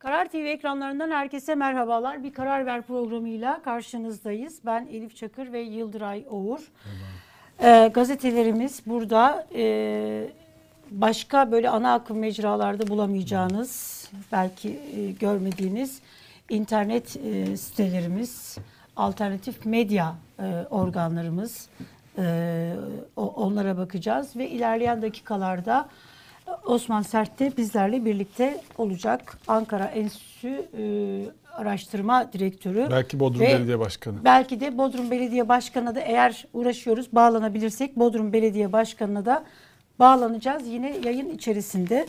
Karar TV ekranlarından herkese merhabalar. Bir Karar Ver programıyla karşınızdayız. Ben Elif Çakır ve Yıldıray Oğur. Ee, gazetelerimiz burada. Ee, başka böyle ana akım mecralarda bulamayacağınız, belki e, görmediğiniz internet e, sitelerimiz, alternatif medya e, organlarımız. e, onlara bakacağız ve ilerleyen dakikalarda Osman Sert de bizlerle birlikte olacak. Ankara Enstitüsü e, Araştırma Direktörü. Belki Bodrum Ve Belediye Başkanı. Belki de Bodrum Belediye Başkanı'na da eğer uğraşıyoruz bağlanabilirsek Bodrum Belediye Başkanı'na da bağlanacağız. Yine yayın içerisinde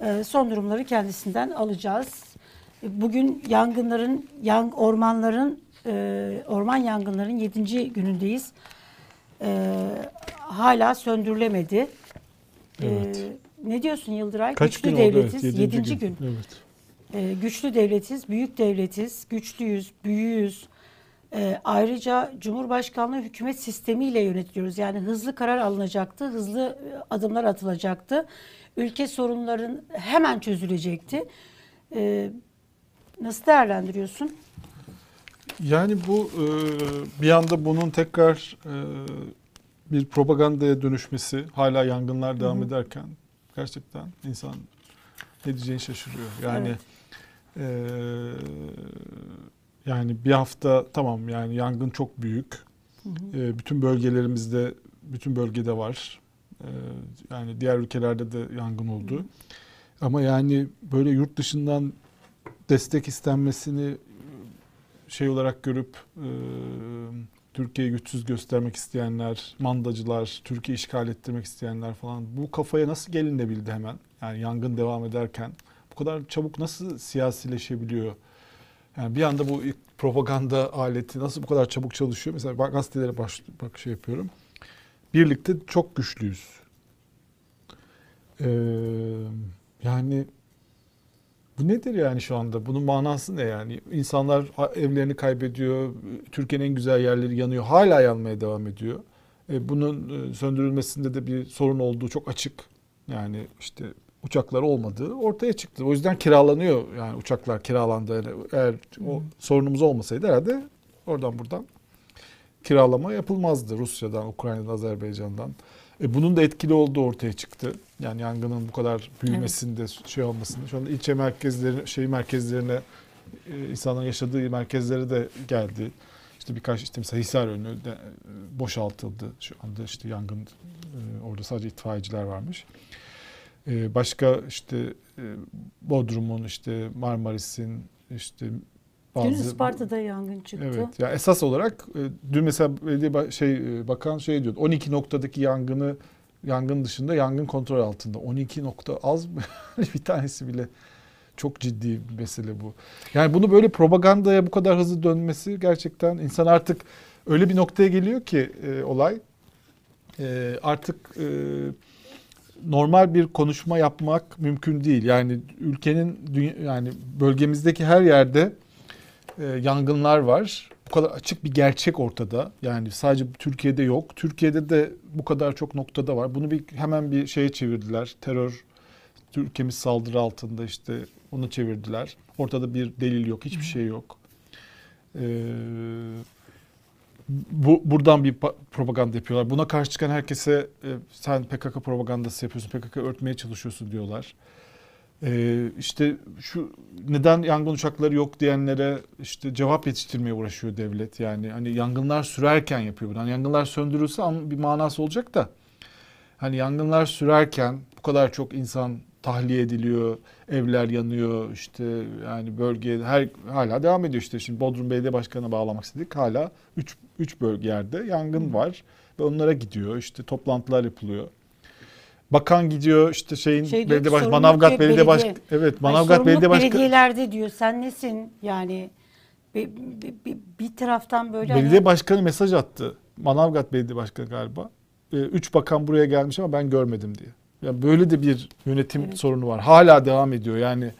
e, son durumları kendisinden alacağız. E, Bugün yangınların, yang, ormanların, e, orman yangınların 7. günündeyiz. E, hala söndürülemedi. E, Evet. Ne diyorsun Yıldıray? Kaç Güçlü gün oldu? devletiz. Evet, 7. yedinci gün. Evet. Ee, güçlü devletiz, büyük devletiz, güçlüyüz, büyüğüz. Ee, ayrıca Cumhurbaşkanlığı hükümet sistemiyle yönetiliyoruz. Yani hızlı karar alınacaktı, hızlı e, adımlar atılacaktı. Ülke sorunların hemen çözülecekti. Ee, nasıl değerlendiriyorsun? Yani bu e, bir anda bunun tekrar e, bir propagandaya dönüşmesi hala yangınlar devam Hı hı. ederken gerçekten insan ne diyeceğini şaşırıyor. Yani e, yani bir hafta tamam yani yangın çok büyük. Hı hı. E, bütün bölgelerimizde bütün bölgede var. E, yani diğer ülkelerde de yangın oldu. Ama yani böyle yurt dışından destek istenmesini şey olarak görüp e, Türkiye'yi güçsüz göstermek isteyenler, mandacılar, Türkiye işgal ettirmek isteyenler falan bu kafaya nasıl gelinebildi hemen? Yani yangın devam ederken bu kadar çabuk nasıl siyasileşebiliyor? Yani bir anda bu propaganda aleti nasıl bu kadar çabuk çalışıyor? Mesela bak gazetelere baş, bak şey yapıyorum. Birlikte çok güçlüyüz. Ee, yani bu nedir yani şu anda? Bunun manası ne yani? İnsanlar evlerini kaybediyor, Türkiye'nin en güzel yerleri yanıyor, hala yanmaya devam ediyor. E, bunun e, söndürülmesinde de bir sorun olduğu çok açık. Yani işte uçaklar olmadığı ortaya çıktı. O yüzden kiralanıyor yani uçaklar kiralandı. Yani eğer o sorunumuz olmasaydı herhalde oradan buradan kiralama yapılmazdı Rusya'dan, Ukrayna'dan, Azerbaycan'dan. E, bunun da etkili olduğu ortaya çıktı. Yani yangının bu kadar büyümesinde, şey olmasında. Şu anda ilçe merkezleri, şey merkezlerine, e, insanların yaşadığı merkezlere de geldi. İşte birkaç işte mesela Hisarönü de e, boşaltıldı. Şu anda işte yangın e, orada sadece itfaiyeciler varmış. E, başka işte e, Bodrum'un işte Marmaris'in işte Dün Isparta'da yangın çıktı. Evet. Ya esas olarak e, dün mesela belediye şey e, bakan şey diyordu. 12 noktadaki yangını yangın dışında yangın kontrol altında. 12 nokta az mı? bir tanesi bile çok ciddi bir mesele bu. Yani bunu böyle propagandaya bu kadar hızlı dönmesi gerçekten insan artık öyle bir noktaya geliyor ki e, olay e, artık e, normal bir konuşma yapmak mümkün değil. Yani ülkenin yani bölgemizdeki her yerde e, yangınlar var. Bu kadar açık bir gerçek ortada. Yani sadece Türkiye'de yok. Türkiye'de de bu kadar çok noktada var. Bunu bir hemen bir şeye çevirdiler. Terör ülkemiz saldırı altında işte onu çevirdiler. Ortada bir delil yok, hiçbir şey yok. Ee, bu buradan bir pa- propaganda yapıyorlar. Buna karşı çıkan herkese e, sen PKK propagandası yapıyorsun, PKK örtmeye çalışıyorsun diyorlar. Ee, işte şu neden yangın uçakları yok diyenlere işte cevap yetiştirmeye uğraşıyor devlet. Yani hani yangınlar sürerken yapıyor bunu. Hani yangınlar söndürülse bir manası olacak da hani yangınlar sürerken bu kadar çok insan tahliye ediliyor, evler yanıyor işte yani bölge her hala devam ediyor işte şimdi Bodrum Belediye Başkanı'na bağlamak istedik. Hala 3 3 bölge yerde yangın var ve onlara gidiyor. işte toplantılar yapılıyor. Bakan gidiyor işte şeyin Şey belediye baş Manavgat Belediye Baş evet Ay, Manavgat sorumluluk Belediye Başkanı belediyelerde diyor. Sen nesin? Yani bir, bir, bir, bir taraftan böyle Belediye hani- başkanı mesaj attı. Manavgat Belediye Başkanı galiba. Ee, Üç bakan buraya gelmiş ama ben görmedim diye. Yani böyle de bir yönetim Evet. sorunu var. Hala devam ediyor. Yani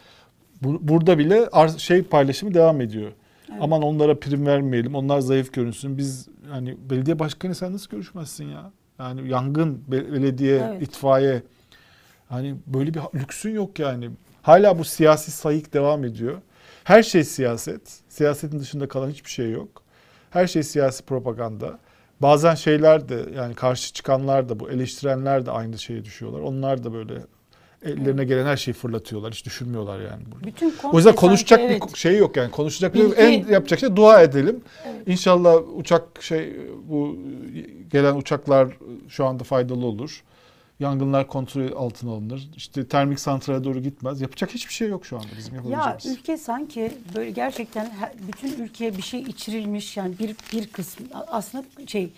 bu- burada bile şey paylaşımı devam ediyor. Evet. Aman onlara prim vermeyelim. Onlar zayıf görünsün. Biz hani belediye başkanı sen nasıl görüşmezsin ya? Yani yangın, be- belediye, Evet. itfaiye. Hani böyle bir lüksün yok yani. Hala bu siyasi sayık devam ediyor. Her şey siyaset. Siyasetin dışında kalan hiçbir şey yok. Her şey siyasi propaganda. Bazen şeyler de yani karşı çıkanlar da bu eleştirenler de aynı şeye düşüyorlar. Onlar da böyle ellerine gelen her şeyi fırlatıyorlar. Hiç düşünmüyorlar yani. Bütün O yüzden konuşacak sanki, bir evet. şey yok yani. Konuşacak bir Bilgi- en yapacak şey dua edelim. Evet. İnşallah uçak şey bu gelen uçaklar şu anda faydalı olur. Yangınlar kontrol altına alınır. İşte termik santrale doğru gitmez. Yapacak hiçbir şey yok şu anda bizim Ya yapabileceğimiz. ülke sanki böyle gerçekten bütün ülkeye bir şey içirilmiş yani bir bir kısmı aslında şey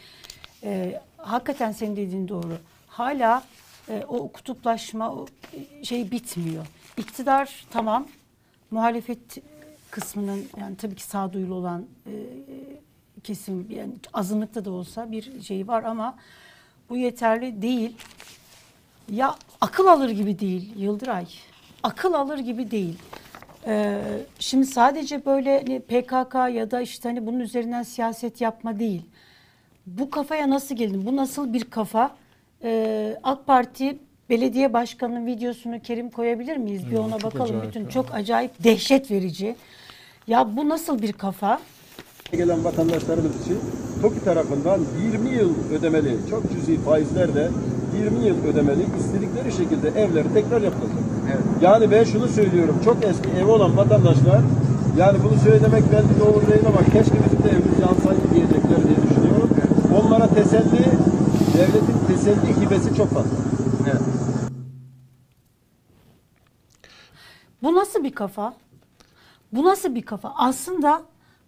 e, hakikaten senin dediğin doğru. Hala e, o kutuplaşma o e, şey bitmiyor. İktidar tamam muhalefet kısmının yani tabii ki sağduyulu olan e, kesim yani azınlıkta da olsa bir şey var ama bu yeterli değil. Ya akıl alır gibi değil Yıldıray. Akıl alır gibi değil. Ee, şimdi sadece böyle hani PKK ya da işte hani bunun üzerinden siyaset yapma değil. Bu kafaya nasıl geldin? Bu nasıl bir kafa? Ee, AK Parti belediye başkanının videosunu Kerim koyabilir miyiz? Bir Evet, ona çok bakalım. acayip Bütün ya. çok acayip, dehşet verici. Ya bu nasıl bir kafa? gelen vatandaşlarımız için TOKİ tarafından 20 yıl ödemeli, çok cüzi faizlerle 20 yıl ödemeli istedikleri şekilde evleri tekrar yapılacak. Yani ben şunu söylüyorum, çok eski evi olan vatandaşlar, yani bunu söylemek belki doğru değil ama keşke bizim de evimiz yansaydı diyecekler diye düşünüyorum. Onlara teselli, devletin teselli hibesi çok fazla. Bu nasıl bir kafa? Bu nasıl bir kafa? Aslında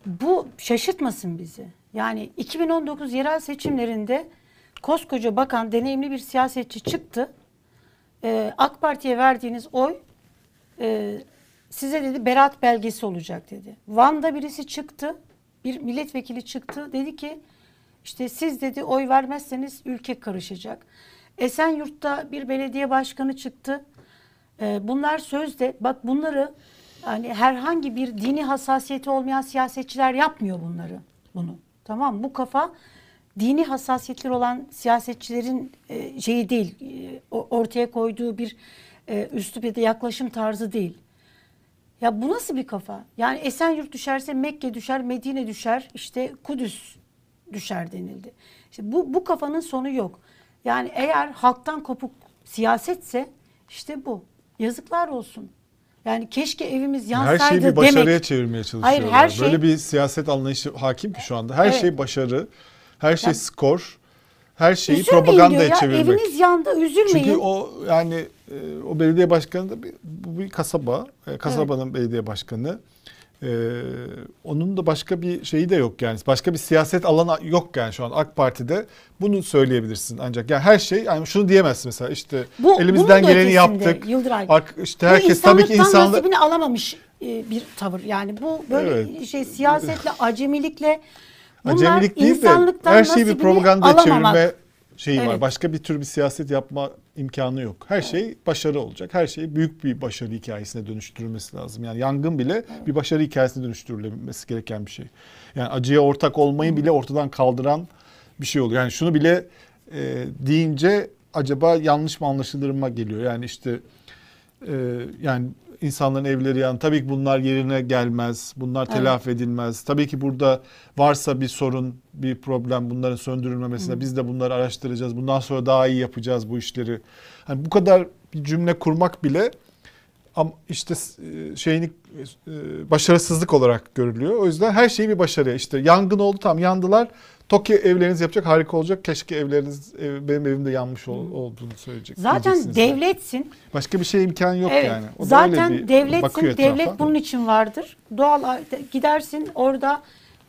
bu şaşırtmasın bizi. Yani 2019 yerel seçimlerinde koskoca bakan, deneyimli bir siyasetçi çıktı. Ee, AK Parti'ye verdiğiniz oy e, size dedi beraat belgesi olacak dedi. Van'da birisi çıktı, bir milletvekili çıktı. Dedi ki işte siz dedi oy vermezseniz ülke karışacak. Esenyurt'ta bir belediye başkanı çıktı. Ee, bunlar sözde bak bunları hani herhangi bir dini hassasiyeti olmayan siyasetçiler yapmıyor bunları bunu. Tamam bu kafa dini hassasiyetleri olan siyasetçilerin e, şeyi değil e, ortaya koyduğu bir e, üslup ya da yaklaşım tarzı değil. Ya bu nasıl bir kafa? Yani Esenyurt düşerse Mekke düşer, Medine düşer, işte Kudüs düşer denildi. İşte bu, bu kafanın sonu yok. Yani eğer halktan kopuk siyasetse işte bu. Yazıklar olsun. Yani keşke evimiz yansaydı Her şeyi bir demek. başarıya çevirmeye çalışıyorlar. Hayır, her şey- Böyle bir siyaset anlayışı hakim ki şu anda. Her Evet. şey başarı, her şey Ya- skor, her şeyi Üzülmeyin propagandaya diyor ya, çevirmek. Eviniz yandı üzülmeyin. Çünkü o yani e, o belediye başkanı da bir, bir kasaba. E, kasabanın belediye başkanı. E, onun da başka bir şeyi de yok yani. Başka bir siyaset alanı yok yani şu an AK Parti'de. Bunu söyleyebilirsin ancak. Yani her şey yani şunu diyemezsin mesela işte Bu- elimizden geleni yaptık. Yıldıray. Ark, işte herkes tabii ki insanlık nasibini alamamış e, bir tavır. Yani bu böyle Evet. şey siyasetle, acemilikle bunlar Acemilik değil de insanlıktan her şeyi bir nasibini propagandaya alamamak. çevirme şeyi var. Evet. Başka bir tür bir siyaset yapma imkanı yok. Her şey başarı olacak. Her şey büyük bir başarı hikayesine dönüştürülmesi lazım. Yani yangın bile bir başarı hikayesine dönüştürülmesi gereken bir şey. Yani acıya ortak olmayı bile ortadan kaldıran bir şey oluyor. Yani şunu bile e, deyince acaba yanlış mı anlaşılırıma geliyor. Yani işte e, yani insanların evleri yan. Tabii ki bunlar yerine gelmez. Bunlar Evet. telafi edilmez. Tabii ki burada varsa bir sorun, bir problem bunların söndürülmemesine biz de bunları araştıracağız. Bundan sonra daha iyi yapacağız bu işleri. Hani bu kadar bir cümle kurmak bile ama işte e, şeyini e, başarısızlık olarak görülüyor. O yüzden her şey bir başarı. İşte yangın oldu tam yandılar. Toki evleriniz yapacak harika olacak. Keşke evleriniz ev- benim evimde yanmış ol- olduğunu söyleyecek. Zaten devletsin. Başka bir şey imkanı yok Evet. yani. O Zaten bir devletsin. etrafa. Devlet bunun için vardır. Doğal gidersin orada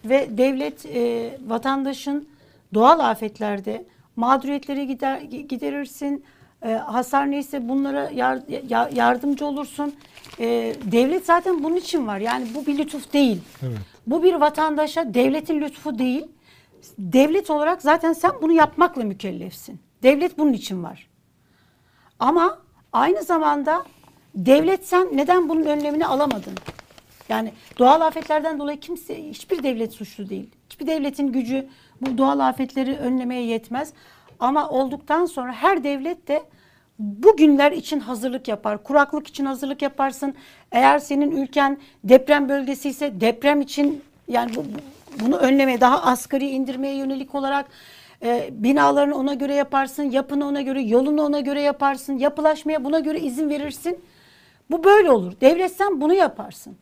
ve devlet e, vatandaşın doğal afetlerde mağduriyetleri gider giderirsin. E, hasar neyse bunlara yar- ya- yardımcı olursun. E, devlet zaten bunun için var. Yani bu bir lütuf değil. Evet. Bu bir vatandaşa devletin lütfu değil. Devlet olarak zaten sen bunu yapmakla mükellefsin. Devlet bunun için var. Ama aynı zamanda devlet sen neden bunun önlemini alamadın? Yani doğal afetlerden dolayı kimse hiçbir devlet suçlu değil. Hiçbir devletin gücü bu doğal afetleri önlemeye yetmez. Ama olduktan sonra her devlet de bugünler için hazırlık yapar. Kuraklık için hazırlık yaparsın. Eğer senin ülken deprem bölgesi ise deprem için yani bu, bu- bunu önlemeye daha asgari indirmeye yönelik olarak e, binalarını ona göre yaparsın. Yapını ona göre, yolunu ona göre yaparsın. Yapılaşmaya buna göre izin verirsin. Bu böyle olur. Devlet sen bunu yaparsın.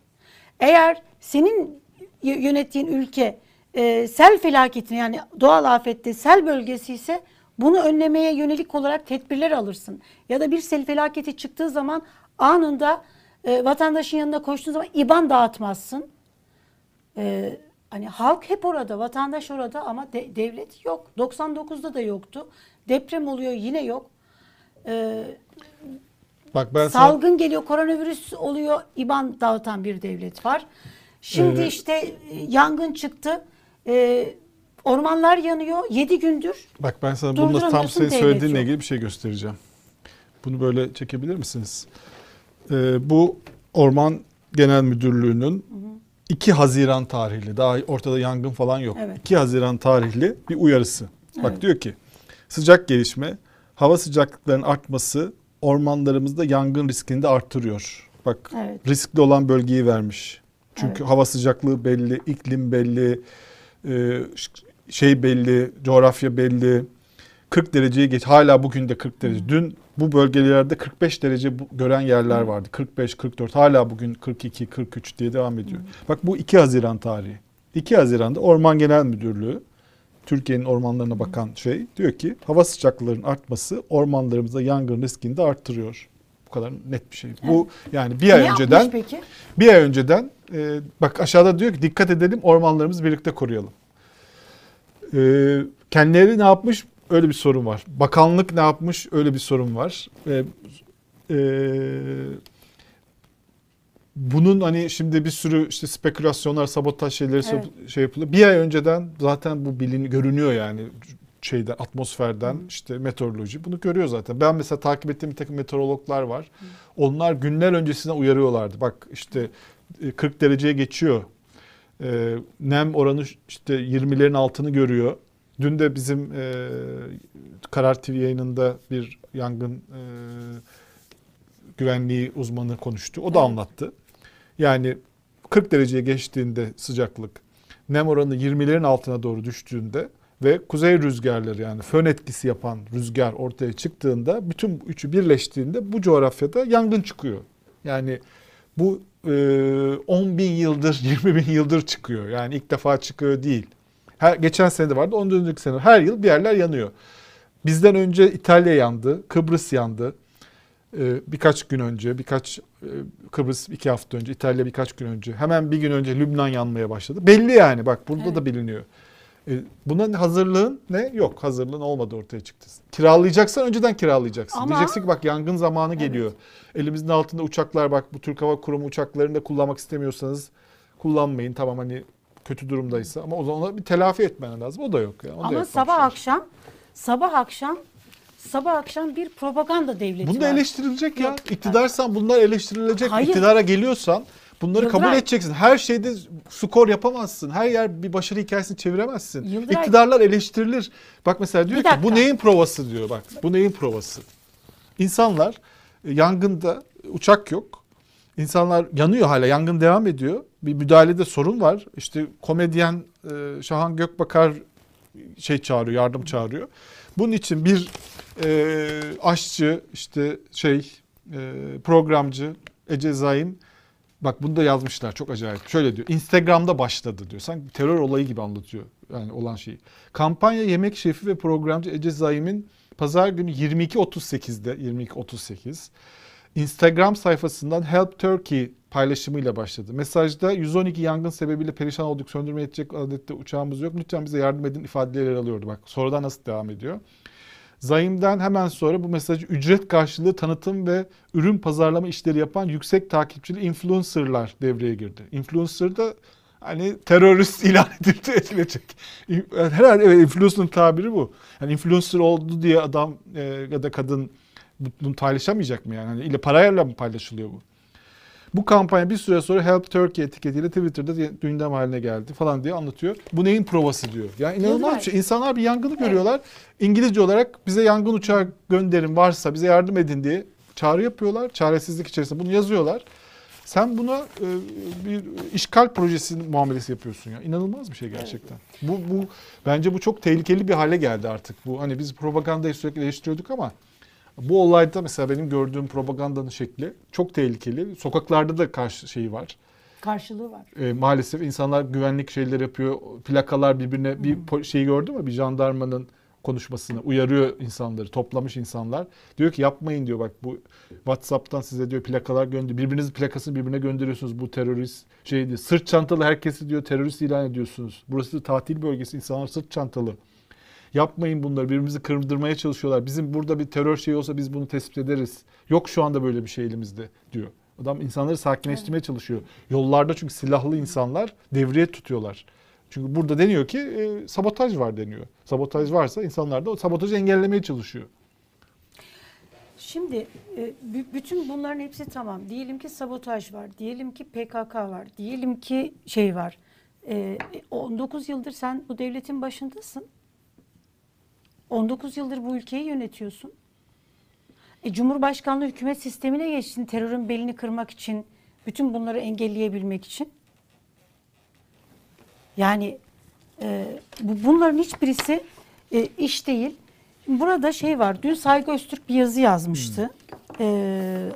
Eğer senin yönettiğin ülke e, sel felaketine yani doğal afette sel bölgesi ise bunu önlemeye yönelik olarak tedbirler alırsın. Ya da bir sel felaketi çıktığı zaman anında e, vatandaşın yanına koştuğun zaman IBAN dağıtmazsın. E, hani halk hep orada, vatandaş orada ama de- devlet yok. 99'da da yoktu. Deprem oluyor yine yok. E, Bak ben sana Salgın geliyor, koronavirüs oluyor, IBAN dağıtan bir devlet var. Şimdi Ee, işte e, yangın çıktı. E, ormanlar yanıyor 7 gündür. Bak ben sana bununla tam senin söylediğinle ilgili bir şey göstereceğim. Bunu böyle çekebilir misiniz? Ee, bu Orman Genel Müdürlüğü'nün 2 Haziran tarihli, daha ortada yangın falan yok. Evet. 2 Haziran tarihli bir uyarısı. Bak Evet. diyor ki sıcak gelişme, hava sıcaklıklarının artması ormanlarımızda yangın riskini de arttırıyor. Bak Evet. riskli olan bölgeyi vermiş. Çünkü Evet. hava sıcaklığı belli, iklim belli, e, şey belli, coğrafya belli. 40 dereceyi geç. Hala bugün de 40 derece. Dün bu bölgelerde 45 derece gören yerler vardı. 45, 44. Hala bugün 42, 43 diye devam ediyor. Bak bu 2 Haziran tarihi. 2 Haziran'da Orman Genel Müdürlüğü Türkiye'nin ormanlarına bakan şey diyor ki hava sıcaklıklarının artması ormanlarımızda yangın riskini de arttırıyor. Bu kadar net bir şey. Bu yani bir ay Ne önceden peki? bir ay önceden e, bak aşağıda diyor ki dikkat edelim ormanlarımızı birlikte koruyalım. E, kendileri ne yapmış? Öyle bir sorun var. Bakanlık ne yapmış? Öyle bir sorun var. E, e, bunun hani şimdi bir sürü işte spekülasyonlar, sabotaj şeyleri Evet. şey yapılıyor. Bir ay önceden zaten bu bilin görünüyor yani şeyde atmosferden işte meteoroloji bunu görüyor zaten. Ben mesela takip ettiğim bir takım meteorologlar var. Onlar günler öncesine uyarıyorlardı. Bak işte e, 40 dereceye geçiyor. E, nem oranı işte 20'lerin altını görüyor. Dün de bizim e, Karar TV yayınında bir yangın e, güvenliği uzmanı konuştu. O da Evet. anlattı. Yani 40 dereceye geçtiğinde sıcaklık nem oranı 20'lerin altına doğru düştüğünde ve kuzey rüzgarları yani fön etkisi yapan rüzgar ortaya çıktığında bütün üçü birleştiğinde bu coğrafyada yangın çıkıyor. Yani bu e, 10 bin yıldır 20 bin yıldır çıkıyor. Yani ilk defa çıkıyor değil. Her, geçen sene de vardı ondan önceki sene her yıl bir yerler yanıyor. Bizden önce İtalya yandı, Kıbrıs yandı. Ee, birkaç gün önce, birkaç e, Kıbrıs iki hafta önce, İtalya birkaç gün önce, hemen bir gün önce Lübnan yanmaya başladı. Belli yani bak burada Evet. da biliniyor. Ee, buna hazırlığın ne? Yok hazırlığın olmadı ortaya çıktı. Kiralayacaksan önceden kiralayacaksın. Ama- Diyeceksin ki bak yangın zamanı geliyor. Elimizin altında uçaklar bak bu Türk Hava Kurumu uçaklarını da kullanmak istemiyorsanız kullanmayın. Tamam hani kötü durumdaysa ama o zaman ona bir telafi etmen lazım. O da yok. Ya. Onu Ama sabah akşam sabah akşam sabah akşam bir propaganda devleti Bunu da var. eleştirilecek ya. İktidarsan bunlar eleştirilecek. Hayır. İktidara geliyorsan bunları kabul Yıldıray. edeceksin. Her şeyde skor yapamazsın. Her yer bir başarı hikayesini çeviremezsin. Yıldıray. İktidarlar eleştirilir. Bak mesela diyor ki bu neyin provası diyor bak. Bu neyin provası? İnsanlar yangında uçak yok. İnsanlar yanıyor hala. Yangın devam ediyor. Bir müdahalede sorun var. İşte komedyen e, Şahan Gökbakar şey çağırıyor, yardım çağırıyor. Bunun için bir e, aşçı, işte şey e, programcı Ece Zaim bak bunu da yazmışlar çok acayip. Şöyle diyor. Instagram'da başladı diyor. Sanki terör olayı gibi anlatıyor yani olan şeyi. Kampanya yemek şefi ve programcı Ece Zaim'in pazar günü 22.38'de 22.38 Instagram sayfasından Help Turkey paylaşımıyla başladı. Mesajda 112 yangın sebebiyle perişan olduk söndürmeye yetecek adette uçağımız yok. Lütfen bize yardım edin ifadeleri alıyordu. Bak sonradan nasıl devam ediyor. Zaim'den hemen sonra bu mesajı ücret karşılığı tanıtım ve ürün pazarlama işleri yapan yüksek takipçili influencerlar devreye girdi. Influencer da hani terörist ilan edildi edilecek. Herhalde evet influencer'ın tabiri bu. Yani influencer oldu diye adam e, ya da kadın bu- bunu paylaşamayacak mı yani? Hani ile parayla mı paylaşılıyor bu? Bu kampanya bir süre sonra Help Turkey etiketiyle Twitter'da gündem haline geldi falan diye anlatıyor. Bu neyin provası diyor. Yani inanılmaz bir şey. İnsanlar bir yangını görüyorlar. İngilizce olarak bize yangın uçağı gönderin varsa bize yardım edin diye çağrı yapıyorlar. Çaresizlik içerisinde bunu yazıyorlar. Sen buna e, bir işgal projesi muamelesi yapıyorsun ya. İnanılmaz bir şey gerçekten. Bu bu bence bu çok tehlikeli bir hale geldi artık. Bu hani biz propagandayı sürekli eleştiriyorduk ama bu olayda mesela benim gördüğüm propagandanın şekli çok tehlikeli. Sokaklarda da karşı şeyi var. Karşılığı var. E, maalesef insanlar güvenlik şeyler yapıyor. Plakalar birbirine bir po- şeyi gördü mü? Bir jandarmanın konuşmasını uyarıyor insanları. Toplamış insanlar. Diyor ki yapmayın diyor bak bu WhatsApp'tan size diyor plakalar gönder. Birbirinizin plakasını birbirine gönderiyorsunuz. Bu terörist şeydi. Sırt çantalı herkesi diyor terörist ilan ediyorsunuz. Burası tatil bölgesi. insanlar sırt çantalı. Yapmayın bunları. Birbirimizi kırdırmaya çalışıyorlar. Bizim burada bir terör şeyi olsa biz bunu tespit ederiz. Yok şu anda böyle bir şey elimizde diyor. Adam insanları sakinleştirmeye çalışıyor. Yollarda çünkü silahlı insanlar devreye tutuyorlar. Çünkü burada deniyor ki e, sabotaj var deniyor. Sabotaj varsa insanlar da o sabotajı engellemeye çalışıyor. Şimdi e, bü- bütün bunların hepsi tamam. Diyelim ki sabotaj var. Diyelim ki PKK var. Diyelim ki şey var. E, 19 yıldır sen bu devletin başındasın. 19 yıldır bu ülkeyi yönetiyorsun. E, Cumhurbaşkanlığı hükümet sistemine geçtin terörün belini kırmak için, bütün bunları engelleyebilmek için. Yani e, bu, bunların hiçbirisi e, iş değil. Burada şey var. Dün Saygı Öztürk bir yazı yazmıştı. E,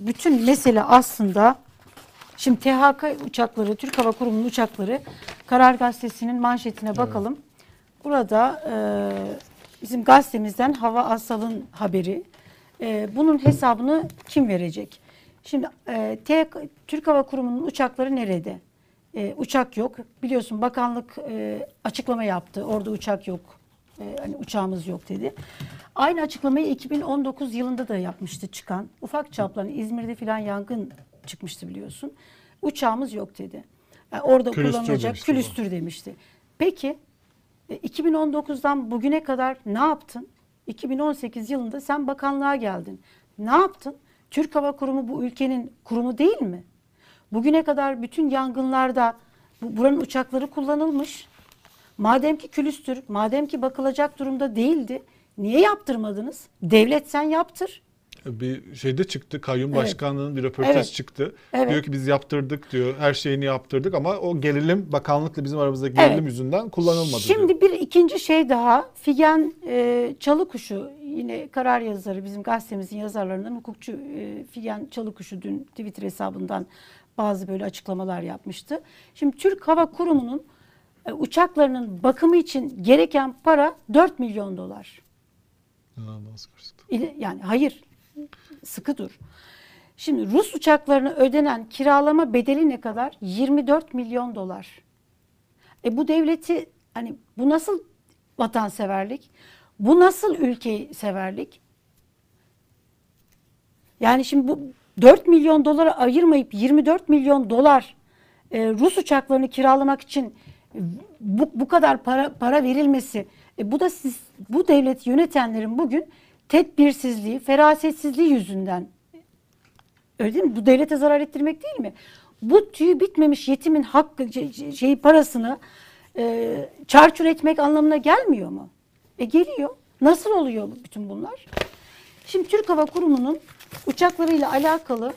bütün mesele aslında şimdi THK uçakları, Türk Hava Kurumu'nun uçakları Karar Gazetesi'nin manşetine bakalım. Burada e, bizim gazetemizden Hava Asal'ın haberi. E, bunun hesabını kim verecek? Şimdi e, TK Türk Hava Kurumu'nun uçakları nerede? E, uçak yok. Biliyorsun bakanlık e, açıklama yaptı. Orada uçak yok. E, hani uçağımız yok dedi. Aynı açıklamayı 2019 yılında da yapmıştı çıkan. Ufak çaplı İzmir'de filan yangın çıkmıştı biliyorsun. Uçağımız yok dedi. Yani orada Külüstür kullanılacak demişti bu. külüstür demişti. Peki e, 2019'dan bugüne kadar ne yaptın? 2018 yılında sen bakanlığa geldin. Ne yaptın? Türk Hava Kurumu bu ülkenin kurumu değil mi? Bugüne kadar bütün yangınlarda bu, buranın uçakları kullanılmış. Madem ki külüstür, madem ki bakılacak durumda değildi, niye yaptırmadınız? Devlet sen yaptır. Bir şeyde çıktı. Kayyum Evet. Başkanlığı'nın bir röportaj Evet. çıktı. Evet. Diyor ki biz yaptırdık diyor. Her şeyini yaptırdık ama o gerilim bakanlıkla bizim aramızda gerilim Evet. yüzünden kullanılmadı Şimdi diyor. bir ikinci şey daha. Figen e, Çalıkuşu yine karar yazarı bizim gazetemizin yazarlarından hukukçu e, Figen Çalıkuşu dün Twitter hesabından bazı böyle açıklamalar yapmıştı. Şimdi Türk Hava Kurumu'nun e, uçaklarının bakımı için gereken para 4 milyon dolar. İnanılmaz karışık. İle- Yani hayır sıkı dur. Şimdi Rus uçaklarına ödenen kiralama bedeli ne kadar? 24 milyon dolar. E bu devleti hani bu nasıl vatanseverlik? Bu nasıl ülkeyi severlik? Yani şimdi bu 4 milyon dolara ayırmayıp 24 milyon dolar e, Rus uçaklarını kiralamak için bu, bu kadar para para verilmesi e, bu da siz bu devleti yönetenlerin bugün tedbirsizliği, ferasetsizliği yüzünden Öyle değil mi? Bu devlete zarar ettirmek değil mi? Bu tüyü bitmemiş yetimin hakkı ce- ce- şeyi parasını e, çarçur etmek anlamına gelmiyor mu? E geliyor. Nasıl oluyor bütün bunlar? Şimdi Türk Hava Kurumu'nun uçaklarıyla alakalı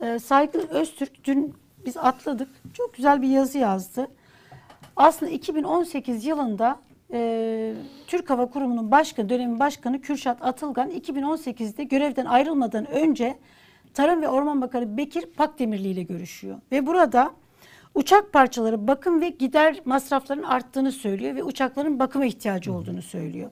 e, Saygı Öztürk dün biz atladık. Çok güzel bir yazı yazdı. Aslında 2018 yılında e, Türk Hava Kurumu'nun başkanı, dönemin başkanı Kürşat Atılgan 2018'de görevden ayrılmadan önce Tarım ve Orman Bakanı Bekir Pakdemirli ile görüşüyor. Ve burada uçak parçaları bakım ve gider masraflarının arttığını söylüyor ve uçakların bakıma ihtiyacı olduğunu söylüyor.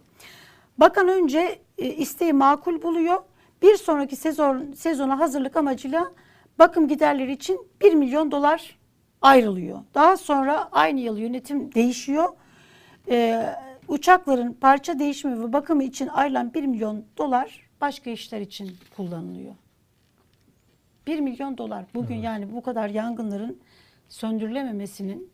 Bakan önce e, isteği makul buluyor. Bir sonraki sezon sezona hazırlık amacıyla bakım giderleri için 1 milyon dolar ayrılıyor. Daha sonra aynı yıl yönetim değişiyor. Ee, uçakların parça değişimi ve bakımı için ayrılan 1 milyon dolar başka işler için kullanılıyor. 1 milyon dolar. Bugün yani bu kadar yangınların söndürülememesinin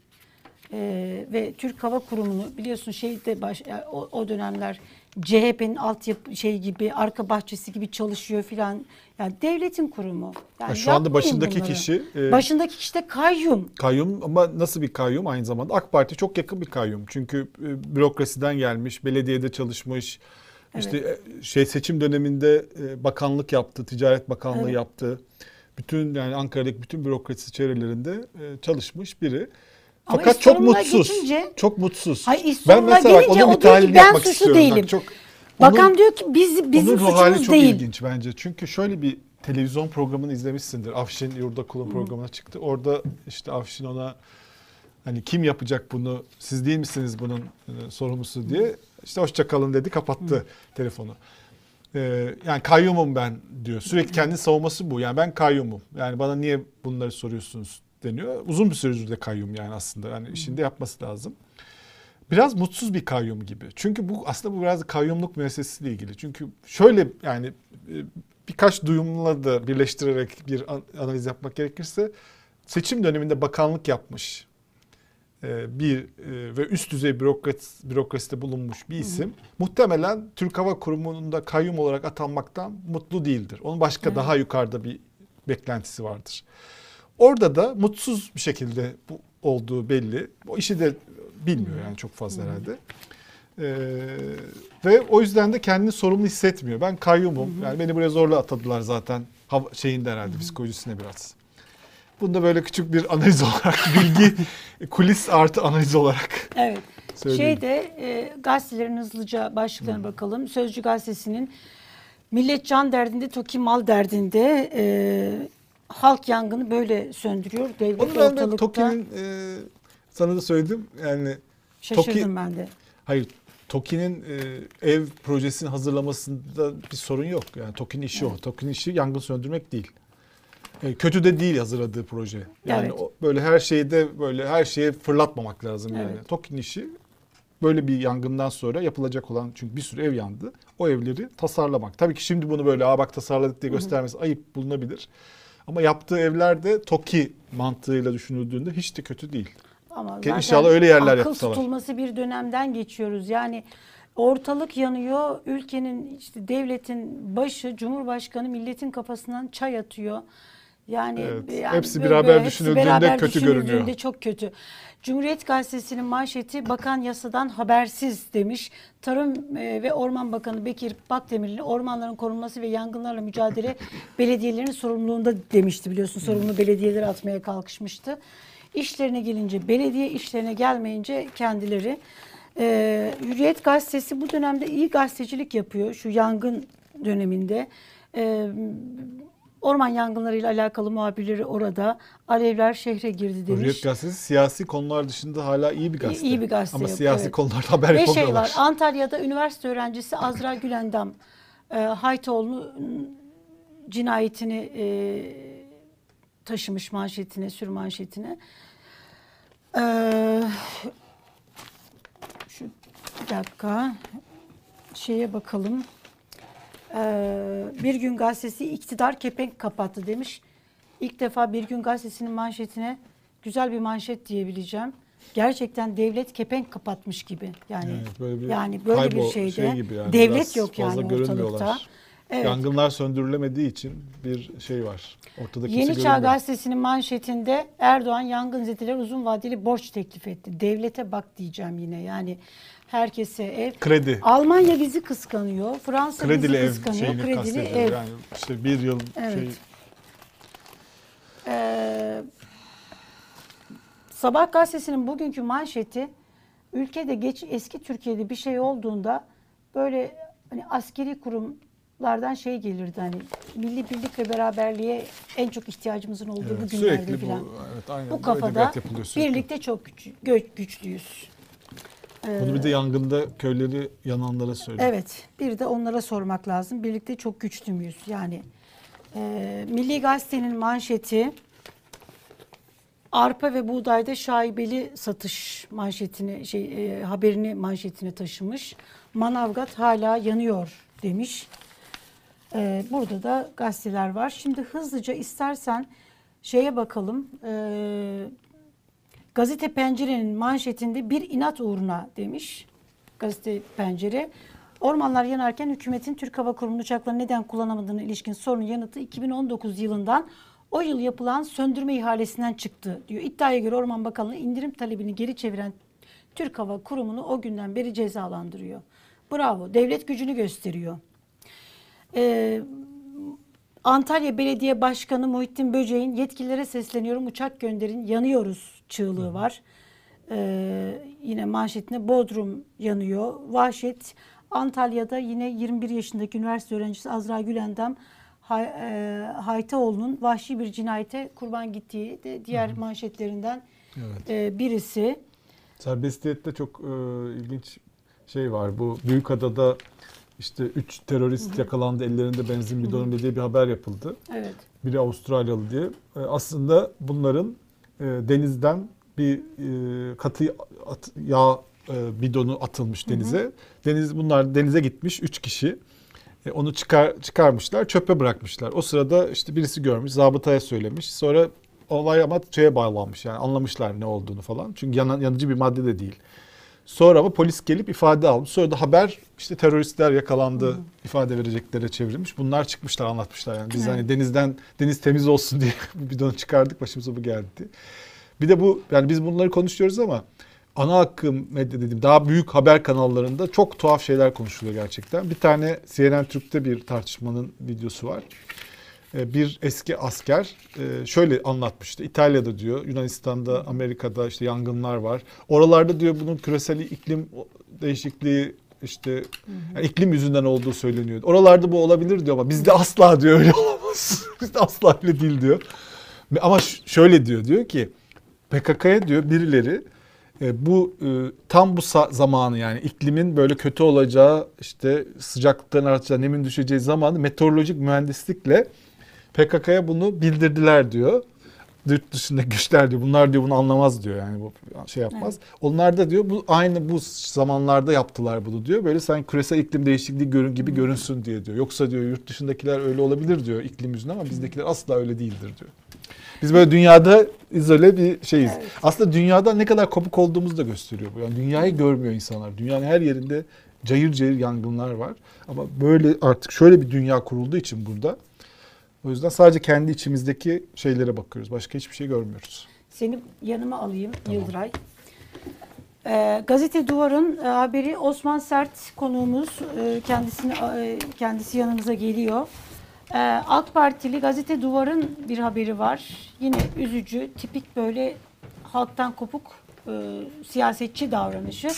Ee, ve Türk Hava Kurumu'nu biliyorsun şeyde baş, o, o dönemler CHP'nin altyapı şey gibi arka bahçesi gibi çalışıyor filan. Yani devletin kurumu. Yani Ya şu anda başındaki bunları. kişi, e, başındaki kişi de kayyum. Kayyum ama nasıl bir kayyum aynı zamanda? AK Parti çok yakın bir kayyum. Çünkü e, bürokrasiden gelmiş, belediyede çalışmış. işte e, şey seçim döneminde e, bakanlık yaptı, Ticaret Bakanlığı Evet. yaptı. Bütün yani Ankara'daki bütün bürokrasi çevrelerinde e, çalışmış biri. Ama Fakat çok mutsuz. geçince- çok mutsuz. Hayır, İstanbul'a gelince o diyor ki, tahlil "Ben yapmak suçlu istiyorum. Bak, değilim." çok, Bakan onun- diyor ki biz bizim onun suçumuz çok değil. ilginç bence. Çünkü şöyle bir televizyon programını izlemişsindir. Afşin Yurda Kulun programına çıktı. Orada işte Afşin ona hani kim yapacak bunu siz değil misiniz bunun e, sorumlusu diye işte hoşça kalın dedi kapattı telefonu. Ee, yani kayyumum ben diyor. Sürekli kendi savunması bu. Yani ben kayyumum. Yani bana niye bunları soruyorsunuz deniyor. Uzun bir süredir de kayyum yani aslında. Yani işinde yapması lazım. Biraz mutsuz bir kayyum gibi. Çünkü bu aslında bu biraz kayyumluk meselesiyle ilgili. Çünkü şöyle yani e, birkaç duyumla da birleştirerek bir an- analiz yapmak gerekirse seçim döneminde bakanlık yapmış e, bir e, ve üst düzey bürokrat, bürokraside bulunmuş bir isim muhtemelen Türk Hava Kurumu'nda kayyum olarak atanmaktan mutlu değildir. Onun başka Evet. daha yukarıda bir beklentisi vardır. Orada da mutsuz bir şekilde bu olduğu belli. O işi de bilmiyor yani çok fazla herhalde. Ee, ve o yüzden de kendini sorumlu hissetmiyor. Ben kayyumum. Yani beni buraya zorla atadılar zaten. Hava, şeyinde herhalde psikolojisine biraz. Bunu da böyle küçük bir analiz olarak bilgi kulis artı analiz olarak Evet. söyleyeyim. Şeyde e, gazetelerin hızlıca başlıklarına bakalım. Sözcü gazetesinin millet can derdinde, TOKİ mal derdinde e, halk yangını böyle söndürüyor. Devlet Onu ben de. TOKİ'nin e, sana da söyledim. Yani Şaşırdım TOKİ- ben de. Hayır, TOKİ'nin e, ev projesini hazırlamasında bir sorun yok. Yani TOKİ'nin işi o. TOKİ'nin işi yangın söndürmek değil. E, kötü de değil hazırladığı proje. Yani Evet. o, böyle her şeyde böyle her şeye fırlatmamak lazım yani. Evet. TOKİ'nin işi böyle bir yangından sonra yapılacak olan çünkü bir sürü ev yandı. O evleri tasarlamak. Tabii ki şimdi bunu böyle aa bak tasarladık diye göstermesi ayıp bulunabilir. Ama yaptığı evler de TOKİ mantığıyla düşünüldüğünde hiç de kötü değil. Ama Ki inşallah öyle yerler akıl yapsalar. tutulması bir dönemden geçiyoruz. Yani ortalık yanıyor. Ülkenin işte devletin başı, Cumhurbaşkanı milletin kafasından çay atıyor. Yani, Evet, yani hepsi beraber hepsi düşünüldüğünde beraber kötü düşünüldüğünde görünüyor. çok kötü. Cumhuriyet Gazetesi'nin manşeti bakan yasadan habersiz demiş. Tarım e, ve Orman Bakanı Bekir Bakdemirli ormanların korunması ve yangınlarla mücadele belediyelerin sorumluluğunda demişti biliyorsun. Sorumlu belediyeleri atmaya kalkışmıştı. İşlerine gelince belediye işlerine gelmeyince kendileri. E, Hürriyet Gazetesi bu dönemde iyi gazetecilik yapıyor şu yangın döneminde. E, Orman yangınlarıyla alakalı muhabirleri orada. Alevler şehre girdi demiş. Hürriyet Gazetesi siyasi konular dışında hala iyi bir gazete. İyi bir gazete Ama yok, siyasi evet. konularda haber Ve şey var Antalya'da üniversite öğrencisi Azra Gülendam e, Haytoğlu'nun cinayetini e, taşımış manşetine, sür manşetine. E, şu bir dakika şeye bakalım. E, bir gün gazetesi iktidar kepenk kapattı demiş. İlk defa bir gün gazetesinin manşetine güzel bir manşet diyebileceğim. Gerçekten devlet kepenk kapatmış gibi. Yani Evet, böyle bir yani böyle bir şeyde şey gibi yani, devlet yok yani ortalıkta. Evet. Yangınlar söndürülemediği için bir şey var. Ortada kimse Yeni Çağ. Gazetesi'nin manşetinde Erdoğan yangınzedeler uzun vadeli borç teklif etti. Devlete bak diyeceğim yine yani herkese ev. Kredi. Almanya bizi kıskanıyor. Fransa Kredili bizi ev kıskanıyor. Kredili ev. Yani işte bir yıl Evet. şey Ee, Sabah gazetesinin bugünkü manşeti ülkede geç eski Türkiye'de bir şey olduğunda böyle hani askeri kurumlardan şey gelirdi hani milli birlik ve beraberliğe en çok ihtiyacımızın olduğu evet, bu günlerde sürekli falan. bu evet aynen Bu kafada birlikte çok güç, gö- güçlüyüz. Ee, Bunu bir de yangında köyleri yananlara söylüyor. Evet, bir de onlara sormak lazım. Birlikte çok güçlü müyüz? Yani e, Milli Gazete'nin manşeti arpa ve buğdayda şaibeli satış manşetini şey e, haberini manşetine taşımış. Manavgat hala yanıyor demiş. E, burada da gazeteler var. Şimdi hızlıca istersen şeye bakalım. E, Gazete Pencere'nin manşetinde bir inat uğruna demiş. Gazete Pencere. Ormanlar yanarken hükümetin Türk Hava Kurumu uçakları neden kullanamadığına ilişkin sorunun yanıtı 2019 yılından o yıl yapılan söndürme ihalesinden çıktı diyor. İddiaya göre Orman Bakanlığı indirim talebini geri çeviren Türk Hava Kurumu'nu o günden beri cezalandırıyor. Bravo. Devlet gücünü gösteriyor. Ee, Antalya Belediye Başkanı Muhittin Böceğin yetkililere sesleniyorum uçak gönderin yanıyoruz çığlığı var. Ee, yine manşetinde Bodrum yanıyor. Vahşet Antalya'da yine 21 yaşındaki üniversite öğrencisi Azra Gülendam Hay, e, Haytaoğlu'nun vahşi bir cinayete kurban gittiği de diğer manşetlerinden Evet. e, birisi. Serbestiyette çok e, ilginç şey var. Bu Büyükada'da işte 3 terörist yakalandı ellerinde benzin bidonu diye bir haber yapıldı. Evet. Biri Avustralyalı diye. E, aslında bunların e, denizden bir e, katı at- yağ e, bidonu atılmış denize. Deniz bunlar denize gitmiş 3 kişi. E, onu çıkar çıkarmışlar, çöpe bırakmışlar. O sırada işte birisi görmüş, zabıtaya söylemiş. Sonra olay ama şeye bağlanmış yani anlamışlar ne olduğunu falan. Çünkü yanan, yanıcı bir madde de değil. Sonra ama polis gelip ifade almış. Sonra da haber işte teröristler yakalandı ifade vereceklere çevrilmiş. Bunlar çıkmışlar anlatmışlar yani. Biz Evet. hani denizden deniz temiz olsun diye bir bidonu çıkardık başımıza bu geldi. Bir de bu yani biz bunları konuşuyoruz ama ana akım medya dediğim daha büyük haber kanallarında çok tuhaf şeyler konuşuluyor gerçekten. Bir tane CNN Türk'te bir tartışmanın videosu var. Ee, Bir eski asker e, şöyle anlatmıştı. İtalya'da diyor, Yunanistan'da, Amerika'da işte yangınlar var. Oralarda diyor bunun küresel iklim değişikliği işte yani iklim yüzünden olduğu söyleniyor. Oralarda bu olabilir diyor ama bizde asla diyor öyle olamaz. bizde asla öyle değil diyor. Ama şöyle diyor diyor ki PKK'ya diyor birileri e, bu e, tam bu zamanı yani iklimin böyle kötü olacağı işte sıcaklıkların artacağı nemin düşeceği zamanı meteorolojik mühendislikle PKK'ya bunu bildirdiler diyor. Yurt dışındaki güçler diyor. Bunlar diyor bunu anlamaz diyor yani bu şey yapmaz. Onlar da diyor bu aynı bu zamanlarda yaptılar bunu diyor. Böyle sanki küresel iklim değişikliği görün gibi görünsün diye diyor. Yoksa diyor yurt dışındakiler öyle olabilir diyor iklim yüzünden ama bizdekiler asla öyle değildir diyor. Biz böyle dünyada izole bir şeyiz. Evet. Aslında dünyada ne kadar kopuk olduğumuzu da gösteriyor bu. Yani dünyayı görmüyor insanlar. Dünyanın her yerinde cayır cayır yangınlar var. Ama böyle artık şöyle bir dünya kurulduğu için burada o yüzden sadece kendi içimizdeki şeylere bakıyoruz. Başka hiçbir şey görmüyoruz. Seni yanıma alayım Yıldıray. Ee, Gazete Duvar'ın e, haberi Osman Sert konuğumuz e, kendisini e, kendisi yanımıza geliyor. Ee, AK Partili Gazete Duvar'ın bir haberi var. Yine üzücü, tipik böyle halktan kopuk e, siyasetçi davranışı.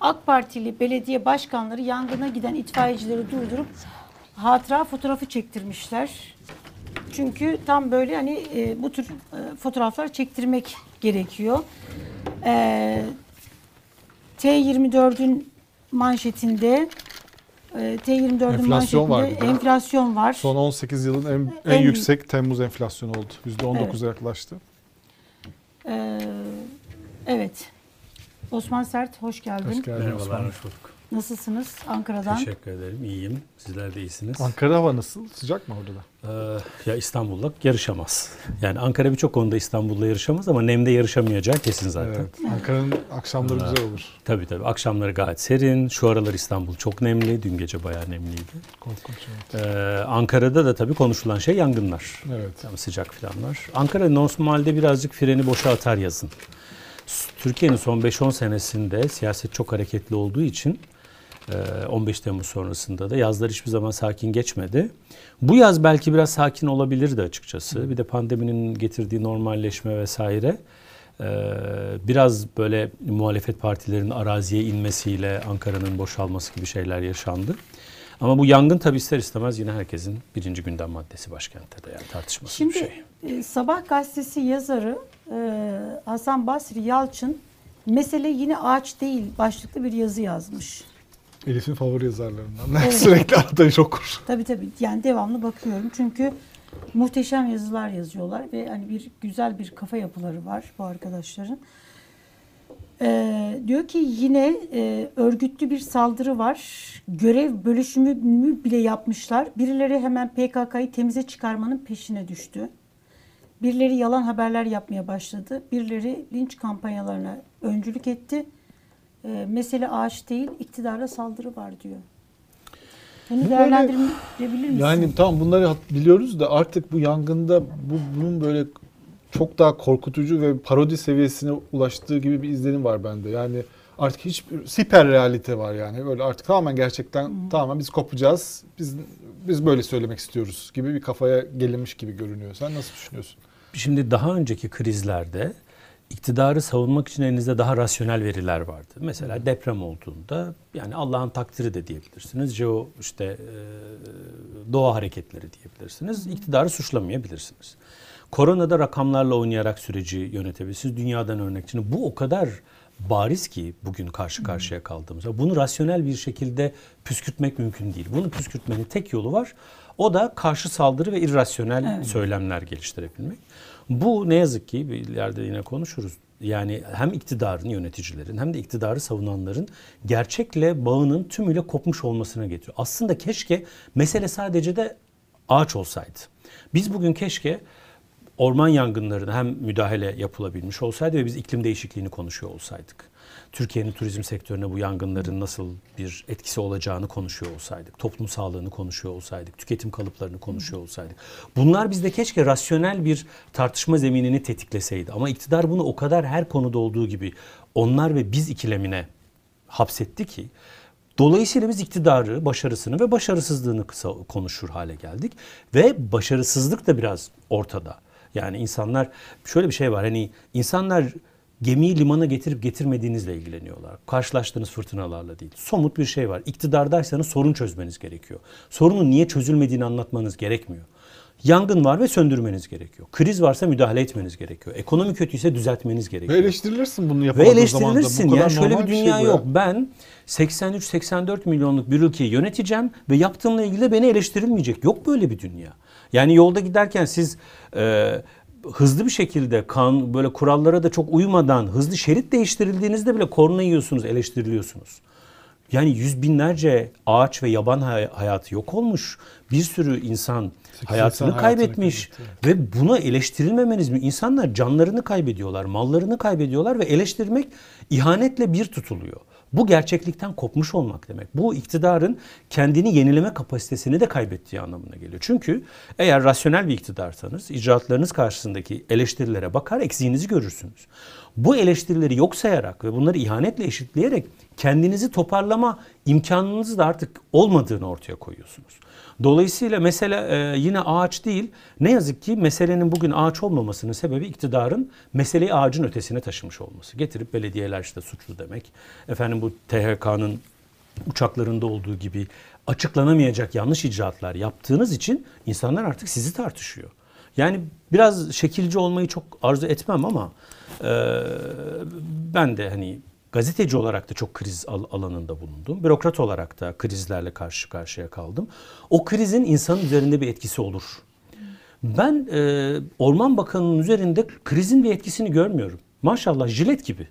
AK Partili belediye başkanları yangına giden itfaiyecileri durdurup hatıra fotoğrafı çektirmişler. Çünkü tam böyle hani e, bu tür e, fotoğraflar çektirmek gerekiyor. E, T24'ün manşetinde e, T24'ün Enflasyon var manşetinde de. enflasyon var. Son 18 yılın en, en, En- yüksek Temmuz enflasyonu oldu. %19'a yaklaştı. E, evet. Osman Sert hoş geldin. Hoş geldin Merhabalar, hoş bulduk. Nasılsınız Ankara'dan? Teşekkür ederim, iyiyim. Sizler de iyisiniz. Ankara hava nasıl? Sıcak mı orada da? Ee, ya İstanbul'la yarışamaz. Yani Ankara birçok konuda İstanbul'la yarışamaz ama nemde yarışamayacağı kesin zaten. Evet. Ankara'nın akşamları güzel olur. Tabii tabii. Akşamları gayet serin. Şu aralar İstanbul çok nemli. Dün gece bayağı nemliydi. Korkunç. Evet. Ee, Ankara'da da tabii konuşulan şey yangınlar. evet. Tam sıcak falanlar. Ankara normalde birazcık freni boşa atar yazın. Türkiye'nin son 5-10 senesinde siyaset çok hareketli olduğu için 15 Temmuz sonrasında da yazlar hiçbir zaman sakin geçmedi. Bu yaz belki biraz sakin olabilirdi açıkçası. Bir de pandeminin getirdiği normalleşme vesaire e, biraz böyle muhalefet partilerinin araziye inmesiyle Ankara'nın boşalması gibi şeyler yaşandı. Ama bu yangın tabii ister istemez yine herkesin birinci gündem maddesi başkentte de yani tartışmasız Şimdi bir şey. e, Sabah gazetesi yazarı e, Hasan Basri Yalçın mesele yine ağaç değil başlıklı bir yazı yazmış. Elif'in favori yazarlarından. Evet. Sürekli arada okur. Tabii tabii yani devamlı bakıyorum çünkü muhteşem yazılar yazıyorlar ve hani bir güzel bir kafa yapıları var bu arkadaşların. Ee, diyor ki yine e, örgütlü bir saldırı var. Görev bölüşümü bile yapmışlar. Birileri hemen PKK'yı temize çıkarmanın peşine düştü. Birileri yalan haberler yapmaya başladı. Birileri linç kampanyalarına öncülük etti. E, mesele ağaç değil, iktidara saldırı var diyor. Bunu Bu değerlendirebilir misin? Yani tamam bunları biliyoruz da artık bu yangında bu bunun böyle çok daha korkutucu ve parodi seviyesine ulaştığı gibi bir izlenim var bende. Yani artık hiçbir siper realite var yani. Böyle artık tamamen gerçekten tamamen biz kopacağız. Biz biz böyle söylemek istiyoruz gibi bir kafaya gelinmiş gibi görünüyor. Sen nasıl düşünüyorsun? Şimdi daha önceki krizlerde iktidarı savunmak için elinizde daha rasyonel veriler vardı. Mesela deprem olduğunda yani Allah'ın takdiri de diyebilirsiniz. Jeo işte e, doğa hareketleri diyebilirsiniz. İktidarı suçlamayabilirsiniz. Koronada rakamlarla oynayarak süreci yönetebilirsiniz. Dünyadan örnek. Şimdi bu o kadar bariz ki bugün karşı karşıya kaldığımızda. Bunu rasyonel bir şekilde püskürtmek mümkün değil. Bunu püskürtmenin tek yolu var. O da karşı saldırı ve irrasyonel söylemler geliştirebilmek. Bu ne yazık ki ileride yine konuşuruz. Yani hem iktidarın yöneticilerin hem de iktidarı savunanların gerçekle bağının tümüyle kopmuş olmasına getiriyor. Aslında keşke mesele sadece de ağaç olsaydı. Biz bugün keşke orman yangınlarına hem müdahale yapılabilmiş olsaydı ve biz iklim değişikliğini konuşuyor olsaydık. Türkiye'nin turizm sektörüne bu yangınların nasıl bir etkisi olacağını konuşuyor olsaydık. Toplum sağlığını konuşuyor olsaydık. Tüketim kalıplarını konuşuyor olsaydık. Bunlar bizde keşke rasyonel bir tartışma zeminini tetikleseydi. Ama iktidar bunu o kadar her konuda olduğu gibi onlar ve biz ikilemine hapsetti ki Dolayısıyla biz iktidarı, başarısını ve başarısızlığını kısa konuşur hale geldik. Ve başarısızlık da biraz ortada. Yani insanlar şöyle bir şey var hani insanlar gemiyi limana getirip getirmediğinizle ilgileniyorlar. Karşılaştığınız fırtınalarla değil. Somut bir şey var. İktidardaysanız sorun çözmeniz gerekiyor. Sorunun niye çözülmediğini anlatmanız gerekmiyor. Yangın var ve söndürmeniz gerekiyor. Kriz varsa müdahale etmeniz gerekiyor. Ekonomi kötüyse düzeltmeniz Ve gerekiyor. eleştirilirsin bunu Ve yapamadığın. Bu eleştirilirsin. kadar Yani şöyle bir şey dünya bu ya. yok. Ben 83-84 milyonluk bir ülkeyi yöneteceğim ve yaptığımla ilgili beni eleştirilmeyecek. Yok böyle bir dünya. Yani yolda giderken siz e, hızlı bir şekilde kan böyle kurallara da çok uymadan hızlı şerit değiştirildiğinizde bile korna yiyorsunuz, eleştiriliyorsunuz. Yani yüz binlerce ağaç ve yaban hay- hayatı yok olmuş. Bir sürü insan hayatını hayatını kaybetmiş. kaybetti, Ve buna eleştirilmemeniz mi? İnsanlar canlarını kaybediyorlar, mallarını kaybediyorlar ve eleştirmek ihanetle bir tutuluyor. Bu gerçeklikten kopmuş olmak demek. Bu iktidarın kendini yenileme kapasitesini de kaybettiği anlamına geliyor. Çünkü eğer rasyonel bir iktidarsanız icraatlarınız karşısındaki eleştirilere bakar eksiğinizi görürsünüz. Bu eleştirileri yok sayarak ve bunları ihanetle eşitleyerek kendinizi toparlama imkanınız da artık olmadığını ortaya koyuyorsunuz. Dolayısıyla mesele e, yine ağaç değil. Ne yazık ki meselenin bugün ağaç olmamasının sebebi iktidarın meseleyi ağacın ötesine taşımış olması. Getirip belediyeler işte suçlu demek. Efendim bu THK'nın uçaklarında olduğu gibi açıklanamayacak yanlış icraatlar yaptığınız için insanlar artık sizi tartışıyor. Yani biraz şekilci olmayı çok arzu etmem ama e, ben de hani gazeteci olarak da çok kriz al- alanında bulundum. Bürokrat olarak da krizlerle karşı karşıya kaldım. O krizin insanın üzerinde bir etkisi olur. Ben e, Orman Bakanı'nın üzerinde krizin bir etkisini görmüyorum. Maşallah jilet gibi.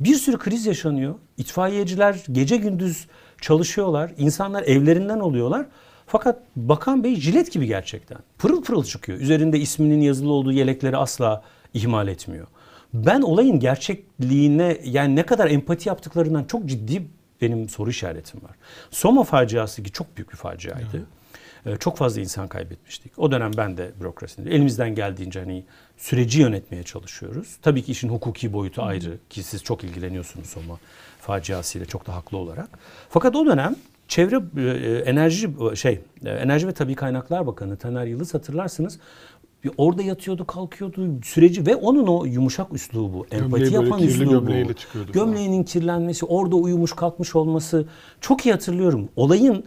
Bir sürü kriz yaşanıyor. İtfaiyeciler gece gündüz çalışıyorlar. İnsanlar evlerinden oluyorlar. Fakat Bakan Bey jilet gibi gerçekten. Pırıl pırıl çıkıyor. Üzerinde isminin yazılı olduğu yelekleri asla ihmal etmiyor. Ben olayın gerçekliğine yani ne kadar empati yaptıklarından çok ciddi benim soru işaretim var. Soma faciası ki çok büyük bir faciaydı. Ee, Çok fazla insan kaybetmiştik. O dönem ben de bürokraside elimizden geldiğince hani süreci yönetmeye çalışıyoruz. Tabii ki işin hukuki boyutu ayrı ki siz çok ilgileniyorsunuz Soma faciasıyla çok da haklı olarak. Fakat o dönem Çevre e, Enerji şey e, Enerji ve Tabii Kaynaklar Bakanı Taner Yıldız hatırlarsınız orada yatıyordu, kalkıyordu süreci ve onun o yumuşak üslubu, empati yapan kirli üslubu, gömleğiyle çıkıyordu gömleğinin kirlenmesi, orada uyumuş kalkmış olması çok iyi hatırlıyorum. Olayın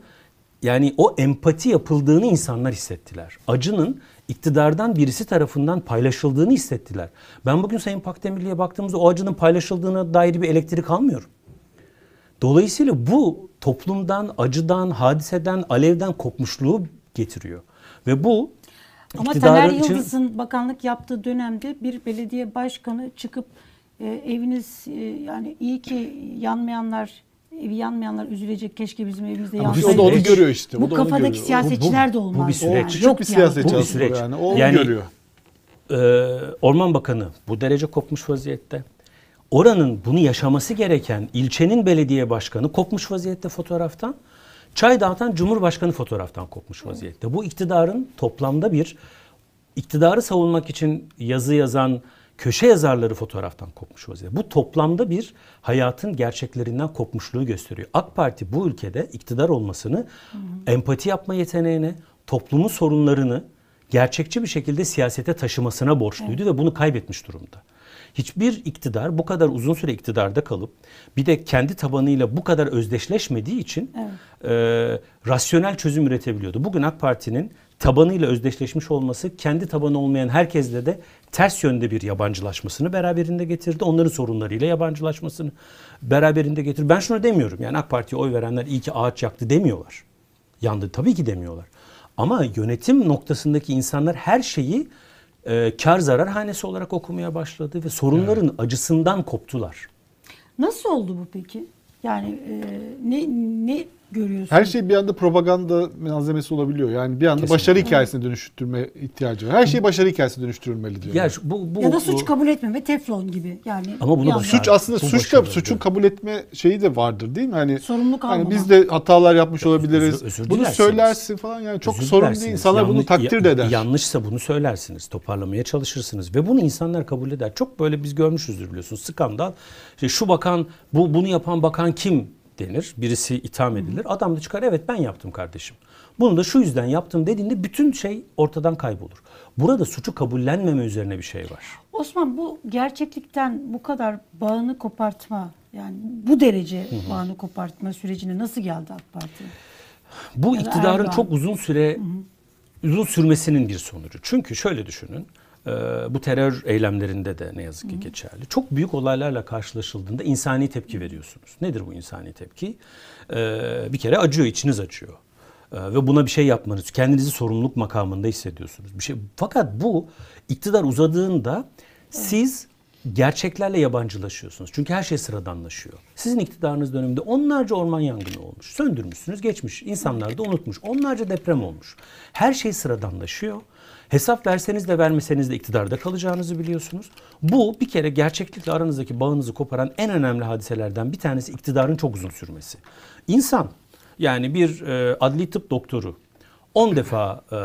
yani o empati yapıldığını insanlar hissettiler. Acının iktidardan birisi tarafından paylaşıldığını hissettiler. Ben bugün Sayın Pakdemirli'ye baktığımızda o acının paylaşıldığına dair bir elektrik almıyorum. Dolayısıyla bu toplumdan, acıdan, hadiseden, alevden kopmuşluğu getiriyor. Ve bu Ama Taner için- Yıldız'ın bakanlık yaptığı dönemde bir belediye başkanı çıkıp e, eviniz e, yani iyi ki yanmayanlar evi yanmayanlar üzülecek keşke bizim evimizde yansaydı. O da onu süreç. görüyor işte. o Bu kafadaki görüyor. siyasetçiler de bu bir olmaz. süreç. yani. Küçük Küçük Yok bir yani. siyasetçi Bu bir süreç. yani. O onu Yani- görüyor. e, Orman Bakanı bu derece kopmuş vaziyette. Oranın bunu yaşaması gereken ilçenin belediye başkanı kopmuş vaziyette fotoğraftan. Çay dağıtan Cumhurbaşkanı fotoğraftan kopmuş vaziyette. Bu iktidarın toplamda bir iktidarı savunmak için yazı yazan köşe yazarları fotoğraftan kopmuş vaziyette. Bu toplamda bir hayatın gerçeklerinden kopmuşluğu gösteriyor. AK Parti bu ülkede iktidar olmasını empati yapma yeteneğine, toplumun sorunlarını gerçekçi bir şekilde siyasete taşımasına borçluydu ve bunu kaybetmiş durumda. Hiçbir iktidar bu kadar uzun süre iktidarda kalıp bir de kendi tabanıyla bu kadar özdeşleşmediği için e, rasyonel çözüm üretebiliyordu. Bugün AK Parti'nin tabanıyla özdeşleşmiş olması kendi tabanı olmayan herkesle de ters yönde bir yabancılaşmasını beraberinde getirdi. Onların sorunlarıyla yabancılaşmasını beraberinde getirdi. Ben şunu demiyorum yani AK Parti'ye oy verenler iyi ki ağaç yaktı demiyorlar. Yandı tabii ki demiyorlar. Ama yönetim noktasındaki insanlar her şeyi e, kar zarar hanesi olarak okumaya başladı ve sorunların acısından koptular. Nasıl oldu bu peki? Yani e, ne ne görüyorsun? Her şey bir anda propaganda malzemesi olabiliyor. Yani bir anda Kesinlikle. başarı hikayesine dönüştürme ihtiyacı var. Her şey başarı hikayesine dönüştürülmeli diyor. Ya şu- bu, bu ya da suç bu- kabul etmeme teflon gibi. Yani Ama bunu başar- Suç aslında Bu suç da suçun kabul etme şeyi de vardır değil mi? Hani Sorumluluk hani biz de hatalar yapmış olabiliriz. özür- özür bunu dilersiniz. söylersin falan yani çok Özür sorun değil. İnsanlar bunu Yanlış- takdir de eder. Yanlışsa bunu söylersiniz. Toparlamaya çalışırsınız. Ve bunu insanlar kabul eder. Çok böyle biz görmüşüzdür biliyorsunuz. Skandal. İşte şu bakan, bu bunu yapan bakan kim denir. Birisi itham edilir. Adam da çıkar evet ben yaptım kardeşim. Bunu da şu yüzden yaptım dediğinde bütün şey ortadan kaybolur. Burada suçu kabullenmeme üzerine bir şey var. Osman bu gerçeklikten bu kadar bağını kopartma yani bu derece bağını kopartma sürecine nasıl geldi AK Parti? Bu Ya da iktidarın Erdoğan. çok uzun süre uzun sürmesinin bir sonucu. Çünkü şöyle düşünün. E, Bu terör eylemlerinde de ne yazık ki geçerli. Çok büyük olaylarla karşılaşıldığında insani tepki veriyorsunuz. Nedir bu insani tepki? E, Bir kere acıyor, içiniz acıyor. E, Ve buna bir şey yapmanız, kendinizi sorumluluk makamında hissediyorsunuz. Bir şey. Fakat bu iktidar uzadığında siz gerçeklerle yabancılaşıyorsunuz. Çünkü her şey sıradanlaşıyor. Sizin iktidarınız döneminde onlarca orman yangını olmuş. Söndürmüşsünüz, geçmiş. İnsanlar da unutmuş. Onlarca deprem olmuş. Her şey sıradanlaşıyor. Hesap verseniz de vermeseniz de iktidarda kalacağınızı biliyorsunuz. Bu bir kere gerçeklikle aranızdaki bağınızı koparan en önemli hadiselerden bir tanesi iktidarın çok uzun sürmesi. İnsan yani bir e, adli tıp doktoru 10 defa e,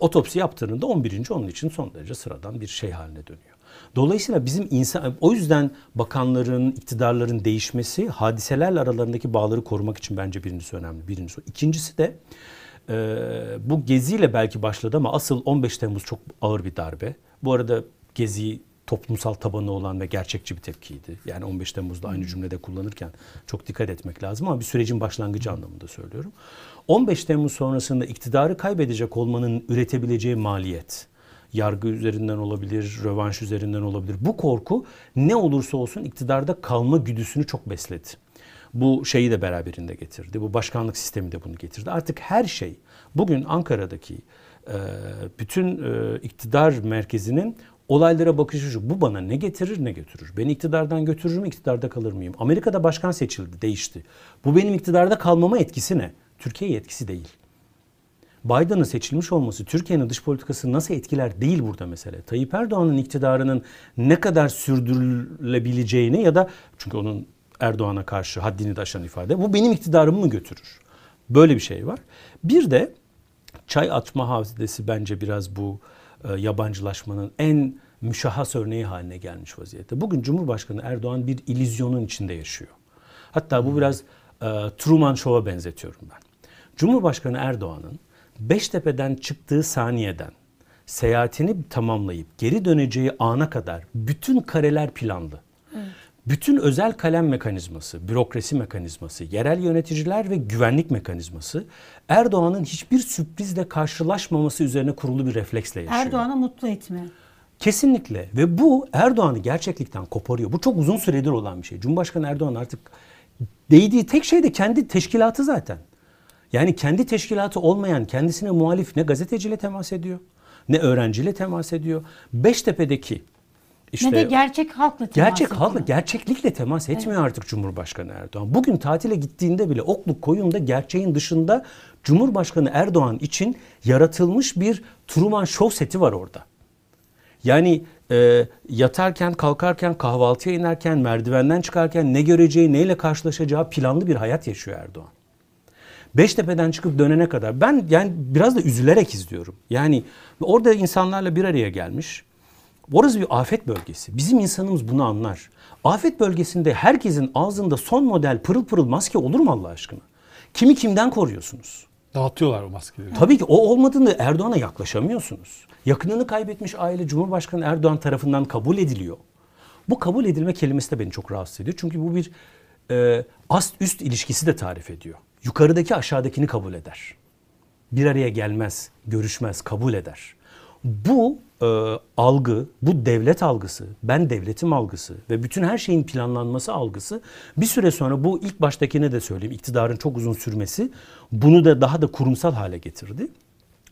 otopsi yaptığında 11. onun için son derece sıradan bir şey haline dönüyor. Dolayısıyla bizim insan o yüzden bakanların, iktidarların değişmesi hadiselerle aralarındaki bağları korumak için bence birincisi önemli. Birincisi. İkincisi de bu geziyle belki başladı ama asıl 15 Temmuz çok ağır bir darbe. Bu arada gezi toplumsal tabanı olan ve gerçekçi bir tepkiydi. Yani 15 Temmuz'da aynı cümlede kullanırken çok dikkat etmek lazım ama bir sürecin başlangıcı anlamında söylüyorum. 15 Temmuz sonrasında iktidarı kaybedecek olmanın üretebileceği maliyet, yargı üzerinden olabilir, rövanş üzerinden olabilir. Bu korku ne olursa olsun iktidarda kalma güdüsünü çok besledi. Bu şeyi de beraberinde getirdi. Bu başkanlık sistemi de bunu getirdi. Artık her şey bugün Ankara'daki e, bütün e, iktidar merkezinin olaylara bakışı şu. Bu bana ne getirir ne götürür. Beni iktidardan götürür mü iktidarda kalır mıyım? Amerika'da başkan seçildi değişti. Bu benim iktidarda kalmama etkisi ne? Türkiye'ye etkisi değil. Biden'ın seçilmiş olması Türkiye'nin dış politikasını nasıl etkiler değil burada mesele. Tayyip Erdoğan'ın iktidarının ne kadar sürdürülebileceğini ya da çünkü onun Erdoğan'a karşı haddini de ifade bu benim iktidarımı mı götürür? Böyle bir şey var. Bir de çay atma hadisesi bence biraz bu e, yabancılaşmanın en müşahhas örneği haline gelmiş vaziyette. Bugün Cumhurbaşkanı Erdoğan bir illüzyonun içinde yaşıyor. Hatta bu biraz e, Truman Show'a benzetiyorum ben. Cumhurbaşkanı Erdoğan'ın Beştepe'den çıktığı saniyeden seyahatini tamamlayıp geri döneceği ana kadar bütün kareler planlı. Bütün özel kalem mekanizması, bürokrasi mekanizması, yerel yöneticiler ve güvenlik mekanizması Erdoğan'ın hiçbir sürprizle karşılaşmaması üzerine kurulu bir refleksle yaşıyor. Erdoğan'ı mutlu etme. Kesinlikle ve bu Erdoğan'ı gerçeklikten koparıyor. Bu çok uzun süredir olan bir şey. Cumhurbaşkanı Erdoğan artık değdiği tek şey de kendi teşkilatı zaten. Yani kendi teşkilatı olmayan kendisine muhalif ne gazeteciyle temas ediyor ne öğrenciyle temas ediyor. Beştepe'deki işte ne de gerçek halkla temas Gerçek halkla, gerçeklikle temas etmiyor artık Cumhurbaşkanı Erdoğan. Bugün tatile gittiğinde bile Okluk Koyun'da gerçeğin dışında Cumhurbaşkanı Erdoğan için yaratılmış bir Truman Show seti var orada. Yani e, yatarken, kalkarken, kahvaltıya inerken, merdivenden çıkarken ne göreceği, neyle karşılaşacağı planlı bir hayat yaşıyor Erdoğan. Beştepe'den çıkıp dönene kadar ben yani biraz da üzülerek izliyorum. Yani orada insanlarla bir araya gelmiş. Orası bir afet bölgesi. Bizim insanımız bunu anlar. Afet bölgesinde herkesin ağzında son model pırıl pırıl maske olur mu Allah aşkına? Kimi kimden koruyorsunuz? Dağıtıyorlar o maskeleri. Tabii ki o olmadığında Erdoğan'a yaklaşamıyorsunuz. Yakınını kaybetmiş aile Cumhurbaşkanı Erdoğan tarafından kabul ediliyor. Bu kabul edilme kelimesi de beni çok rahatsız ediyor. Çünkü bu bir e, ast üst ilişkisi de tarif ediyor. Yukarıdaki aşağıdakini kabul eder. Bir araya gelmez, görüşmez, kabul eder. Bu e, algı, bu devlet algısı, ben devletim algısı ve bütün her şeyin planlanması algısı bir süre sonra bu ilk baştakine de söyleyeyim iktidarın çok uzun sürmesi bunu da daha da kurumsal hale getirdi.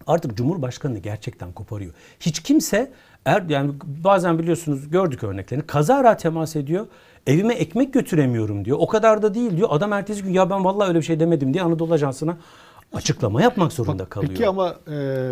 Artık Cumhurbaşkanı gerçekten koparıyor. Hiç kimse er, yani bazen biliyorsunuz gördük örneklerini kazara temas ediyor. Evime ekmek götüremiyorum diyor. O kadar da değil diyor. Adam ertesi gün ya ben vallahi öyle bir şey demedim diye Anadolu Ajansı'na açıklama yapmak zorunda kalıyor. Peki ama e,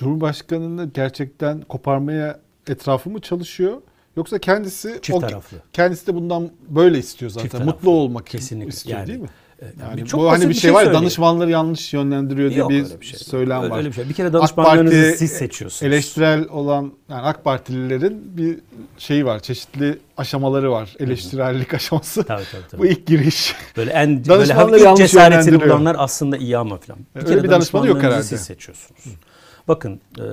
Cumhurbaşkanını gerçekten koparmaya etrafı mı çalışıyor? Yoksa kendisi Çift taraflı. kendisi de bundan böyle istiyor zaten. Çift taraflı. Mutlu olmak Kesinlikle. istiyor Yani, değil mi? e, Yani çok bu hani bir bir şey, şey var ya danışmanları yanlış yönlendiriyor diye bir, bir şey. söylem Öyle- var. öyle bir şey. Bir kere AK danışmanlarınızı Parti siz seçiyorsunuz. Eleştirel olan yani AK Partililerin bir şeyi var. Çeşitli aşamaları var. Eleştirellik aşaması. Tabii, tabii, tabii. Bu ilk giriş. Böyle en böyle ilk cesaretini bulanlar aslında iyi ama falan. Öyle bir danışmanı yok danışmanlarınızı Siz herhalde. seçiyorsunuz. Bakın e,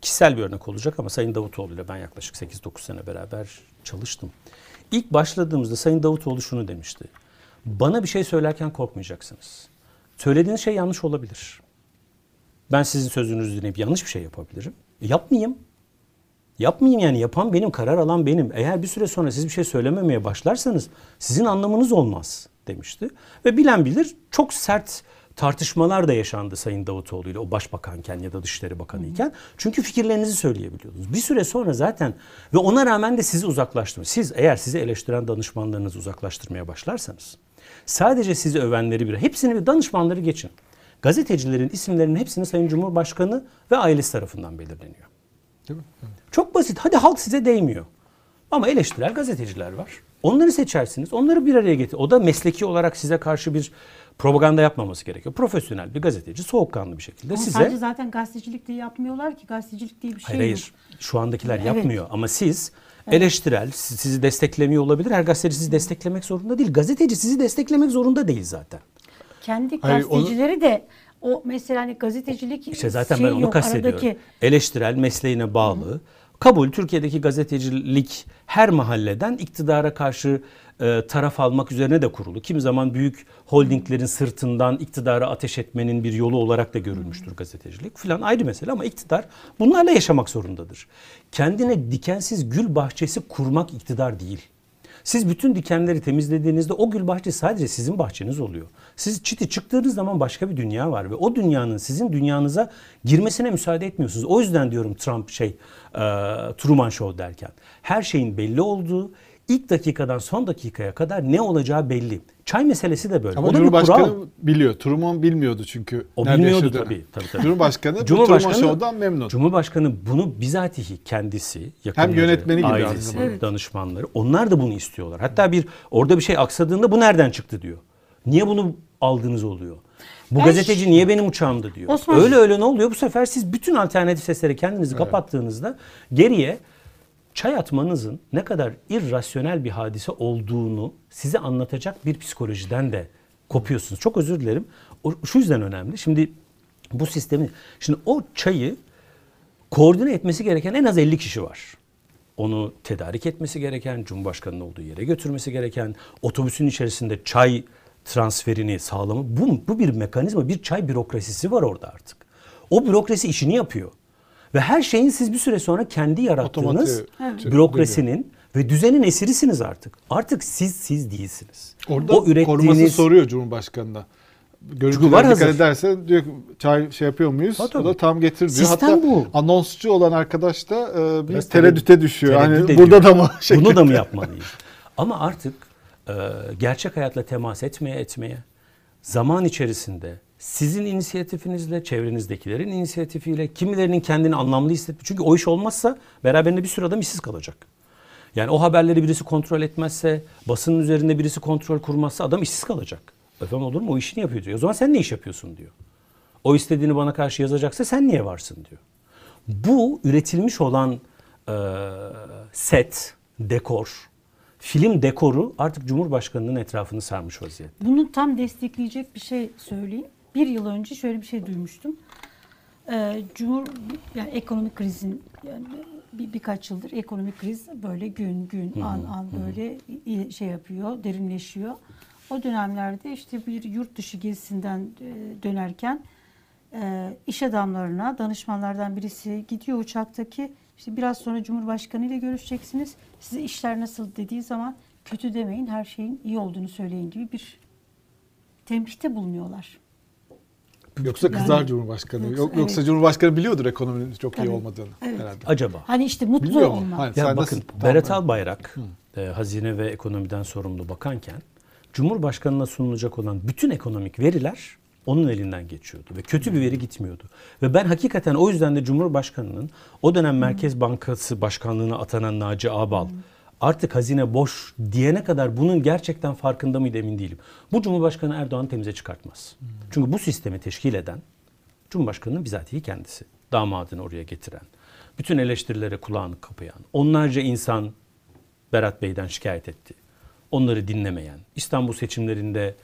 kişisel bir örnek olacak ama Sayın Davutoğlu ile ben yaklaşık 8-9 sene beraber çalıştım. İlk başladığımızda Sayın Davutoğlu şunu demişti. Bana bir şey söylerken korkmayacaksınız. Söylediğiniz şey yanlış olabilir. Ben sizin sözünüzü dinleyip yanlış bir şey yapabilirim. E, yapmayayım. Yapmayayım yani yapan benim, karar alan benim. Eğer bir süre sonra siz bir şey söylememeye başlarsanız sizin anlamınız olmaz demişti. Ve bilen bilir çok sert tartışmalar da yaşandı Sayın Davutoğlu ile o başbakanken ya da Dışişleri Bakanı iken. Çünkü fikirlerinizi söyleyebiliyordunuz. Bir süre sonra zaten ve ona rağmen de sizi uzaklaştırmış. Siz eğer sizi eleştiren danışmanlarınızı uzaklaştırmaya başlarsanız sadece sizi övenleri bir hepsini bir danışmanları geçin. Gazetecilerin isimlerinin hepsini Sayın Cumhurbaşkanı ve ailesi tarafından belirleniyor. Değil mi? Çok basit. Hadi halk size değmiyor. Ama eleştirel gazeteciler var. Onları seçersiniz. Onları bir araya getir. O da mesleki olarak size karşı bir propaganda yapmaması gerekiyor. Profesyonel bir gazeteci soğukkanlı bir şekilde Ama size... sadece zaten gazetecilik diye yapmıyorlar ki. Gazetecilik diye bir şey Hayır yok. hayır. Şu andakiler Evet. yapmıyor. Ama siz eleştirel, si- sizi desteklemiyor olabilir. Her gazeteci sizi desteklemek zorunda değil. Gazeteci sizi desteklemek zorunda değil zaten. Kendi Hayır, onu- gazetecileri de o mesela hani gazetecilik İşte zaten şey ben onu yok, kastediyorum. aradaki Eleştirel mesleğine bağlı. Kabul Türkiye'deki gazetecilik her mahalleden iktidara karşı e, taraf almak üzerine de kurulu. Kimi zaman büyük holdinglerin sırtından iktidara ateş etmenin bir yolu olarak da görülmüştür gazetecilik filan ayrı mesele ama iktidar bunlarla yaşamak zorundadır. Kendine dikensiz gül bahçesi kurmak iktidar değil. Siz bütün dikenleri temizlediğinizde o gül bahçesi sadece sizin bahçeniz oluyor. Siz çiti çıktığınız zaman başka bir dünya var ve o dünyanın sizin dünyanıza girmesine müsaade etmiyorsunuz. O yüzden diyorum Trump şey e, Truman Show derken her şeyin belli olduğu ilk dakikadan son dakikaya kadar ne olacağı belli. Çay meselesi de böyle. Ama o da bir Cumhurbaşkanı kural. biliyor. Truman bilmiyordu çünkü. O nerede bilmiyordu yaşadığını. tabii, tabii, tabii. Cumhurbaşkanı, Cumhurbaşkanı, Truman Show'dan memnun. Cumhurbaşkanı bunu bizatihi kendisi, yakınları, yönetmeni gibi aynı ailesi, zamanda. danışmanları onlar da bunu istiyorlar. Hatta bir orada bir şey aksadığında bu nereden çıktı diyor. Niye bunu aldınız oluyor. Bu Ben gazeteci niye benim uçağımda diyor. Osman- öyle öyle ne oluyor? Bu sefer siz bütün alternatif seslere kendinizi kapattığınızda geriye çay atmanızın ne kadar irrasyonel bir hadise olduğunu size anlatacak bir psikolojiden de kopuyorsunuz. Çok özür dilerim. O, şu yüzden önemli. Şimdi bu sistemi, şimdi o çayı koordine etmesi gereken en az 50 kişi var. Onu tedarik etmesi gereken, Cumhurbaşkanı'nın olduğu yere götürmesi gereken, otobüsün içerisinde çay transferini sağlamı. Bu, bu bir mekanizma, bir çay bürokrasisi var orada artık. O bürokrasi işini yapıyor. Ve her şeyin siz bir süre sonra kendi yarattığınız Otomatiğe bürokrasinin ve düzenin esirisiniz artık. Artık siz siz değilsiniz. Orada o ürettiğiniz koruması soruyor Cumhurbaşkanı'na. Görüntüler var dikkat hazır. edersen diyor çay şey yapıyor muyuz? Ha, tabii. o da tam getir diyor. Sistem Hatta bu. anonsçu olan arkadaş da e, bir Biraz tereddüte düşüyor. tereddüt hani burada da mı? Bunu da mı şeklinde. yapmalıyız? Ama artık e, gerçek hayatla temas etmeye etmeye zaman içerisinde sizin inisiyatifinizle, çevrenizdekilerin inisiyatifiyle, kimilerinin kendini anlamlı hissettiği. Çünkü o iş olmazsa beraberinde bir sürü adam işsiz kalacak. Yani o haberleri birisi kontrol etmezse, basının üzerinde birisi kontrol kurmazsa adam işsiz kalacak. Efendim olur mu? O işini yapıyor diyor. O zaman sen ne iş yapıyorsun diyor. O istediğini bana karşı yazacaksa sen niye varsın diyor. Bu üretilmiş olan e, set, dekor, film dekoru artık Cumhurbaşkanı'nın etrafını sarmış vaziyette. Bunu tam destekleyecek bir şey söyleyeyim. Bir yıl önce şöyle bir şey duymuştum. Ee, Cumhur yani ekonomik krizin yani bir, birkaç yıldır ekonomik kriz böyle gün gün an an böyle i- şey yapıyor, derinleşiyor. O dönemlerde işte bir yurt dışı gezisinden e, dönerken e, iş adamlarına, danışmanlardan birisi gidiyor uçaktaki işte biraz sonra Cumhurbaşkanı ile görüşeceksiniz. Size işler nasıl dediği zaman kötü demeyin, her şeyin iyi olduğunu söyleyin gibi bir tembihte bulunuyorlar. Yoksa kızar Yani- Cumhurbaşkanı. Yoksa- Yok, yoksa evet. Cumhurbaşkanı biliyordur ekonominin çok iyi olmadığını Evet. herhalde. Acaba? Hani işte mutlu Bilmiyor mu? olmak. Hayır. Ya Sen bakın nasıl- Berat Tamam. Albayrak e, hazine ve ekonomiden sorumlu bakanken Cumhurbaşkanına sunulacak olan bütün ekonomik veriler onun elinden geçiyordu ve kötü bir veri gitmiyordu. Ve ben hakikaten o yüzden de Cumhurbaşkanının o dönem Merkez Bankası Başkanlığına atanan Naci Ağbal artık hazine boş diyene kadar bunun gerçekten farkında mıydı emin değilim. Bu Cumhurbaşkanı Erdoğan temize çıkartmaz. Çünkü bu sistemi teşkil eden Cumhurbaşkanı'nın bizatihi kendisi. Damadını oraya getiren, bütün eleştirilere kulağını kapayan, onlarca insan Berat Bey'den şikayet etti. Onları dinlemeyen, İstanbul seçimlerinde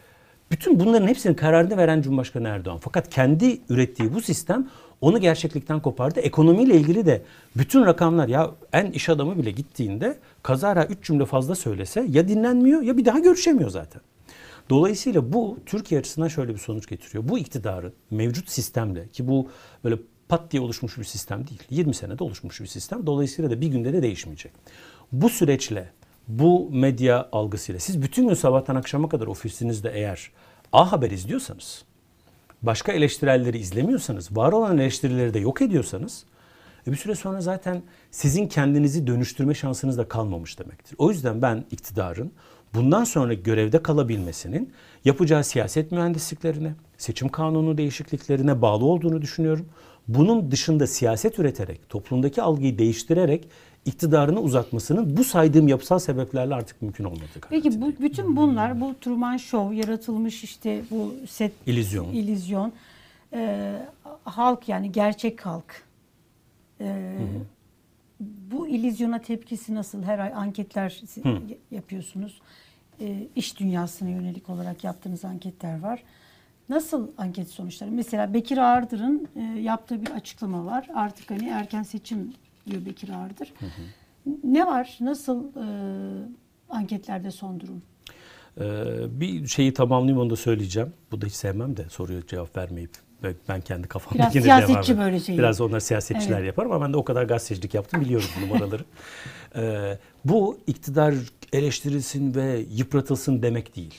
bütün bunların hepsinin kararını veren Cumhurbaşkanı Erdoğan. Fakat kendi ürettiği bu sistem onu gerçeklikten kopardı. Ekonomiyle ilgili de bütün rakamlar ya en iş adamı bile gittiğinde kazara 3 cümle fazla söylese ya dinlenmiyor ya bir daha görüşemiyor zaten. Dolayısıyla bu Türkiye açısından şöyle bir sonuç getiriyor. Bu iktidarın mevcut sistemle ki bu böyle pat diye oluşmuş bir sistem değil. 20 senede oluşmuş bir sistem. Dolayısıyla da bir günde de değişmeyecek. Bu süreçle, bu medya algısıyla siz bütün gün sabahtan akşama kadar ofisinizde eğer A Haber izliyorsanız, başka eleştirelleri izlemiyorsanız, var olan eleştirileri de yok ediyorsanız e bir süre sonra zaten sizin kendinizi dönüştürme şansınız da kalmamış demektir. O yüzden ben iktidarın bundan sonra görevde kalabilmesinin yapacağı siyaset mühendisliklerine, seçim kanunu değişikliklerine bağlı olduğunu düşünüyorum. Bunun dışında siyaset üreterek, toplumdaki algıyı değiştirerek iktidarını uzatmasının bu saydığım yapısal sebeplerle artık mümkün olmadığı Peki bu bütün bunlar bu Truman Show yaratılmış işte bu set İllüzyon. illüzyon e, halk yani gerçek halk e, bu illüzyona tepkisi nasıl? Her ay anketler y- yapıyorsunuz. E, iş dünyasına yönelik olarak yaptığınız anketler var. Nasıl anket sonuçları? Mesela Bekir Ağırdır'ın e, yaptığı bir açıklama var. Artık hani erken seçim diyor Bekir Ağırdır. Ne var? Nasıl e, anketlerde son durum? Ee, bir şeyi tamamlayayım onu da söyleyeceğim. Bu da hiç sevmem de soruya cevap vermeyip ve ben kendi kafamdakine Biraz devam siyasetçi böyle şey. Biraz onlar siyasetçiler Evet. yapar ama ben de o kadar gazetecilik yaptım biliyorum bu numaraları. Ee, bu iktidar eleştirilsin ve yıpratılsın demek değil.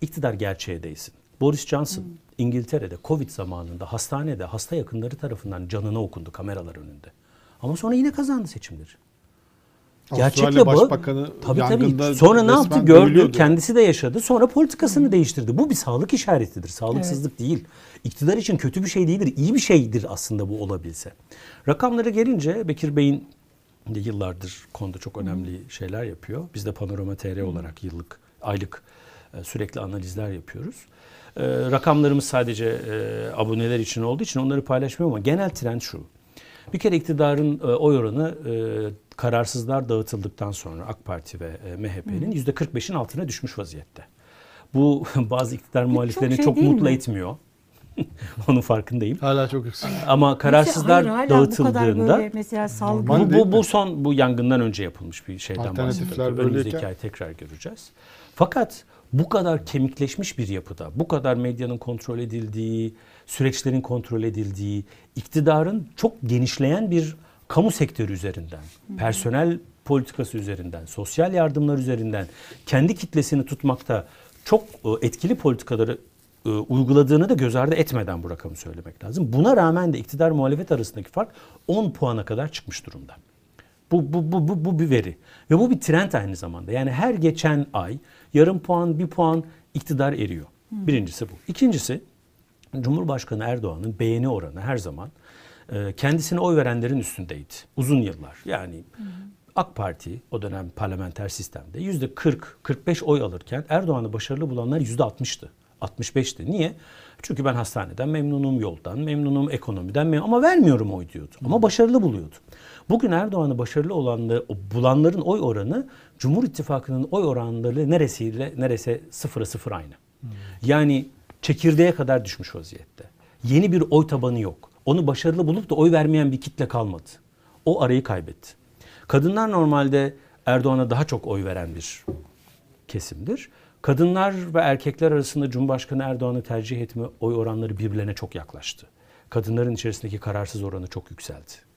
İktidar gerçeğe değsin. Boris Johnson Hmm. İngiltere'de Covid zamanında hastanede hasta yakınları tarafından canına okundu kameralar önünde. Ama sonra yine kazandı seçimleri. Avustralya bu. Başbakanı tabii, tabii. Sonra ne yaptı gördü dövülüyordu. kendisi de yaşadı sonra politikasını değiştirdi. Bu bir sağlık işaretidir sağlıksızlık değil. İktidar için kötü bir şey değildir iyi bir şeydir aslında bu olabilse. Rakamlara gelince Bekir Bey'in de yıllardır konuda çok önemli şeyler yapıyor. Biz de Panorama TR olarak yıllık aylık e, sürekli analizler yapıyoruz. E, rakamlarımız sadece e, aboneler için olduğu için onları paylaşmıyorum ama genel trend şu. Bir kere iktidarın e, oy oranı e, kararsızlar dağıtıldıktan sonra AK Parti ve e, MHP'nin yüzde 45'in altına düşmüş vaziyette. Bu bazı iktidar muhaliflerini şey çok, mutlu mi? etmiyor. Onun farkındayım. Hala çok yüksek. Ama kararsızlar hayır, hala bu kadar dağıtıldığında böyle mesela salgın bu, bu, bu son bu yangından önce yapılmış bir şeyden böyleyken- Önümüzdeki ay tekrar göreceğiz. Fakat bu kadar kemikleşmiş bir yapıda, bu kadar medyanın kontrol edildiği, süreçlerin kontrol edildiği, iktidarın çok genişleyen bir kamu sektörü üzerinden, personel politikası üzerinden, sosyal yardımlar üzerinden kendi kitlesini tutmakta çok e, etkili politikaları e, uyguladığını da göz ardı etmeden bu rakamı söylemek lazım. Buna rağmen de iktidar muhalefet arasındaki fark 10 puana kadar çıkmış durumda. Bu, bu, bu, bu, bu bir veri. Ve bu bir trend aynı zamanda. Yani her geçen ay yarım puan, bir puan iktidar eriyor. Birincisi bu. İkincisi Cumhurbaşkanı Erdoğan'ın beğeni oranı her zaman e, kendisine oy verenlerin üstündeydi. Uzun yıllar. Yani AK Parti o dönem parlamenter sistemde yüzde 40-45 oy alırken Erdoğan'ı başarılı bulanlar yüzde 60'tı. 65'ti. Niye? Çünkü ben hastaneden memnunum, yoldan memnunum, ekonomiden memnunum ama vermiyorum oy diyordu. Ama başarılı buluyordu. Bugün Erdoğan'ı başarılı olanları, bulanların oy oranı Cumhur İttifakı'nın oy oranları neresiyle nerese sıfıra sıfır aynı. Yani çekirdeğe kadar düşmüş vaziyette. Yeni bir oy tabanı yok. Onu başarılı bulup da oy vermeyen bir kitle kalmadı. O arayı kaybetti. Kadınlar normalde Erdoğan'a daha çok oy veren bir kesimdir. Kadınlar ve erkekler arasında Cumhurbaşkanı Erdoğan'ı tercih etme oy oranları birbirlerine çok yaklaştı. Kadınların içerisindeki kararsız oranı çok yükseldi.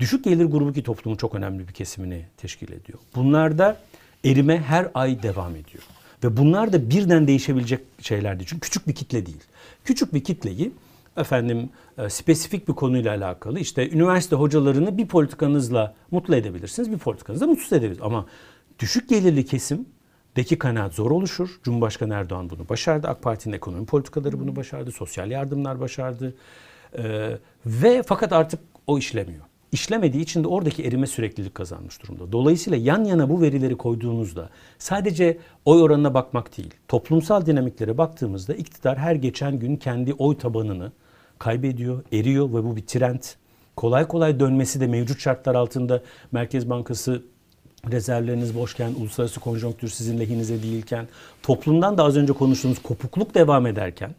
Düşük gelir grubu ki toplumun çok önemli bir kesimini teşkil ediyor. Bunlarda erime her ay devam ediyor. Ve bunlar da birden değişebilecek şeyler değil. Çünkü küçük bir kitle değil. Küçük bir kitleyi efendim e, spesifik bir konuyla alakalı işte üniversite hocalarını bir politikanızla mutlu edebilirsiniz, bir politikanızla mutsuz edebilirsiniz. Ama düşük gelirli kesim deki kanaat zor oluşur. Cumhurbaşkanı Erdoğan bunu başardı. AK Parti'nin ekonomi politikaları bunu başardı. Sosyal yardımlar başardı. Ee, ve fakat artık o işlemiyor. İşlemediği için de oradaki erime süreklilik kazanmış durumda. Dolayısıyla yan yana bu verileri koyduğunuzda sadece oy oranına bakmak değil, toplumsal dinamiklere baktığımızda iktidar her geçen gün kendi oy tabanını kaybediyor, eriyor ve bu bir trend. Kolay kolay dönmesi de mevcut şartlar altında Merkez Bankası rezervleriniz boşken, uluslararası konjonktür sizin lehinize değilken, toplumdan da az önce konuştuğumuz kopukluk devam ederken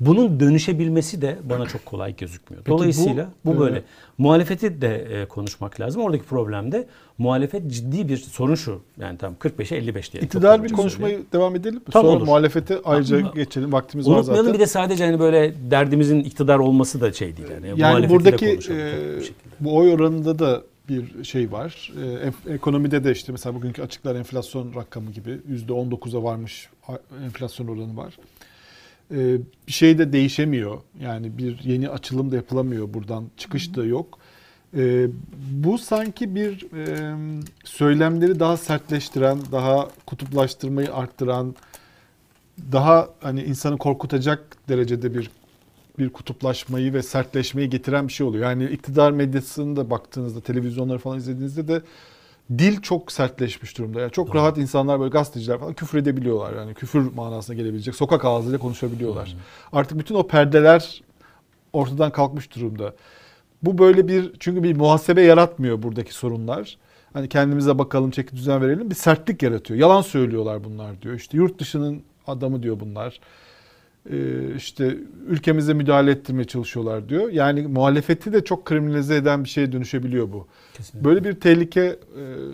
bunun dönüşebilmesi de bana çok kolay gözükmüyor. Dolayısıyla bu, bu, böyle. e, Muhalefeti de e, konuşmak lazım. Oradaki problem de muhalefet ciddi bir sorun şu. Yani tam 45'e 55 diye. İktidar bir konuşmayı devam edelim mi? Tabii Sonra olur. muhalefete ayrıca Ama- geçelim. Vaktimiz var Unutmayalım zaten. bir de sadece hani böyle derdimizin iktidar olması da şey değil. Yani, Yani buradaki e, bu oy oranında da bir şey var. E, ekonomide de işte mesela bugünkü açıklar enflasyon rakamı gibi %19'a varmış enflasyon oranı var. E, bir şey de değişemiyor. Yani bir yeni açılım da yapılamıyor buradan. Çıkış da yok. E, bu sanki bir söylemleri daha sertleştiren, daha kutuplaştırmayı arttıran, daha hani insanı korkutacak derecede bir bir kutuplaşmayı ve sertleşmeyi getiren bir şey oluyor. Yani iktidar medyasını da baktığınızda, televizyonları falan izlediğinizde de dil çok sertleşmiş durumda. Yani çok rahat insanlar böyle gazeteciler falan küfür edebiliyorlar. Yani küfür manasına gelebilecek. Sokak ağzıyla konuşabiliyorlar. Artık bütün o perdeler ortadan kalkmış durumda. Bu böyle bir çünkü bir muhasebe yaratmıyor buradaki sorunlar. Hani kendimize bakalım, çeki düzen verelim. Bir sertlik yaratıyor. Yalan söylüyorlar bunlar diyor. İşte yurt dışının adamı diyor bunlar. Ee, işte ülkemize müdahale ettirmeye çalışıyorlar diyor. Yani muhalefeti de çok kriminalize eden bir şeye dönüşebiliyor bu. Kesinlikle. Böyle bir tehlike e,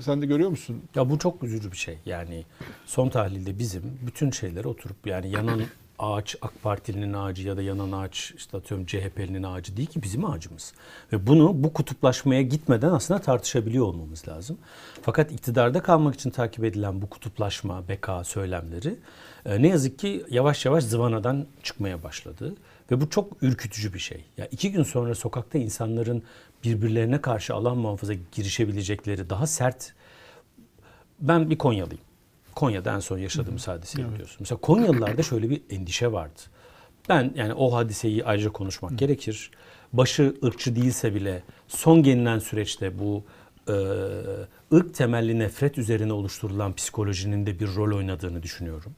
sen de görüyor musun? Ya bu çok üzücü bir şey. Yani son tahlilde bizim bütün şeyleri oturup yani yanan ağaç AK Partili'nin ağacı ya da yanan ağaç işte atıyorum CHP'linin ağacı değil ki bizim ağacımız. Ve bunu bu kutuplaşmaya gitmeden aslında tartışabiliyor olmamız lazım. Fakat iktidarda kalmak için takip edilen bu kutuplaşma, beka söylemleri e, ne yazık ki yavaş yavaş zıvanadan çıkmaya başladı. Ve bu çok ürkütücü bir şey. Ya iki gün sonra sokakta insanların birbirlerine karşı alan muhafaza girişebilecekleri daha sert ben bir Konyalıyım. Konya'da en son yaşadığımız hadiseyi biliyorsun. Mesela Konyalılarda şöyle bir endişe vardı. Ben yani o hadiseyi ayrıca konuşmak gerekir. Başı ırkçı değilse bile son gelinen süreçte bu e, ırk temelli nefret üzerine oluşturulan psikolojinin de bir rol oynadığını düşünüyorum.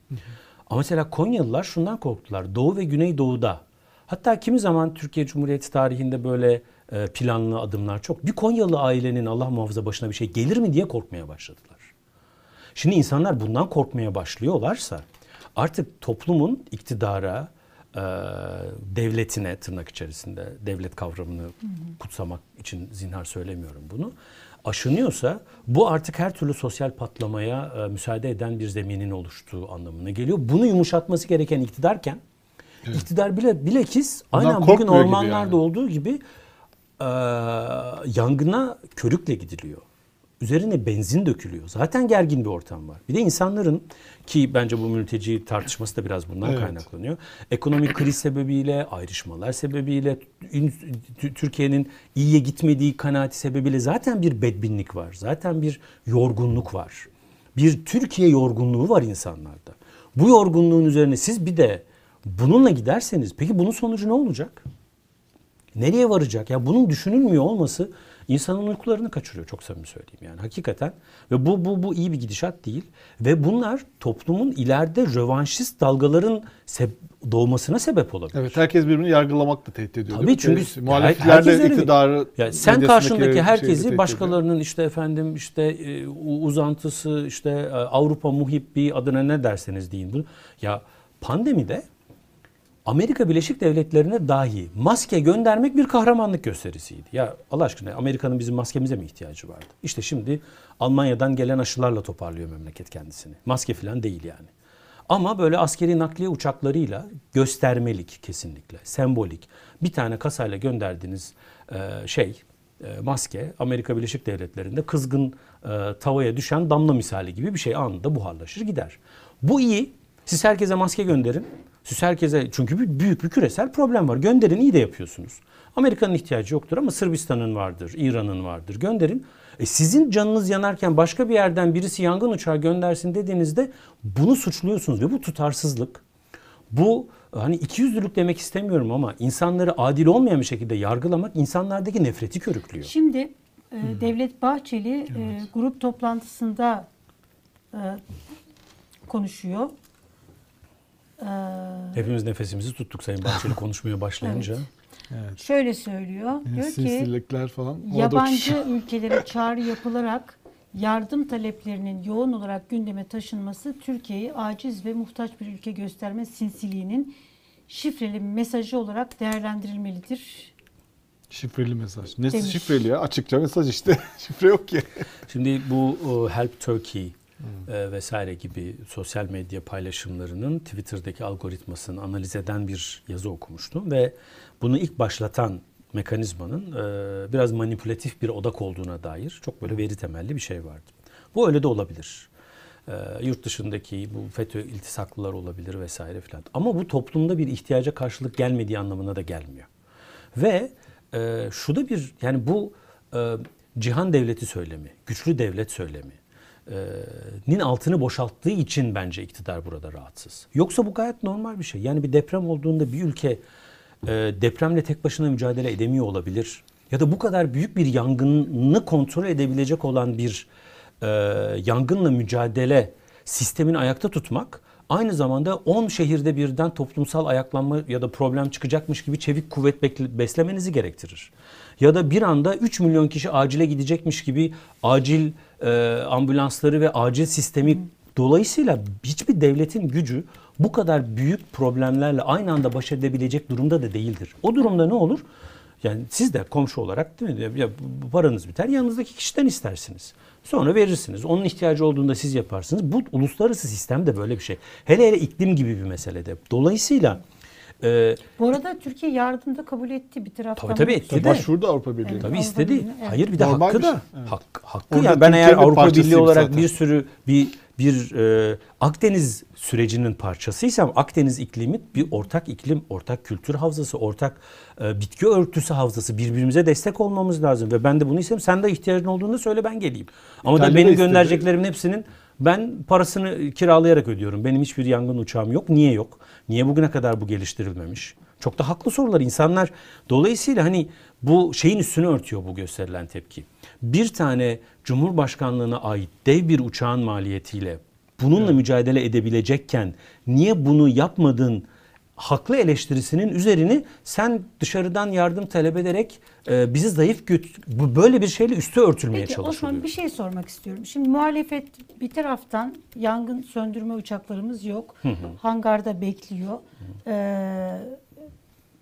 Ama mesela Konyalılar şundan korktular. Doğu ve Güneydoğu'da hatta kimi zaman Türkiye Cumhuriyeti tarihinde böyle e, planlı adımlar çok. Bir Konyalı ailenin Allah muhafaza başına bir şey gelir mi diye korkmaya başladılar. Şimdi insanlar bundan korkmaya başlıyorlarsa artık toplumun iktidara, e, devletine tırnak içerisinde devlet kavramını kutsamak için zinhar söylemiyorum bunu. Aşınıyorsa bu artık her türlü sosyal patlamaya e, müsaade eden bir zeminin oluştuğu anlamına geliyor. Bunu yumuşatması gereken iktidarken iktidar bile bilekis Bundan aynen bugün ormanlarda yani. olduğu gibi e, yangına körükle gidiliyor. Üzerine benzin dökülüyor. Zaten gergin bir ortam var. Bir de insanların ki bence bu mülteci tartışması da biraz bundan Evet. kaynaklanıyor. Ekonomik kriz sebebiyle, ayrışmalar sebebiyle, in- Tü- Türkiye'nin iyiye gitmediği kanaati sebebiyle zaten bir bedbinlik var. Zaten bir yorgunluk var. Bir Türkiye yorgunluğu var insanlarda. Bu yorgunluğun üzerine siz bir de Bununla giderseniz peki bunun sonucu ne olacak? Nereye varacak? Ya bunun düşünülmüyor olması insanın uykularını kaçırıyor çok samimi söyleyeyim yani hakikaten. Ve bu bu bu iyi bir gidişat değil ve bunlar toplumun ileride rövanşist dalgaların seb- doğmasına sebep olabilir. Evet herkes birbirini yargılamakla tehdit ediyor. Tabii çünkü muhalifler herkes de öyle bir- iktidarı Ya sen karşındaki herkesi başkalarının işte efendim işte e, uzantısı işte e, Avrupa muhibbi adına ne derseniz deyin bunu. Ya pandemide Amerika Birleşik Devletleri'ne dahi maske göndermek bir kahramanlık gösterisiydi. Ya Allah aşkına Amerika'nın bizim maskemize mi ihtiyacı vardı? İşte şimdi Almanya'dan gelen aşılarla toparlıyor memleket kendisini. Maske falan değil yani. Ama böyle askeri nakliye uçaklarıyla göstermelik kesinlikle, sembolik. Bir tane kasayla gönderdiğiniz e, şey, e, maske Amerika Birleşik Devletleri'nde kızgın e, tavaya düşen damla misali gibi bir şey anında buharlaşır gider. Bu iyi. Siz herkese maske gönderin. Siz herkese çünkü bir büyük bir küresel problem var. Gönderin iyi de yapıyorsunuz. Amerika'nın ihtiyacı yoktur ama Sırbistan'ın vardır, İran'ın vardır. Gönderin. E sizin canınız yanarken başka bir yerden birisi yangın uçağı göndersin dediğinizde bunu suçluyorsunuz ve bu tutarsızlık. Bu hani ikiyüzlülük demek istemiyorum ama insanları adil olmayan bir şekilde yargılamak insanlardaki nefreti körüklüyor. Şimdi e, Devlet Bahçeli e, grup toplantısında e, konuşuyor. E, Hepimiz nefesimizi tuttuk Sayın Bahçeli konuşmaya başlayınca. şöyle söylüyor. Yani diyor ki sinsilikler falan. yabancı ülkelere çağrı yapılarak yardım taleplerinin yoğun olarak gündeme taşınması Türkiye'yi aciz ve muhtaç bir ülke gösterme sinsiliğinin şifreli mesajı olarak değerlendirilmelidir. Şifreli mesaj. Ne Demiş. şifreli ya? Açıkça mesaj işte. Şifre yok ki. Şimdi bu e, Help Turkey e, vesaire gibi sosyal medya paylaşımlarının Twitter'daki algoritmasını analiz eden bir yazı okumuştum ve bunu ilk başlatan mekanizmanın e, biraz manipülatif bir odak olduğuna dair çok böyle veri temelli bir şey vardı. Bu öyle de olabilir. E, yurt dışındaki bu FETÖ iltisaklılar olabilir vesaire filan. Ama bu toplumda bir ihtiyaca karşılık gelmediği anlamına da gelmiyor. Ve e, şu da bir yani bu e, cihan devleti söylemi, güçlü devlet söylemi nin altını boşalttığı için bence iktidar burada rahatsız. Yoksa bu gayet normal bir şey. Yani bir deprem olduğunda bir ülke depremle tek başına mücadele edemiyor olabilir. Ya da bu kadar büyük bir yangını kontrol edebilecek olan bir yangınla mücadele sistemini ayakta tutmak aynı zamanda 10 şehirde birden toplumsal ayaklanma ya da problem çıkacakmış gibi çevik kuvvet beslemenizi gerektirir. Ya da bir anda 3 milyon kişi acile gidecekmiş gibi acil e, ambulansları ve acil sistemi dolayısıyla hiçbir devletin gücü bu kadar büyük problemlerle aynı anda baş edebilecek durumda da değildir. O durumda ne olur? Yani siz de komşu olarak değil mi? Ya paranız biter yanınızdaki kişiden istersiniz. Sonra verirsiniz. Onun ihtiyacı olduğunda siz yaparsınız. Bu uluslararası sistem de böyle bir şey. Hele hele iklim gibi bir meselede. Dolayısıyla e, Bu arada Türkiye yardımda kabul etti bir taraftan. Tabii, tabii, etti de. Başvurdu Avrupa Birliği'ne. Evet. Tabii Avrupa istedi. Birliği'ne, evet. Hayır bir de Normal hakkı bir da. Evet. Hak, hakkı Orada ya ben eğer Türkiye'nin Avrupa Birliği olarak zaten. bir sürü bir bir e, Akdeniz sürecinin parçasıysam Akdeniz iklimi bir ortak iklim, ortak kültür havzası, ortak e, bitki örtüsü havzası birbirimize destek olmamız lazım ve ben de bunu isterim. Sen de ihtiyacın olduğunda söyle ben geleyim. Ama da İtalya da benim istedi. göndereceklerimin hepsinin ben parasını kiralayarak ödüyorum. Benim hiçbir yangın uçağım yok. Niye yok? Niye bugüne kadar bu geliştirilmemiş? Çok da haklı sorular insanlar. Dolayısıyla hani bu şeyin üstünü örtüyor bu gösterilen tepki. Bir tane Cumhurbaşkanlığına ait dev bir uçağın maliyetiyle bununla mücadele edebilecekken niye bunu yapmadın haklı eleştirisinin üzerini sen dışarıdan yardım talep ederek e, bizi zayıf göt bu böyle bir şeyle üstü örtülmeye Peki çalışılıyor. Osman bir şey sormak istiyorum. Şimdi muhalefet bir taraftan yangın söndürme uçaklarımız yok. Hangarda bekliyor. Ee,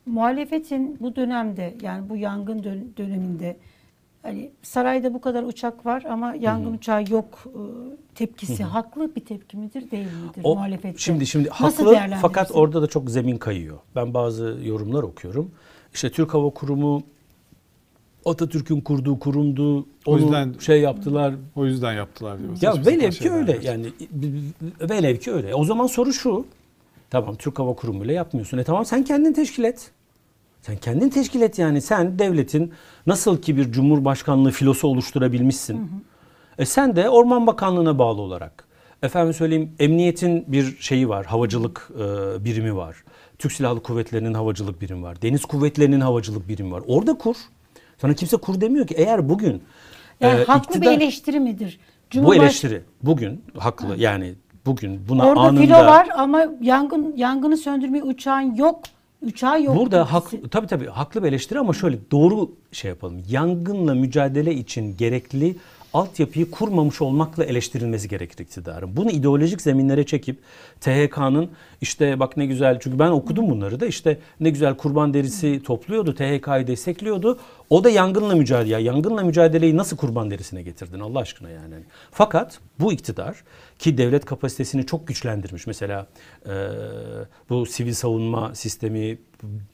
muhalefetin bu dönemde yani bu yangın dön- döneminde hani sarayda bu kadar uçak var ama yangın uçağı yok e, tepkisi haklı bir tepki midir değil midir O, muhalefette? Şimdi şimdi Nasıl haklı fakat orada da çok zemin kayıyor. Ben bazı yorumlar okuyorum. İşte Türk Hava Kurumu Atatürk'ün kurduğu kurumdu. O yüzden- şey yaptılar. O yüzden yaptılar diyor. Ya velev ki öyle var. yani velev ki öyle. O zaman soru şu. Tamam Türk Hava Kurumu ile yapmıyorsun. E tamam sen kendin teşkil et. Sen kendin teşkil et yani. Sen devletin nasıl ki bir cumhurbaşkanlığı filosu oluşturabilmişsin. E sen de Orman Bakanlığı'na bağlı olarak. Efendim söyleyeyim emniyetin bir şeyi var. Havacılık e, birimi var. Türk Silahlı Kuvvetleri'nin havacılık birimi var. Deniz Kuvvetleri'nin havacılık birimi var. Orada kur. Sana kimse kur demiyor ki. Eğer bugün Yani e, haklı iktidar- bir eleştiri midir? bu Cumhurbaş- eleştiri bugün haklı. Yani bugün buna Orada anında filo var ama yangın yangını söndürmeye uçağın yok. Uçağı yok. Burada hak, tabii tabii haklı bir eleştiri ama şöyle doğru şey yapalım. Yangınla mücadele için gerekli altyapıyı kurmamış olmakla eleştirilmesi gerekir iktidarın. Bunu ideolojik zeminlere çekip THK'nın işte bak ne güzel çünkü ben okudum bunları da işte ne güzel kurban derisi topluyordu, THK'yı destekliyordu. O da yangınla mücadele. Ya yangınla mücadeleyi nasıl kurban derisine getirdin Allah aşkına yani. Fakat bu iktidar ki devlet kapasitesini çok güçlendirmiş. Mesela e, bu sivil savunma sistemi,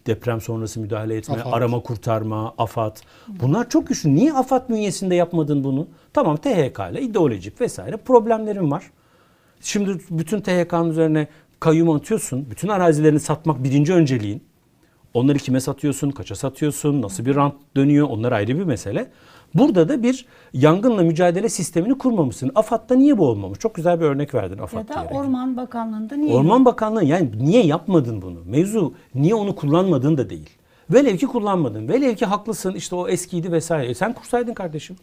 deprem sonrası müdahale etme, AFAD. arama kurtarma, AFAD. Bunlar çok güçlü. Niye AFAD bünyesinde yapmadın bunu? Tamam THK ile ideolojik vesaire problemlerin var. Şimdi bütün THK'nın üzerine kayyum atıyorsun. Bütün arazilerini satmak birinci önceliğin. Onları kime satıyorsun, kaça satıyorsun, nasıl bir rant dönüyor onlar ayrı bir mesele. Burada da bir yangınla mücadele sistemini kurmamışsın. AFAD'da niye bu olmamış? Çok güzel bir örnek verdin AFAD Ya da diyerek. Orman Bakanlığı'nda niye? Orman Bakanlığı yani niye yapmadın bunu? Mevzu niye onu kullanmadın da değil. Velev ki kullanmadın. Velev ki haklısın işte o eskiydi vesaire. E sen kursaydın kardeşim.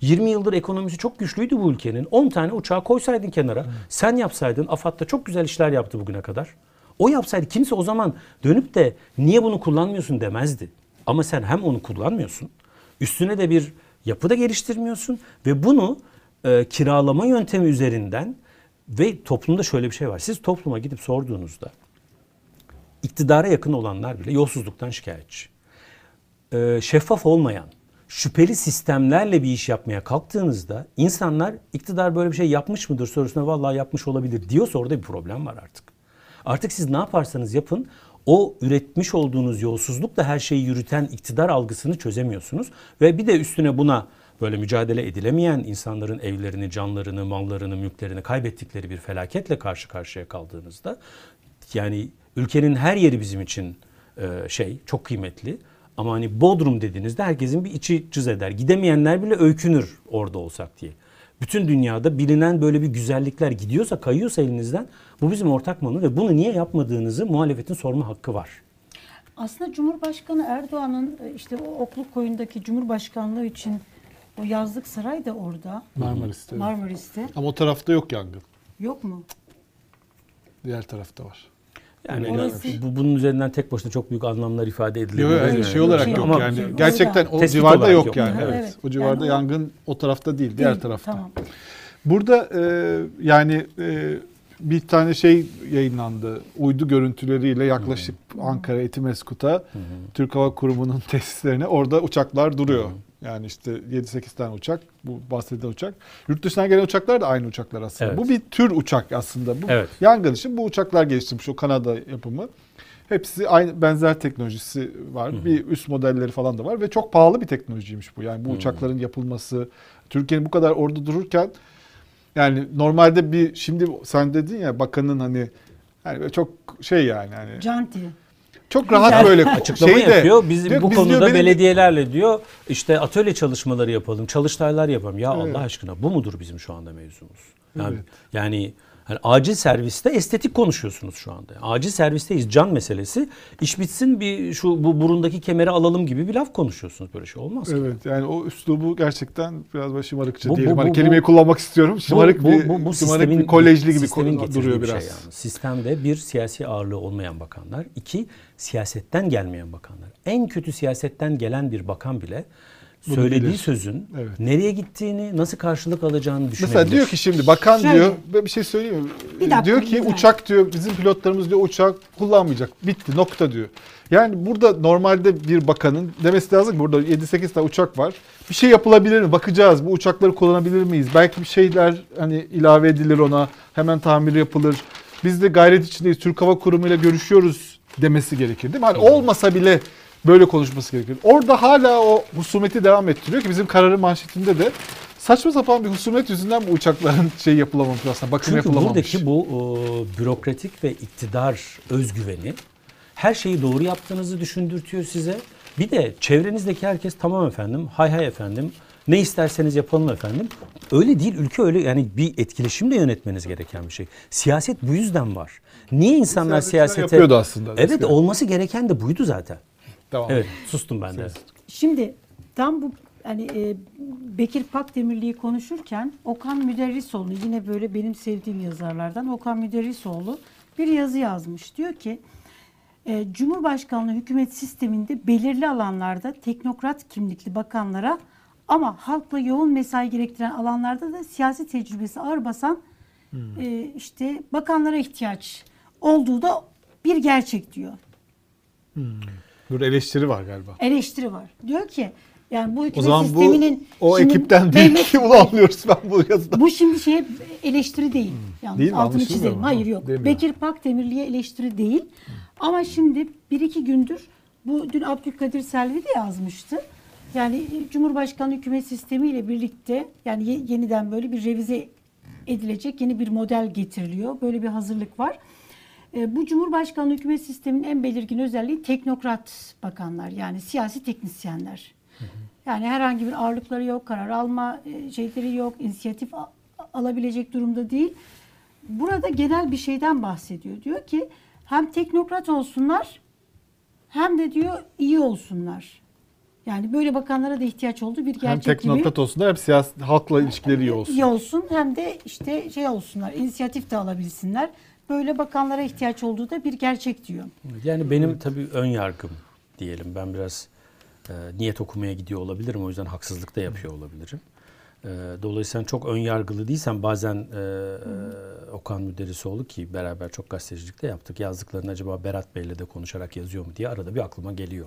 20 yıldır ekonomisi çok güçlüydü bu ülkenin. 10 tane uçağı koysaydın kenara. Sen yapsaydın. AFAD'da çok güzel işler yaptı bugüne kadar. O yapsaydı kimse o zaman dönüp de niye bunu kullanmıyorsun demezdi. Ama sen hem onu kullanmıyorsun. Üstüne de bir yapı da geliştirmiyorsun. Ve bunu e, kiralama yöntemi üzerinden ve toplumda şöyle bir şey var. Siz topluma gidip sorduğunuzda iktidara yakın olanlar bile yolsuzluktan şikayetçi. Ee, şeffaf olmayan, şüpheli sistemlerle bir iş yapmaya kalktığınızda insanlar iktidar böyle bir şey yapmış mıdır sorusuna vallahi yapmış olabilir diyorsa orada bir problem var artık. Artık siz ne yaparsanız yapın o üretmiş olduğunuz yolsuzlukla her şeyi yürüten iktidar algısını çözemiyorsunuz. Ve bir de üstüne buna böyle mücadele edilemeyen insanların evlerini, canlarını, mallarını, mülklerini kaybettikleri bir felaketle karşı karşıya kaldığınızda yani ülkenin her yeri bizim için e, şey çok kıymetli. Ama hani Bodrum dediğinizde herkesin bir içi cız eder. Gidemeyenler bile öykünür orada olsak diye. Bütün dünyada bilinen böyle bir güzellikler gidiyorsa, kayıyorsa elinizden bu bizim ortak malı ve bunu niye yapmadığınızı muhalefetin sorma hakkı var. Aslında Cumhurbaşkanı Erdoğan'ın e, işte o Okluk Koyun'daki Cumhurbaşkanlığı için o yazlık saray da orada. Marmaris'te. Marmaris'te. Ama o tarafta yok yangın. Yok mu? Diğer tarafta var. Yani Orası- bu, bunun üzerinden tek başına çok büyük anlamlar ifade edilebilir. Yok, yani Evet. şey olarak Şey yok Ama yani. Gerçekten o civarda yok, yok. yani. Evet. evet. O civarda Yani yangın o tarafta değil, diğer tarafta. Tamam. Burada e, yani e, bir tane şey yayınlandı. Uydu görüntüleriyle yaklaşık Ankara Etimeskut'a Türk Hava Kurumu'nun tesislerine orada uçaklar duruyor. Yani işte 7-8 tane uçak, bu bahsedilen uçak. Yurt dışından gelen uçaklar da aynı uçaklar aslında. Evet. Bu bir tür uçak aslında. Bu Evet. yangın için bu uçaklar geliştirmiş o Kanada yapımı. Hepsi aynı benzer teknolojisi var. Bir üst modelleri falan da var ve çok pahalı bir teknolojiymiş bu. Yani bu uçakların yapılması, Türkiye'nin bu kadar orada dururken yani normalde bir şimdi sen dedin ya bakanın hani yani çok şey yani hani Canti. Çok rahat Güzel. böyle Açıklama şey de- yapıyor. Biz diyor bu biz konuda diyor benim- belediyelerle diyor işte atölye çalışmaları yapalım, çalıştaylar yapalım. Ya Evet. Allah aşkına bu mudur bizim şu anda mevzumuz? Yani, Evet. yani hani acil serviste estetik konuşuyorsunuz şu anda. Acil servisteyiz can meselesi. İş bitsin bir şu bu burundaki kemeri alalım gibi bir laf konuşuyorsunuz. Böyle şey olmaz. ki. Evet yani o üslubu gerçekten biraz böyle şımarıkça Bu- diyelim. bu- hani bu- kelimeyi bu- kullanmak istiyorum. Şımarık bu, bu, bu, bu şımarık sistemin, bir kolejli gibi getirdiği duruyor bir biraz. Şey yani. Sistemde bir siyasi ağırlığı olmayan bakanlar, iki siyasetten gelmeyen bakanlar. En kötü siyasetten gelen bir bakan bile Bunu söylediği bilir. sözün Evet. nereye gittiğini, nasıl karşılık alacağını düşünebilir. Mesela diyor ki şimdi bakan Şöyle. diyor ben bir şey söyleyeyim mi? Bir dakika, diyor ki güzel. uçak diyor bizim pilotlarımız diyor uçak kullanmayacak. Bitti nokta diyor. Yani burada normalde bir bakanın demesi lazım ki burada 7-8 tane uçak var. Bir şey yapılabilir mi? Bakacağız. Bu uçakları kullanabilir miyiz? Belki bir şeyler hani ilave edilir ona. Hemen tamir yapılır. Biz de gayret içindeyiz. Türk Hava Kurumu ile görüşüyoruz demesi gerekir değil mi? Hani olmasa bile böyle konuşması gerekir. Orada hala o husumeti devam ettiriyor ki bizim kararın manşetinde de saçma sapan bir husumet yüzünden bu uçakların şey yapılamamış aslında. Bakım Çünkü yapılamamış. buradaki bu e, bürokratik ve iktidar özgüveni her şeyi doğru yaptığınızı düşündürtüyor size. Bir de çevrenizdeki herkes tamam efendim, hay hay efendim, Ne isterseniz yapalım efendim. Öyle değil. Ülke öyle yani bir etkileşimle yönetmeniz gereken bir şey. Siyaset bu yüzden var. Niye insanlar siyasete... yapıyordu aslında Evet eskiden. olması gereken de buydu zaten. Devam. Evet sustum ben de. Şimdi tam bu hani e, Bekir Pakdemirli'yi konuşurken Okan Müderrisoğlu yine böyle benim sevdiğim yazarlardan Okan Müderrisoğlu bir yazı yazmış. Diyor ki e, Cumhurbaşkanlığı hükümet sisteminde belirli alanlarda teknokrat kimlikli bakanlara ama halkla yoğun mesai gerektiren alanlarda da siyasi tecrübesi ağır basan e, işte bakanlara ihtiyaç olduğu da bir gerçek diyor. Burada eleştiri var galiba. eleştiri var. Diyor ki yani bu O hükümet zaman bu sisteminin o şimdi ekipten değil devlet- ki bunu anlıyoruz ben bu yazıdan. bu şimdi şey eleştiri değil. Yalnız Değil mi? altını çizelim. mu? Hayır yok. Demiyor. Bekir Pakdemirli'ye eleştiri değil. Ama şimdi bir iki gündür bu dün Abdülkadir Selvi de yazmıştı. Yani Cumhurbaşkanı hükümet sistemiyle birlikte yani ye- yeniden böyle bir revize edilecek yeni bir model getiriliyor. Böyle bir hazırlık var. E, bu Cumhurbaşkanlığı hükümet sisteminin en belirgin özelliği teknokrat bakanlar yani siyasi teknisyenler. Yani herhangi bir ağırlıkları yok, karar alma e, şeyleri yok, inisiyatif alabilecek durumda değil. Burada genel bir şeyden bahsediyor. Diyor ki hem teknokrat olsunlar hem de diyor iyi olsunlar. Yani böyle bakanlara da ihtiyaç olduğu bir Hem gerçek gibi. teknokrat olsunlar hem siyasi halkla ilişkileri iyi olsun. İyi olsun hem de işte şey olsunlar, inisiyatif de alabilsinler. Böyle bakanlara ihtiyaç olduğu da bir gerçek diyor. Yani benim tabii ön yargım diyelim. Ben biraz e, niyet okumaya gidiyor olabilirim. O yüzden haksızlık da yapıyor olabilirim. E, dolayısıyla çok ön yargılı değilsem bazen e, Okan Müderrisoğlu ki beraber çok gazetecilik de yaptık. Yazdıklarını acaba Berat Bey'le de konuşarak yazıyor mu diye arada bir aklıma geliyor.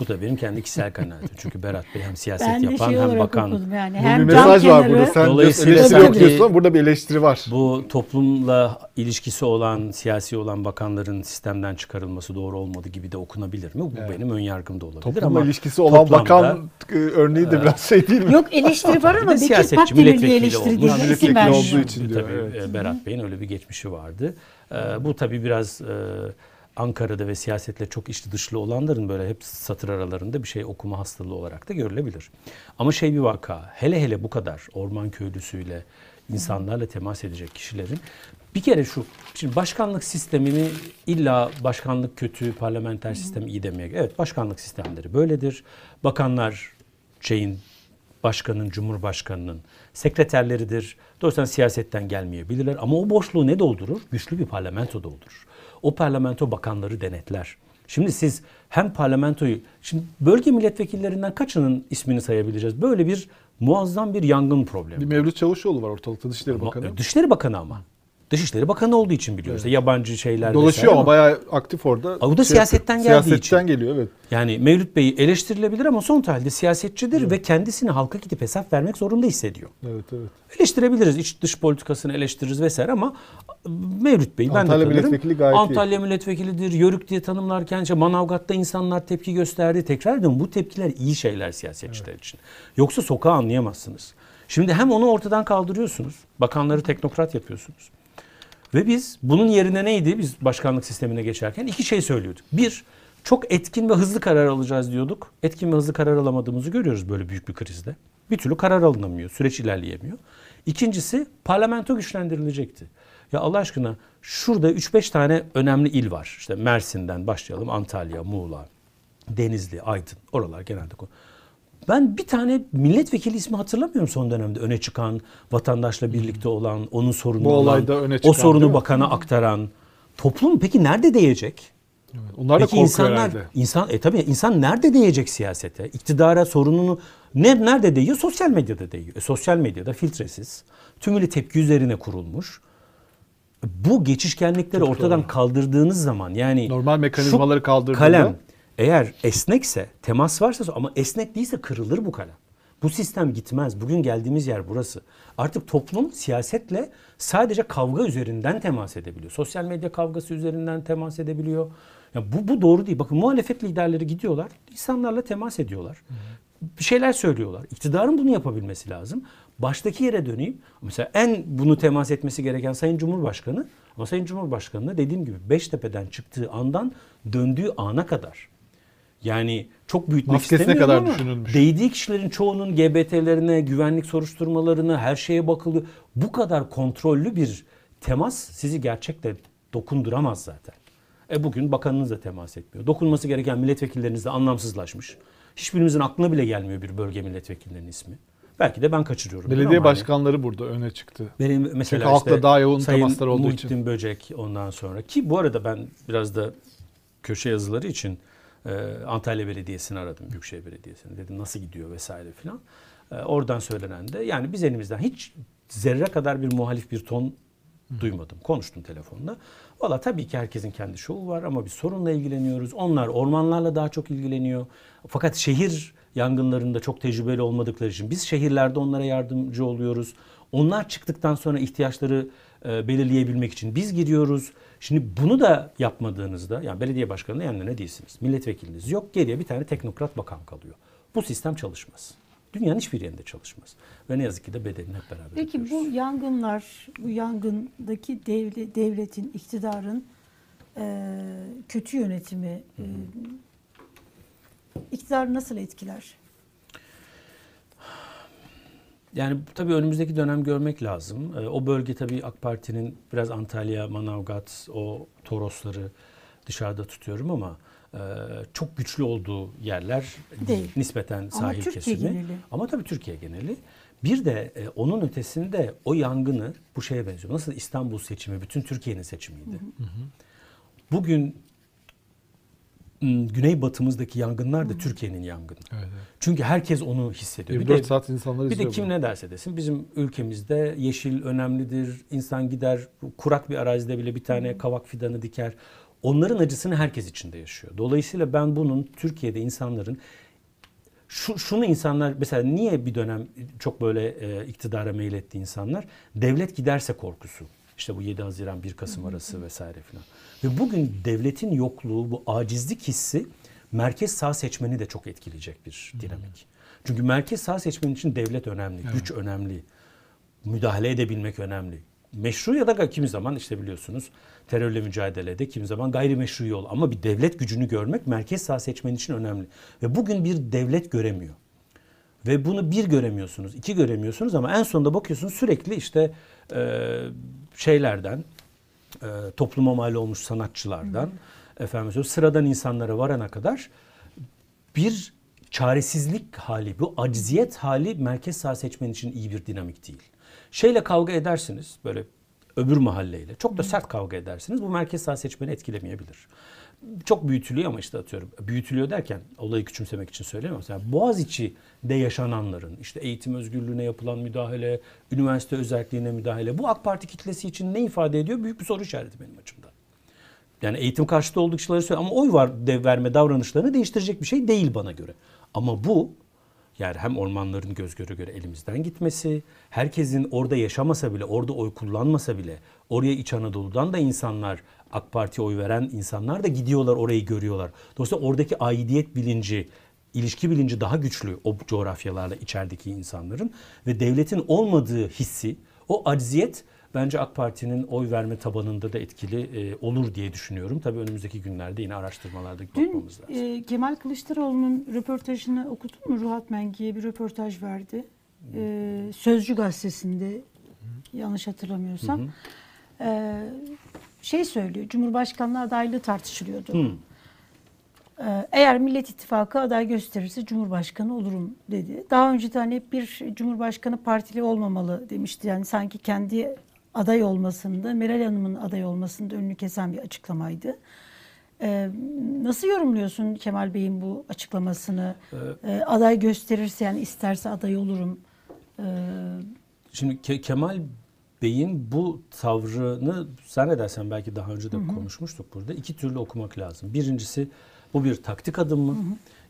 Bu da benim kendi kişisel kanaatim. Çünkü Berat Bey hem siyaset Ben yapan şey hem bakan. yani. Hem bir mesaj var burada. Sen Dolayısıyla eleştiri sanki- okuyorsun ama burada bir eleştiri var. Bu toplumla ilişkisi olan, siyasi olan bakanların sistemden çıkarılması doğru olmadı gibi de okunabilir mi? Bu benim ön yargım da olabilir Toplumla ama ilişkisi olan toplamda- bakan e, örneği de biraz şey değil mi? Yok eleştiri var ama Bekir milletvekili eleştiri değil. Milletvekili olduğu için diyor, Tabii evet. e, Berat Bey'in öyle bir geçmişi vardı. E, bu tabii biraz e, Ankara'da ve siyasetle çok içli dışlı olanların böyle hep satır aralarında bir şey okuma hastalığı olarak da görülebilir. Ama şey bir vaka, hele hele bu kadar orman köylüsüyle, insanlarla temas edecek kişilerin bir kere şu, şimdi başkanlık sistemini illa başkanlık kötü, parlamenter sistem iyi demeye Evet başkanlık sistemleri böyledir. Bakanlar şeyin başkanın, cumhurbaşkanının sekreterleridir. Dolayısıyla siyasetten gelmeyebilirler. Ama o boşluğu ne doldurur? Güçlü bir parlamento doldurur. O parlamento bakanları denetler. Şimdi siz hem parlamentoyu, şimdi bölge milletvekillerinden kaçının ismini sayabileceğiz? Böyle bir muazzam bir yangın problemi. Bir Mevlüt Çavuşoğlu var ortalıkta Dışişleri Bakanı. Dışişleri Bakanı ama. Dışişleri Bakanı olduğu için biliyoruz. İşte Yabancı şeyler Dolaşıyor ama bayağı aktif orada. o da Şey siyasetten geldiği için. Siyasetten geliyor evet. Yani Mevlüt Bey eleştirilebilir ama son halde siyasetçidir ve kendisini halka gidip hesap vermek zorunda hissediyor. Evet evet. Eleştirebiliriz. iç dış politikasını eleştiririz vesaire ama Mevlüt Bey ben Antalya de tanırım. milletvekili gayet iyi. Antalya milletvekilidir. Yörük diye tanımlarken işte Manavgat'ta insanlar tepki gösterdi. Tekrar ediyorum bu tepkiler iyi şeyler siyasetçiler için. Yoksa sokağı anlayamazsınız. Şimdi hem onu ortadan kaldırıyorsunuz. Bakanları teknokrat yapıyorsunuz. Ve biz bunun yerine neydi? Biz başkanlık sistemine geçerken iki şey söylüyorduk. Bir, çok etkin ve hızlı karar alacağız diyorduk. Etkin ve hızlı karar alamadığımızı görüyoruz böyle büyük bir krizde. Bir türlü karar alınamıyor, süreç ilerleyemiyor. İkincisi parlamento güçlendirilecekti. Ya Allah aşkına şurada 3-5 tane önemli il var. İşte Mersin'den başlayalım Antalya, Muğla, Denizli, Aydın oralar genelde. konu- Ben bir tane milletvekili ismi hatırlamıyorum son dönemde öne çıkan, vatandaşla birlikte olan, onun sorununu Bu olan, olayda öne o çıkan, değil sorunu bakana aktaran. Toplum peki nerede değecek? Onlar da Peki insanlar, herhalde. insan, e tabii insan nerede değecek siyasete? İktidara sorununu ne, nerede değiyor? Sosyal medyada değiyor. E, sosyal medyada filtresiz, tümülü tepki üzerine kurulmuş. Bu geçişkenlikleri ortadan kaldırdığınız zaman yani Normal mekanizmaları kaldırdığında- kalem eğer esnekse, temas varsa ama esnek değilse kırılır bu kalem. Bu sistem gitmez. Bugün geldiğimiz yer burası. Artık toplum siyasetle sadece kavga üzerinden temas edebiliyor. Sosyal medya kavgası üzerinden temas edebiliyor. Ya bu, bu doğru değil. Bakın muhalefet liderleri gidiyorlar, insanlarla temas ediyorlar. Bir şeyler söylüyorlar. İktidarın bunu yapabilmesi lazım. Baştaki yere döneyim. Mesela en bunu temas etmesi gereken Sayın Cumhurbaşkanı ama Sayın Cumhurbaşkanı dediğim gibi Beştepe'den çıktığı andan döndüğü ana kadar Yani çok büyütmek Maskesine istemiyorum kadar ama düşünülmüş. değdiği kişilerin çoğunun GBT'lerine, güvenlik soruşturmalarına, her şeye bakılıyor. Bu kadar kontrollü bir temas sizi gerçekten dokunduramaz zaten. E bugün bakanınız da temas etmiyor. Dokunması gereken milletvekilleriniz de anlamsızlaşmış. Hiçbirimizin aklına bile gelmiyor bir bölge milletvekillerinin ismi. Belki de ben kaçırıyorum. Belediye hani- başkanları burada öne çıktı. benim mesela Çünkü halkla işte daha yoğun Sayın temaslar olduğu Muhittin için. Böcek ondan sonra ki bu arada ben biraz da köşe yazıları için e, Antalya Belediyesi'ni aradım Büyükşehir Belediyesi'ni dedim nasıl gidiyor vesaire filan. E, oradan söylenen de yani biz elimizden hiç zerre kadar bir muhalif bir ton duymadım. Konuştum telefonda. Valla tabii ki herkesin kendi şovu var ama bir sorunla ilgileniyoruz. Onlar ormanlarla daha çok ilgileniyor. Fakat şehir yangınlarında çok tecrübeli olmadıkları için biz şehirlerde onlara yardımcı oluyoruz. Onlar çıktıktan sonra ihtiyaçları e, belirleyebilmek için biz giriyoruz. Şimdi bunu da yapmadığınızda yani belediye başkanının yanına değilsiniz. Milletvekiliniz yok. Geriye bir tane teknokrat bakan kalıyor. Bu sistem çalışmaz. Dünyanın hiçbir yerinde çalışmaz. Ve ne yazık ki de bedelini hep beraber Peki ödüyoruz. bu yangınlar, bu yangındaki devle, devletin, iktidarın e, kötü yönetimi e, iktidarı nasıl etkiler? Yani tabii önümüzdeki dönem görmek lazım. Ee, O bölge tabii AK Parti'nin biraz Antalya, Manavgat, o Torosları dışarıda tutuyorum ama e, çok güçlü olduğu yerler Değil. Nispeten sahil Türkiye kesimi. geneli. Ama tabii Türkiye geneli. Bir de e, onun ötesinde o yangını bu şeye benziyor. Nasıl İstanbul seçimi bütün Türkiye'nin seçimiydi. Bugün m, güneybatımızdaki yangınlar da Türkiye'nin yangını. Evet, Çünkü herkes onu hissediyor. Bir 24 de- saat insanlar bir de kim bunu. ne derse desin bizim ülkemizde yeşil önemlidir. İnsan gider kurak bir arazide bile bir tane kavak fidanı diker. Onların acısını herkes içinde yaşıyor. Dolayısıyla ben bunun Türkiye'de insanların şu, şunu insanlar mesela niye bir dönem çok böyle e, iktidara meyletti insanlar? Devlet giderse korkusu. İşte bu 7 Haziran 1 Kasım arası vesaire filan. Ve bugün devletin yokluğu bu acizlik hissi merkez sağ seçmeni de çok etkileyecek bir dinamik. Çünkü merkez sağ seçmen için devlet önemli, güç önemli, müdahale edebilmek önemli. Meşru ya da kimi zaman işte biliyorsunuz terörle mücadelede kimi zaman gayrimeşru yol ama bir devlet gücünü görmek merkez sağ seçmen için önemli. Ve bugün bir devlet göremiyor. Ve bunu bir göremiyorsunuz, iki göremiyorsunuz ama en sonunda bakıyorsunuz sürekli işte e, şeylerden, e, topluma mal olmuş sanatçılardan, efendim söyleyeyim, sıradan insanlara varana kadar bir çaresizlik hali, bu acziyet hali merkez sağ seçmen için iyi bir dinamik değil. Şeyle kavga edersiniz böyle öbür mahalleyle. Çok da sert kavga edersiniz. Bu merkez sağ seçmeni etkilemeyebilir. Çok büyütülüyor ama işte atıyorum. Büyütülüyor derken olayı küçümsemek için söylemiyorum. Mesela Boğaziçi'de yaşananların işte eğitim özgürlüğüne yapılan müdahale, üniversite özelliğine müdahale. Bu AK Parti kitlesi için ne ifade ediyor? Büyük bir soru işareti benim açımdan. Yani eğitim karşıtı olduk kişileri söylüyor ama oy var dev verme davranışlarını değiştirecek bir şey değil bana göre. Ama bu yani hem ormanların göz göre göre elimizden gitmesi, herkesin orada yaşamasa bile, orada oy kullanmasa bile, oraya İç Anadolu'dan da insanlar, AK Parti'ye oy veren insanlar da gidiyorlar orayı görüyorlar. Dolayısıyla oradaki aidiyet bilinci, ilişki bilinci daha güçlü o coğrafyalarla içerideki insanların ve devletin olmadığı hissi, o acziyet bence AK Parti'nin oy verme tabanında da etkili e, olur diye düşünüyorum. Tabii önümüzdeki günlerde yine araştırmalarda Dün bakmamız lazım. e, Kemal Kılıçdaroğlu'nun röportajını okudun mu? Ruhat Mengi'ye bir röportaj verdi. E, Sözcü gazetesinde yanlış hatırlamıyorsam. E, şey söylüyor, Cumhurbaşkanlığı adaylığı tartışılıyordu. Hı. E, eğer Millet İttifakı aday gösterirse Cumhurbaşkanı olurum dedi. Daha önceden hep bir Cumhurbaşkanı partili olmamalı demişti. Yani sanki kendi aday olmasında, Meral Hanım'ın aday olmasında önünü kesen bir açıklamaydı. Ee, nasıl yorumluyorsun Kemal Bey'in bu açıklamasını? Ee, aday gösterirse yani isterse aday olurum. Ee, Şimdi Ke- Kemal Bey'in bu tavrını zannedersem belki daha önce de konuşmuştuk burada. İki türlü okumak lazım. Birincisi bu bir taktik adım mı?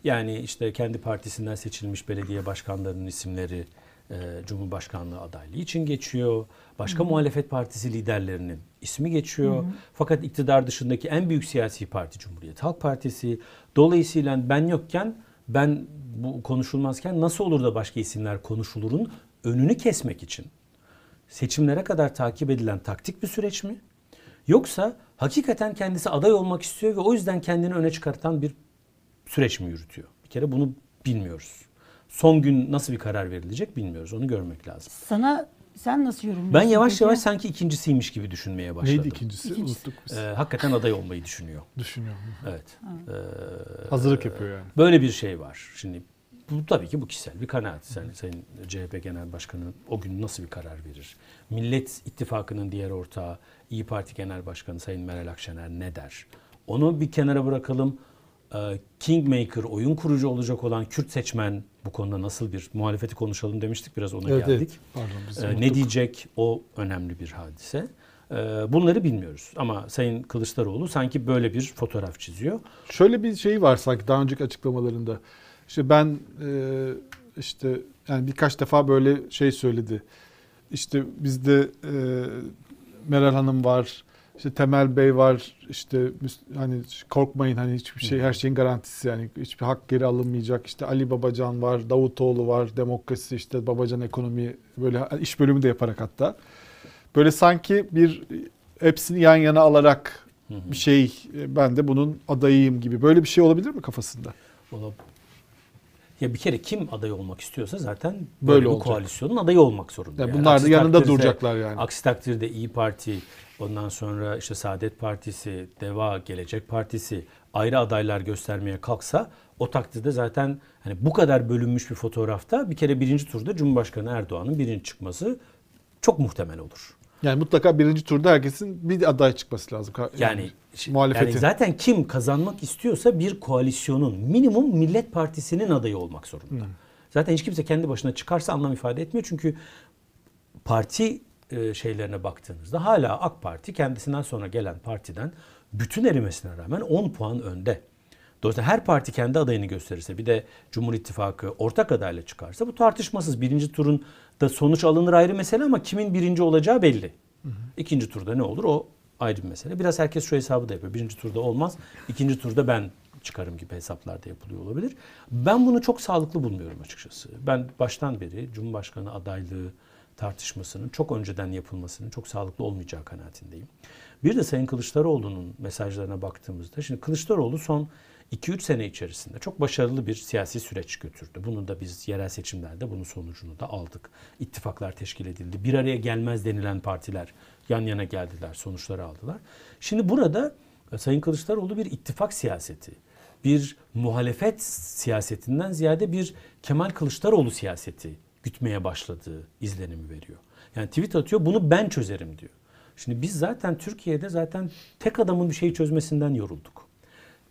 Yani işte kendi partisinden seçilmiş belediye başkanlarının isimleri e, Cumhurbaşkanlığı adaylığı için geçiyor. Başka muhalefet partisi liderlerinin ismi geçiyor. Fakat iktidar dışındaki en büyük siyasi parti Cumhuriyet Halk Partisi. Dolayısıyla ben yokken ben bu konuşulmazken nasıl olur da başka isimler konuşulurun önünü kesmek için seçimlere kadar takip edilen taktik bir süreç mi? Yoksa hakikaten kendisi aday olmak istiyor ve o yüzden kendini öne çıkartan bir süreç mi yürütüyor? Bir kere bunu bilmiyoruz. Son gün nasıl bir karar verilecek bilmiyoruz. Onu görmek lazım. Sana sen nasıl yorumluyorsun? Ben yavaş peki? yavaş sanki ikincisiymiş gibi düşünmeye başladım. Neydi ikincisi? İkincisi. Unuttuk biz. Ee, hakikaten aday olmayı düşünüyor. Düşünüyorum. Evet. Ee, Hazırlık yapıyor yani. Böyle bir şey var. Şimdi bu tabii ki bu kişisel bir kanaat. Yani Sayın CHP Genel Başkanı o gün nasıl bir karar verir? Millet İttifakı'nın diğer ortağı İyi Parti Genel Başkanı Sayın Meral Akşener ne der? Onu bir kenara bırakalım. Ee, Kingmaker, oyun kurucu olacak olan Kürt seçmen bu konuda nasıl bir muhalefeti konuşalım demiştik. Biraz ona Evet, geldik. evet. Pardon biz unuttuk. ne diyecek o önemli bir hadise. Ee, bunları bilmiyoruz. Ama Sayın Kılıçdaroğlu sanki böyle bir fotoğraf çiziyor. Şöyle bir şey var sanki daha önceki açıklamalarında. İşte ben e, işte yani birkaç defa böyle şey söyledi. İşte bizde e, Meral Hanım var, işte Temel Bey var, işte hani korkmayın hani hiçbir şey her şeyin garantisi yani hiçbir hak geri alınmayacak. İşte Ali Babacan var, Davutoğlu var, demokrasi işte Babacan ekonomi böyle iş bölümü de yaparak hatta. Böyle sanki bir hepsini yan yana alarak bir şey e, ben de bunun adayıyım gibi böyle bir şey olabilir mi kafasında? Ola- Ya bir kere kim aday olmak istiyorsa zaten Böyle böyle, bir koalisyonun adayı olmak zorunda. Yani bunlar da yanında takdirde- duracaklar yani. Aksi takdirde İyi Parti, ondan sonra işte Saadet Partisi, Deva, Gelecek Partisi ayrı adaylar göstermeye kalksa o takdirde zaten hani bu kadar bölünmüş bir fotoğrafta bir kere birinci turda Cumhurbaşkanı Erdoğan'ın birinci çıkması çok muhtemel olur. Yani mutlaka birinci turda herkesin bir aday çıkması lazım. Yani, muhalefetin. yani zaten kim kazanmak istiyorsa bir koalisyonun minimum Millet Partisi'nin adayı olmak zorunda. Zaten hiç kimse kendi başına çıkarsa anlam ifade etmiyor çünkü parti e, şeylerine baktığınızda hala AK Parti kendisinden sonra gelen partiden bütün erimesine rağmen 10 puan önde. Dolayısıyla her parti kendi adayını gösterirse bir de Cumhur İttifakı ortak adayla çıkarsa bu tartışmasız. Birinci turun da sonuç alınır ayrı mesele ama kimin birinci olacağı belli. İkinci turda ne olur o ayrı bir mesele. Biraz herkes şu hesabı da yapıyor. Birinci turda olmaz. ikinci turda ben çıkarım gibi hesaplar da yapılıyor olabilir. Ben bunu çok sağlıklı bulmuyorum açıkçası. Ben baştan beri Cumhurbaşkanı adaylığı tartışmasının çok önceden yapılmasının çok sağlıklı olmayacağı kanaatindeyim. Bir de Sayın Kılıçdaroğlu'nun mesajlarına baktığımızda şimdi Kılıçdaroğlu son 2-3 sene içerisinde çok başarılı bir siyasi süreç götürdü. Bunu da biz yerel seçimlerde bunun sonucunu da aldık. İttifaklar teşkil edildi. Bir araya gelmez denilen partiler yan yana geldiler, sonuçları aldılar. Şimdi burada e, Sayın Kılıçdaroğlu bir ittifak siyaseti, bir muhalefet siyasetinden ziyade bir Kemal Kılıçdaroğlu siyaseti gütmeye başladığı izlenimi veriyor. Yani tweet atıyor bunu ben çözerim diyor. Şimdi biz zaten Türkiye'de zaten tek adamın bir şeyi çözmesinden yorulduk.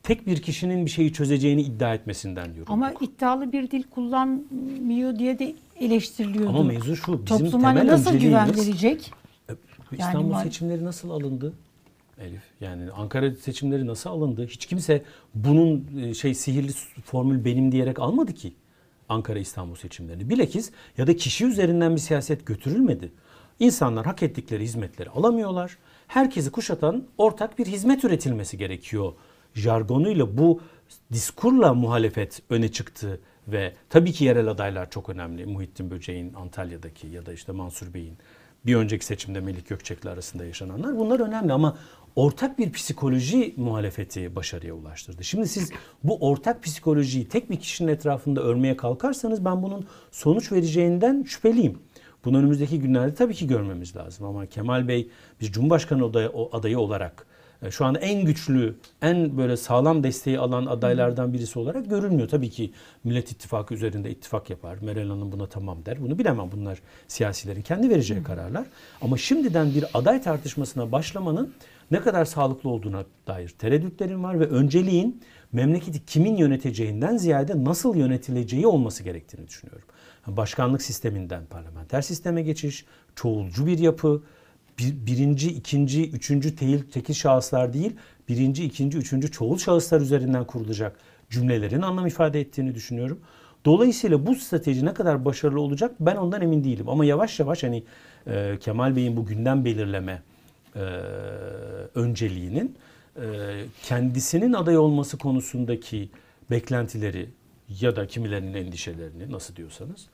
Tek bir kişinin bir şeyi çözeceğini iddia etmesinden yorulduk. Ama iddialı bir dil kullanmıyor diye de eleştiriliyordu. Ama mevzu şu. Bizim Toplum hani temel nasıl güven verecek? E, Yani İstanbul mal- seçimleri nasıl alındı? Elif yani Ankara seçimleri nasıl alındı? Hiç kimse bunun e, şey sihirli formül benim diyerek almadı ki Ankara İstanbul seçimlerini. Bilakis ya da kişi üzerinden bir siyaset götürülmedi. İnsanlar hak ettikleri hizmetleri alamıyorlar. Herkesi kuşatan ortak bir hizmet üretilmesi gerekiyor. Jargonuyla bu diskurla muhalefet öne çıktı ve tabii ki yerel adaylar çok önemli. Muhittin Böceğin Antalya'daki ya da işte Mansur Bey'in bir önceki seçimde Melik Gökçek'le arasında yaşananlar bunlar önemli ama ortak bir psikoloji muhalefeti başarıya ulaştırdı. Şimdi siz bu ortak psikolojiyi tek bir kişinin etrafında örmeye kalkarsanız ben bunun sonuç vereceğinden şüpheliyim. Bunu önümüzdeki günlerde tabii ki görmemiz lazım ama Kemal Bey bir Cumhurbaşkanı adayı, adayı olarak şu anda en güçlü, en böyle sağlam desteği alan adaylardan birisi olarak görülmüyor. Tabii ki Millet İttifakı üzerinde ittifak yapar. Meral Hanım buna tamam der. Bunu bilemem. Bunlar siyasilerin kendi vereceği kararlar. Ama şimdiden bir aday tartışmasına başlamanın ne kadar sağlıklı olduğuna dair tereddütlerim var ve önceliğin memleketi kimin yöneteceğinden ziyade nasıl yönetileceği olması gerektiğini düşünüyorum. Başkanlık sisteminden parlamenter sisteme geçiş, çoğulcu bir yapı, bir, birinci, ikinci, üçüncü değil, tekil şahıslar değil, birinci, ikinci, üçüncü çoğul şahıslar üzerinden kurulacak cümlelerin anlam ifade ettiğini düşünüyorum. Dolayısıyla bu strateji ne kadar başarılı olacak ben ondan emin değilim. Ama yavaş yavaş hani e, Kemal Bey'in bu gündem belirleme e, önceliğinin e, kendisinin aday olması konusundaki beklentileri ya da kimilerinin endişelerini nasıl diyorsanız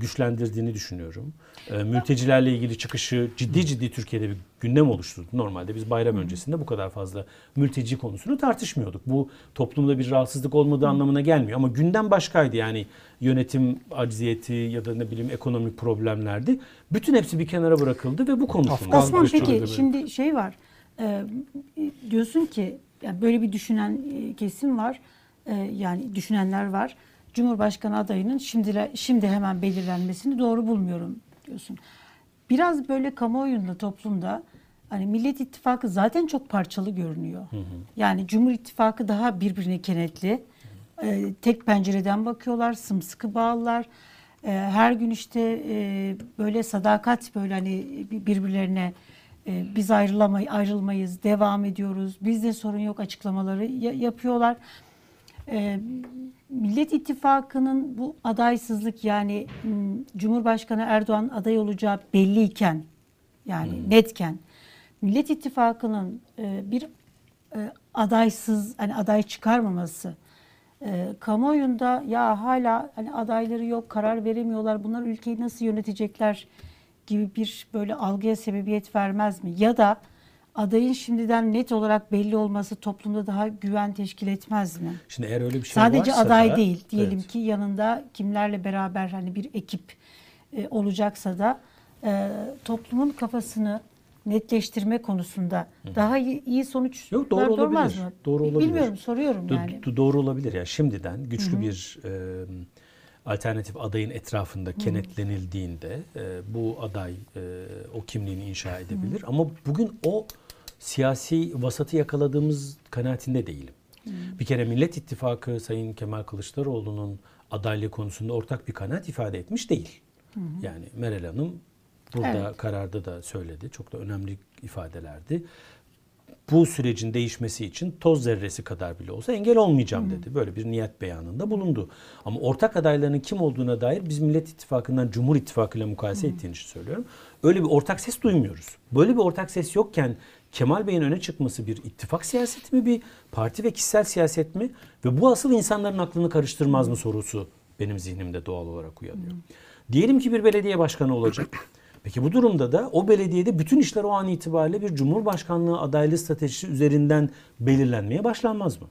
güçlendirdiğini düşünüyorum. E, mültecilerle ilgili çıkışı ciddi ciddi Türkiye'de bir gündem oluşturdu. Normalde biz bayram öncesinde bu kadar fazla mülteci konusunu tartışmıyorduk. Bu toplumda bir rahatsızlık olmadığı anlamına gelmiyor. Ama gündem başkaydı yani yönetim acziyeti ya da ne bileyim ekonomik problemlerdi. Bütün hepsi bir kenara bırakıldı ve bu konuşuldu. Osman peki şimdi şey var. e, diyorsun ki yani böyle bir düşünen e, kesim var. E, yani düşünenler var. Cumhurbaşkanı adayının şimdi şimdi hemen belirlenmesini doğru bulmuyorum diyorsun. Biraz böyle kamuoyunda toplumda hani Millet İttifakı zaten çok parçalı görünüyor. Yani Cumhur İttifakı daha birbirine kenetli. E, tek pencereden bakıyorlar, sımsıkı bağlılar. E, her gün işte e, böyle sadakat böyle hani birbirlerine e, biz ayrılamay ayrılmayız, devam ediyoruz. Bizde sorun yok açıklamaları ya- yapıyorlar. E, Millet İttifakı'nın bu adaysızlık yani m, Cumhurbaşkanı Erdoğan aday olacağı belliyken yani netken Millet İttifakı'nın e, bir e, adaysız hani aday çıkarmaması e, kamuoyunda ya hala hani adayları yok karar veremiyorlar bunlar ülkeyi nasıl yönetecekler gibi bir böyle algıya sebebiyet vermez mi? Ya da adayın şimdiden net olarak belli olması toplumda daha güven teşkil etmez mi? Şimdi eğer öyle bir şey Sadece varsa aday da- değil diyelim Evet. ki yanında kimlerle beraber hani bir ekip e, olacaksa da e, toplumun kafasını netleştirme konusunda daha iyi, iyi sonuçlar Yok, doğru olabilir. mı? Doğru olabilir. Bilmiyorum soruyorum yani. do- doğru olabilir ya şimdiden güçlü bir e, alternatif adayın etrafında kenetlenildiğinde e, bu aday e, o kimliğini inşa edebilir. Ama bugün o siyasi vasatı yakaladığımız kanaatinde değilim. Bir kere Millet İttifakı Sayın Kemal Kılıçdaroğlu'nun adaylığı konusunda ortak bir kanaat ifade etmiş değil. Yani Meral Hanım burada Evet. kararda da söyledi. Çok da önemli ifadelerdi bu sürecin değişmesi için toz zerresi kadar bile olsa engel olmayacağım dedi. Böyle bir niyet beyanında bulundu. Ama ortak adaylarının kim olduğuna dair biz Millet İttifakı'ndan Cumhur İttifakı ile mukayese ettiğini söylüyorum. Öyle bir ortak ses duymuyoruz. Böyle bir ortak ses yokken Kemal Bey'in öne çıkması bir ittifak siyaseti mi, bir parti ve kişisel siyaset mi? Ve bu asıl insanların aklını karıştırmaz mı sorusu benim zihnimde doğal olarak uyanıyor. Diyelim ki bir belediye başkanı olacak. Peki bu durumda da o belediyede bütün işler o an itibariyle bir cumhurbaşkanlığı adaylığı stratejisi üzerinden belirlenmeye başlanmaz mı?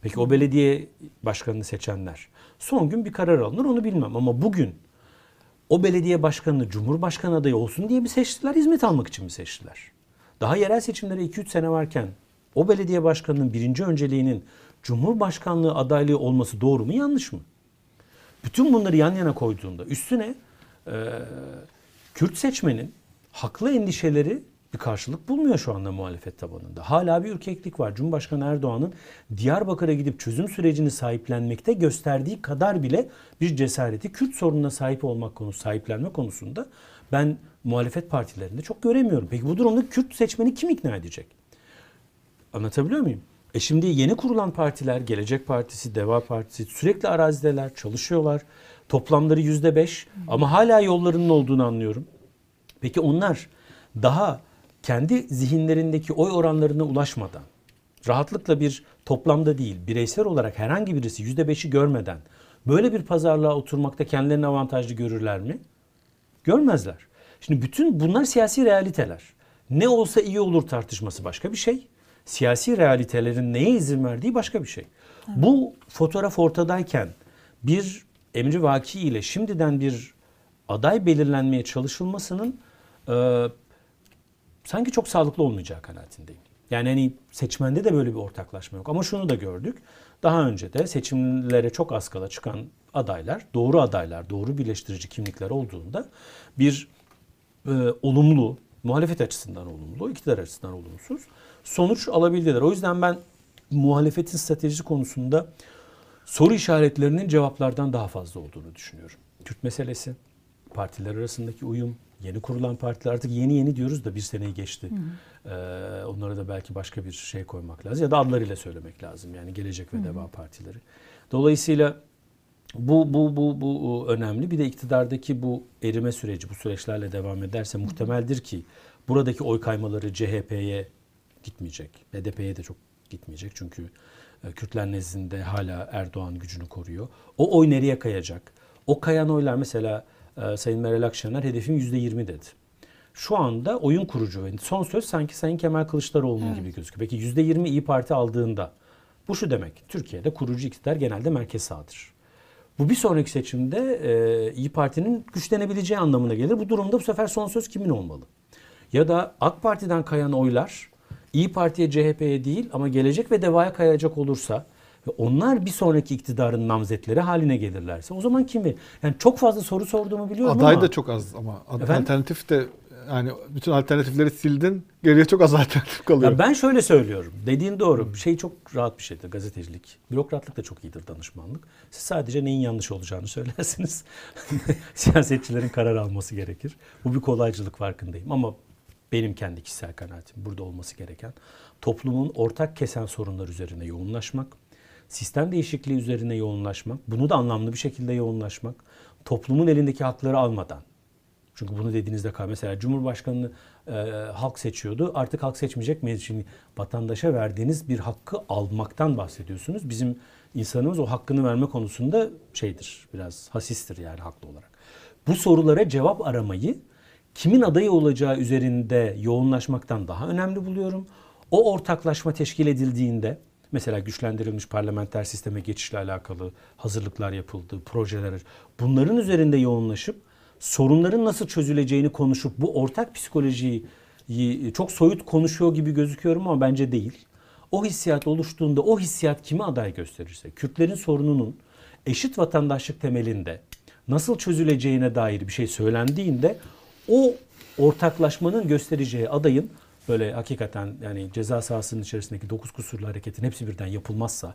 Peki o belediye başkanını seçenler son gün bir karar alınır onu bilmem ama bugün o belediye başkanını cumhurbaşkanı adayı olsun diye mi seçtiler, hizmet almak için mi seçtiler? Daha yerel seçimlere 2-3 sene varken o belediye başkanının birinci önceliğinin cumhurbaşkanlığı adaylığı olması doğru mu yanlış mı? Bütün bunları yan yana koyduğunda üstüne e, Kürt seçmenin haklı endişeleri bir karşılık bulmuyor şu anda muhalefet tabanında. Hala bir ürkeklik var. Cumhurbaşkanı Erdoğan'ın Diyarbakır'a gidip çözüm sürecini sahiplenmekte gösterdiği kadar bile bir cesareti Kürt sorununa sahip olmak konusu, sahiplenme konusunda ben muhalefet partilerinde çok göremiyorum. Peki bu durumda Kürt seçmeni kim ikna edecek? Anlatabiliyor muyum? E şimdi yeni kurulan partiler, Gelecek Partisi, Deva Partisi sürekli arazideler, çalışıyorlar. Toplamları yüzde beş ama hala yollarının olduğunu anlıyorum. Peki onlar daha kendi zihinlerindeki oy oranlarına ulaşmadan, rahatlıkla bir toplamda değil, bireysel olarak herhangi birisi yüzde beşi görmeden böyle bir pazarlığa oturmakta kendilerini avantajlı görürler mi? Görmezler. Şimdi bütün bunlar siyasi realiteler. Ne olsa iyi olur tartışması başka bir şey. Siyasi realitelerin neye izin verdiği başka bir şey. Bu fotoğraf ortadayken bir emri vaki ile şimdiden bir aday belirlenmeye çalışılmasının e, sanki çok sağlıklı olmayacağı kanaatindeyim. Yani hani seçmende de böyle bir ortaklaşma yok. Ama şunu da gördük. Daha önce de seçimlere çok az kala çıkan adaylar, doğru adaylar, doğru birleştirici kimlikler olduğunda bir e, olumlu, muhalefet açısından olumlu, iktidar açısından olumsuz sonuç alabildiler. O yüzden ben muhalefetin stratejisi konusunda soru işaretlerinin cevaplardan daha fazla olduğunu düşünüyorum. Kürt meselesi, partiler arasındaki uyum, yeni kurulan partiler artık yeni yeni diyoruz da bir seneyi geçti. Ee, onlara da belki başka bir şey koymak lazım ya da adlarıyla söylemek lazım. Yani Gelecek ve Deva partileri. Dolayısıyla bu, bu, bu, bu önemli. Bir de iktidardaki bu erime süreci bu süreçlerle devam ederse muhtemeldir ki buradaki oy kaymaları CHP'ye gitmeyecek. HDP'ye de çok gitmeyecek. Çünkü Kürtler nezdinde hala Erdoğan gücünü koruyor. O oy nereye kayacak? O kayan oylar mesela e, Sayın Meral Akşener hedefim %20 dedi. Şu anda oyun kurucu ve son söz sanki Sayın Kemal Kılıçdaroğlu'nun gibi gözüküyor. Peki %20 İyi Parti aldığında bu şu demek. Türkiye'de kurucu iktidar genelde merkez sağdır. Bu bir sonraki seçimde e, İyi Parti'nin güçlenebileceği anlamına gelir. Bu durumda bu sefer son söz kimin olmalı? Ya da AK Parti'den kayan oylar İyi Parti'ye CHP'ye değil ama gelecek ve devaya kayacak olursa ve onlar bir sonraki iktidarın namzetleri haline gelirlerse o zaman kimi? Yani çok fazla soru sorduğumu biliyorum Aday ama da çok az ama Efendim? alternatif de yani bütün alternatifleri sildin. Geriye çok az alternatif kalıyor. Ya ben şöyle söylüyorum. Dediğin doğru. Şey çok rahat bir şeydir gazetecilik. Bürokratlık da çok iyidir danışmanlık. Siz sadece neyin yanlış olacağını söylersiniz. Siyasetçilerin karar alması gerekir. Bu bir kolaycılık farkındayım ama benim kendi kişisel kanaatim burada olması gereken toplumun ortak kesen sorunlar üzerine yoğunlaşmak, sistem değişikliği üzerine yoğunlaşmak, bunu da anlamlı bir şekilde yoğunlaşmak, toplumun elindeki hakları almadan, çünkü bunu dediğinizde. Mesela Cumhurbaşkanı'nı e, halk seçiyordu. Artık halk seçmeyecek? Şimdi vatandaşa verdiğiniz bir hakkı almaktan bahsediyorsunuz. Bizim insanımız o hakkını verme konusunda şeydir. Biraz hasistir yani haklı olarak. Bu sorulara cevap aramayı kimin adayı olacağı üzerinde yoğunlaşmaktan daha önemli buluyorum. O ortaklaşma teşkil edildiğinde mesela güçlendirilmiş parlamenter sisteme geçişle alakalı hazırlıklar yapıldı, projeler bunların üzerinde yoğunlaşıp sorunların nasıl çözüleceğini konuşup bu ortak psikolojiyi çok soyut konuşuyor gibi gözüküyorum ama bence değil. O hissiyat oluştuğunda o hissiyat kimi aday gösterirse Kürtlerin sorununun eşit vatandaşlık temelinde nasıl çözüleceğine dair bir şey söylendiğinde o ortaklaşmanın göstereceği adayın böyle hakikaten yani ceza sahasının içerisindeki dokuz kusurlu hareketin hepsi birden yapılmazsa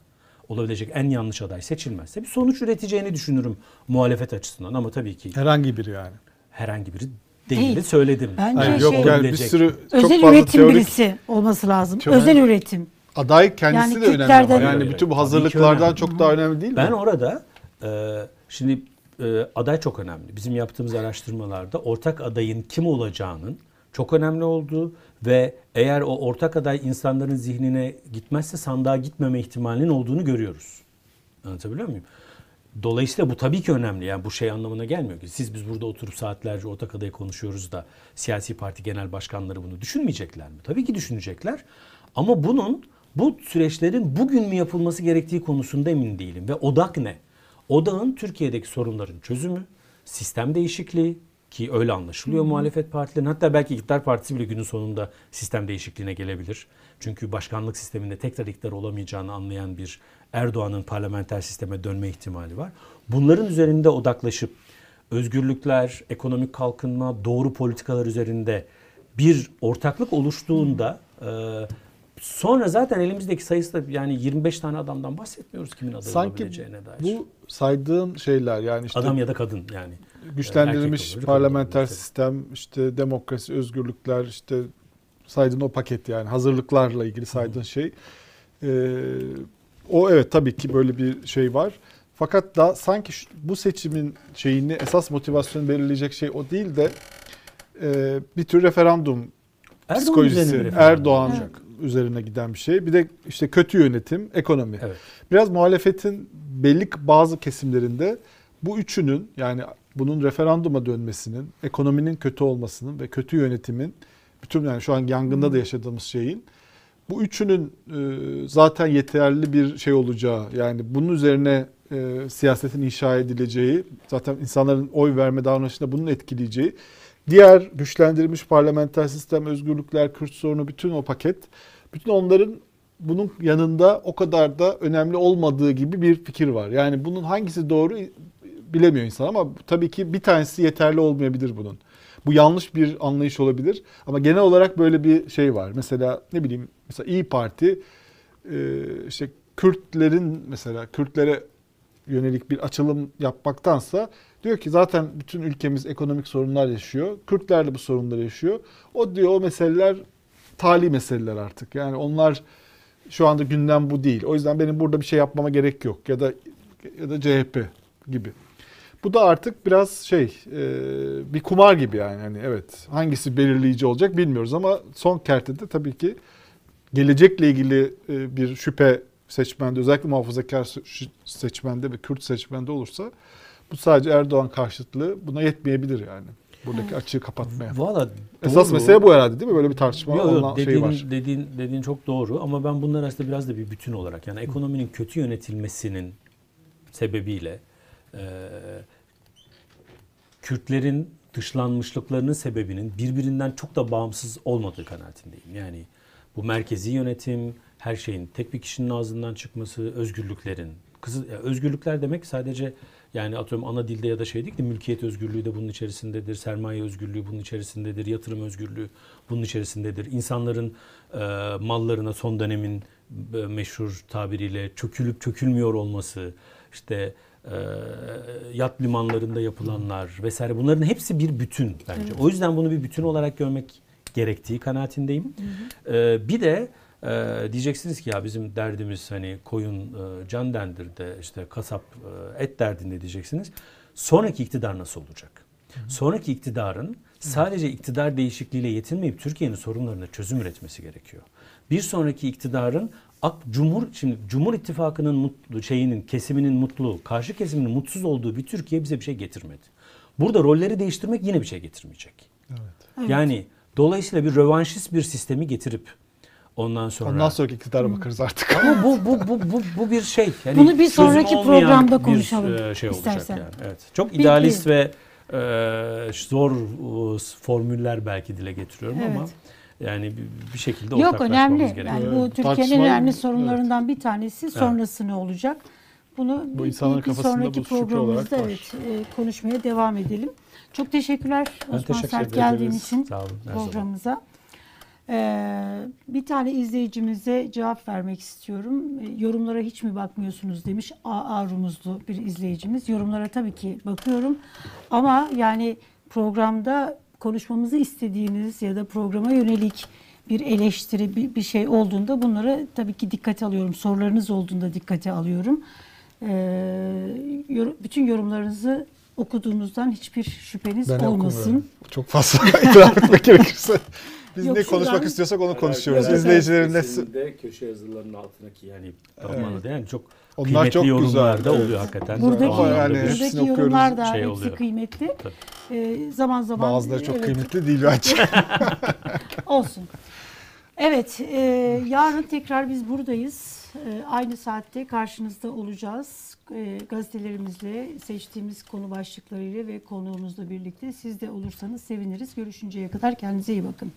olabilecek en yanlış aday seçilmezse bir sonuç üreteceğini düşünürüm muhalefet açısından ama tabii ki Herhangi biri yani. herhangi biri değil, Değil. söyledim. Bence Hayır, şey- yok yani bir sürü çok Özel fazla üretim teorik birisi olması lazım. Teorik- Özel üretim. aday kendisi Yani de önemli ama. Yani bütün bu hazırlıklardan çok daha önemli değil mi? Ben orada e, şimdi e, aday çok önemli. Bizim yaptığımız araştırmalarda ortak adayın kim olacağının çok önemli olduğu ve eğer o ortak aday insanların zihnine gitmezse sandığa gitmeme ihtimalinin olduğunu görüyoruz. Anlatabiliyor muyum? Dolayısıyla bu tabii ki önemli. Yani bu şey anlamına gelmiyor ki. Siz biz burada oturup saatlerce ortak adayı konuşuyoruz da siyasi parti genel başkanları bunu düşünmeyecekler mi? Tabii ki düşünecekler. Ama bunun bu süreçlerin bugün mü yapılması gerektiği konusunda emin değilim. Ve odak ne? Odağın Türkiye'deki sorunların çözümü, sistem değişikliği ki öyle anlaşılıyor muhalefet partilerin. Hatta belki iktidar partisi bile günün sonunda sistem değişikliğine gelebilir. Çünkü başkanlık sisteminde tekrar iktidar olamayacağını anlayan bir Erdoğan'ın parlamenter sisteme dönme ihtimali var. Bunların üzerinde odaklaşıp özgürlükler, ekonomik kalkınma, doğru politikalar üzerinde bir ortaklık oluştuğunda e, sonra zaten elimizdeki sayısı da yani 25 tane adamdan bahsetmiyoruz kimin aday Sanki olabileceğine dair. bu saydığın şeyler yani işte Adam ya da kadın yani. güçlendirilmiş Erkek olabilir, parlamenter olabilir. sistem, işte demokrasi, özgürlükler, işte saydığın o paket yani hazırlıklarla ilgili saydığın şey. Ee, o evet tabii ki böyle bir şey var. Fakat da sanki şu- bu seçimin şeyini esas motivasyonu belirleyecek şey o değil de e, bir tür referandum Erdoğan psikolojisi referandum Erdoğan. Üzerine giden bir şey. Bir de işte kötü yönetim, ekonomi. Evet. Biraz muhalefetin belli bazı kesimlerinde bu üçünün yani bunun referanduma dönmesinin, ekonominin kötü olmasının ve kötü yönetimin bütün yani şu an yangında da yaşadığımız şeyin bu üçünün e, zaten yeterli bir şey olacağı yani bunun üzerine e, siyasetin inşa edileceği zaten insanların oy verme davranışında bunun etkileyeceği diğer güçlendirilmiş parlamenter sistem, özgürlükler, Kürt sorunu bütün o paket bütün onların bunun yanında o kadar da önemli olmadığı gibi bir fikir var. Yani bunun hangisi doğru bilemiyor insan ama tabii ki bir tanesi yeterli olmayabilir bunun. Bu yanlış bir anlayış olabilir ama genel olarak böyle bir şey var. Mesela ne bileyim mesela İyi Parti işte Kürtlerin mesela Kürtlere yönelik bir açılım yapmaktansa diyor ki zaten bütün ülkemiz ekonomik sorunlar yaşıyor. Kürtler de bu sorunları yaşıyor. O diyor o meseleler tali meseleler artık. Yani onlar şu anda gündem bu değil. O yüzden benim burada bir şey yapmama gerek yok ya da ya da CHP gibi. Bu da artık biraz şey e, bir kumar gibi yani. yani evet hangisi belirleyici olacak bilmiyoruz ama son kertede tabii ki gelecekle ilgili e, bir şüphe seçmende özellikle muhafazakar se- seçmende ve Kürt seçmende olursa Bu sadece Erdoğan karşıtlığı buna yetmeyebilir yani. Buradaki açığı kapatmaya. Valla Esas doğru. mesele bu herhalde değil mi? Böyle bir tartışma Yo, yo, olan dediğin, şey var. Dediğin, dediğin çok doğru ama ben bunlar aslında biraz da bir bütün olarak yani ekonominin kötü yönetilmesinin sebebiyle e, Kürtlerin dışlanmışlıklarının sebebinin birbirinden çok da bağımsız olmadığı kanaatindeyim. Yani bu merkezi yönetim, her şeyin tek bir kişinin ağzından çıkması, özgürlüklerin. Kızı, özgürlükler demek sadece yani atıyorum ana dilde ya da şey değil de mülkiyet özgürlüğü de bunun içerisindedir, sermaye özgürlüğü bunun içerisindedir, yatırım özgürlüğü bunun içerisindedir. İnsanların e, mallarına son dönemin e, meşhur tabiriyle çökülüp çökülmüyor olması, işte e, yat limanlarında yapılanlar vesaire bunların hepsi bir bütün bence. O yüzden bunu bir bütün olarak görmek gerektiği kanaatindeyim. E, bir de e, diyeceksiniz ki ya bizim derdimiz hani koyun e, can dendir de işte kasap e, et derdinde diyeceksiniz. Sonraki iktidar nasıl olacak? Sonraki iktidarın sadece iktidar değişikliğiyle yetinmeyip Türkiye'nin sorunlarına çözüm üretmesi gerekiyor. Bir sonraki iktidarın ak, Cumhur şimdi Cumhur İttifakı'nın mutlu şeyinin kesiminin mutlu, karşı kesiminin mutsuz olduğu bir Türkiye bize bir şey getirmedi. Burada rolleri değiştirmek yine bir şey getirmeyecek. Evet. Yani dolayısıyla bir rövanşist bir sistemi getirip ondan sonra Ondan sonraki iktidara bakarız artık. ama bu bu bu bu bu bir şey. Yani Bunu bir sonraki programda bir, konuşalım e, şey olacak istersen. yani. Evet. Çok Bir- idealist ve e, zor e, formüller belki dile getiriyorum ama Evet. yani bir, bir şekilde Yok önemli. gerekiyor. Yani Evet. bu Türkiye'nin önemli sorunlarından bir tanesi sonrası ne olacak? Bunu Bu bir- insanların bir, bir sonraki programımızda evet e, konuşmaya devam edelim. Çok teşekkürler Ben Osman teşekkür Sert ederim. geldiğin için Sağ olun. her zaman. Ee, bir tane izleyicimize cevap vermek istiyorum. Ee, Yorumlara hiç mi bakmıyorsunuz demiş. A, A rumuzlu bir izleyicimiz. Yorumlara tabii ki bakıyorum. Ama yani programda konuşmamızı istediğiniz ya da programa yönelik bir eleştiri, bir, bir şey olduğunda bunları tabii ki dikkate alıyorum. Sorularınız olduğunda dikkate alıyorum. Ee, yor- bütün yorumlarınızı okuduğunuzdan hiçbir şüpheniz Ben olmasın. okumuyorum. Çok fazla itiraf etmek gerekirse. Biz Yok, ne şuradan- konuşmak istiyorsak onu konuşuyoruz. Evet, İzleyicilerin ne Kesinlikle köşe yazılarının altındaki yani evet. yani çok Onlar kıymetli çok yorumlar güzel, da evet. oluyor hakikaten. Buradaki, Ama yani buradaki yorumlar da şey hepsi oluyor. kıymetli. Ee, zaman zaman Bazıları çok evet, kıymetli değil bence. olsun. Evet, e, yarın tekrar biz buradayız. E, aynı saatte karşınızda olacağız. E, gazetelerimizle, seçtiğimiz konu başlıklarıyla ve konuğumuzla birlikte. Siz de olursanız seviniriz. Görüşünceye kadar kendinize iyi bakın.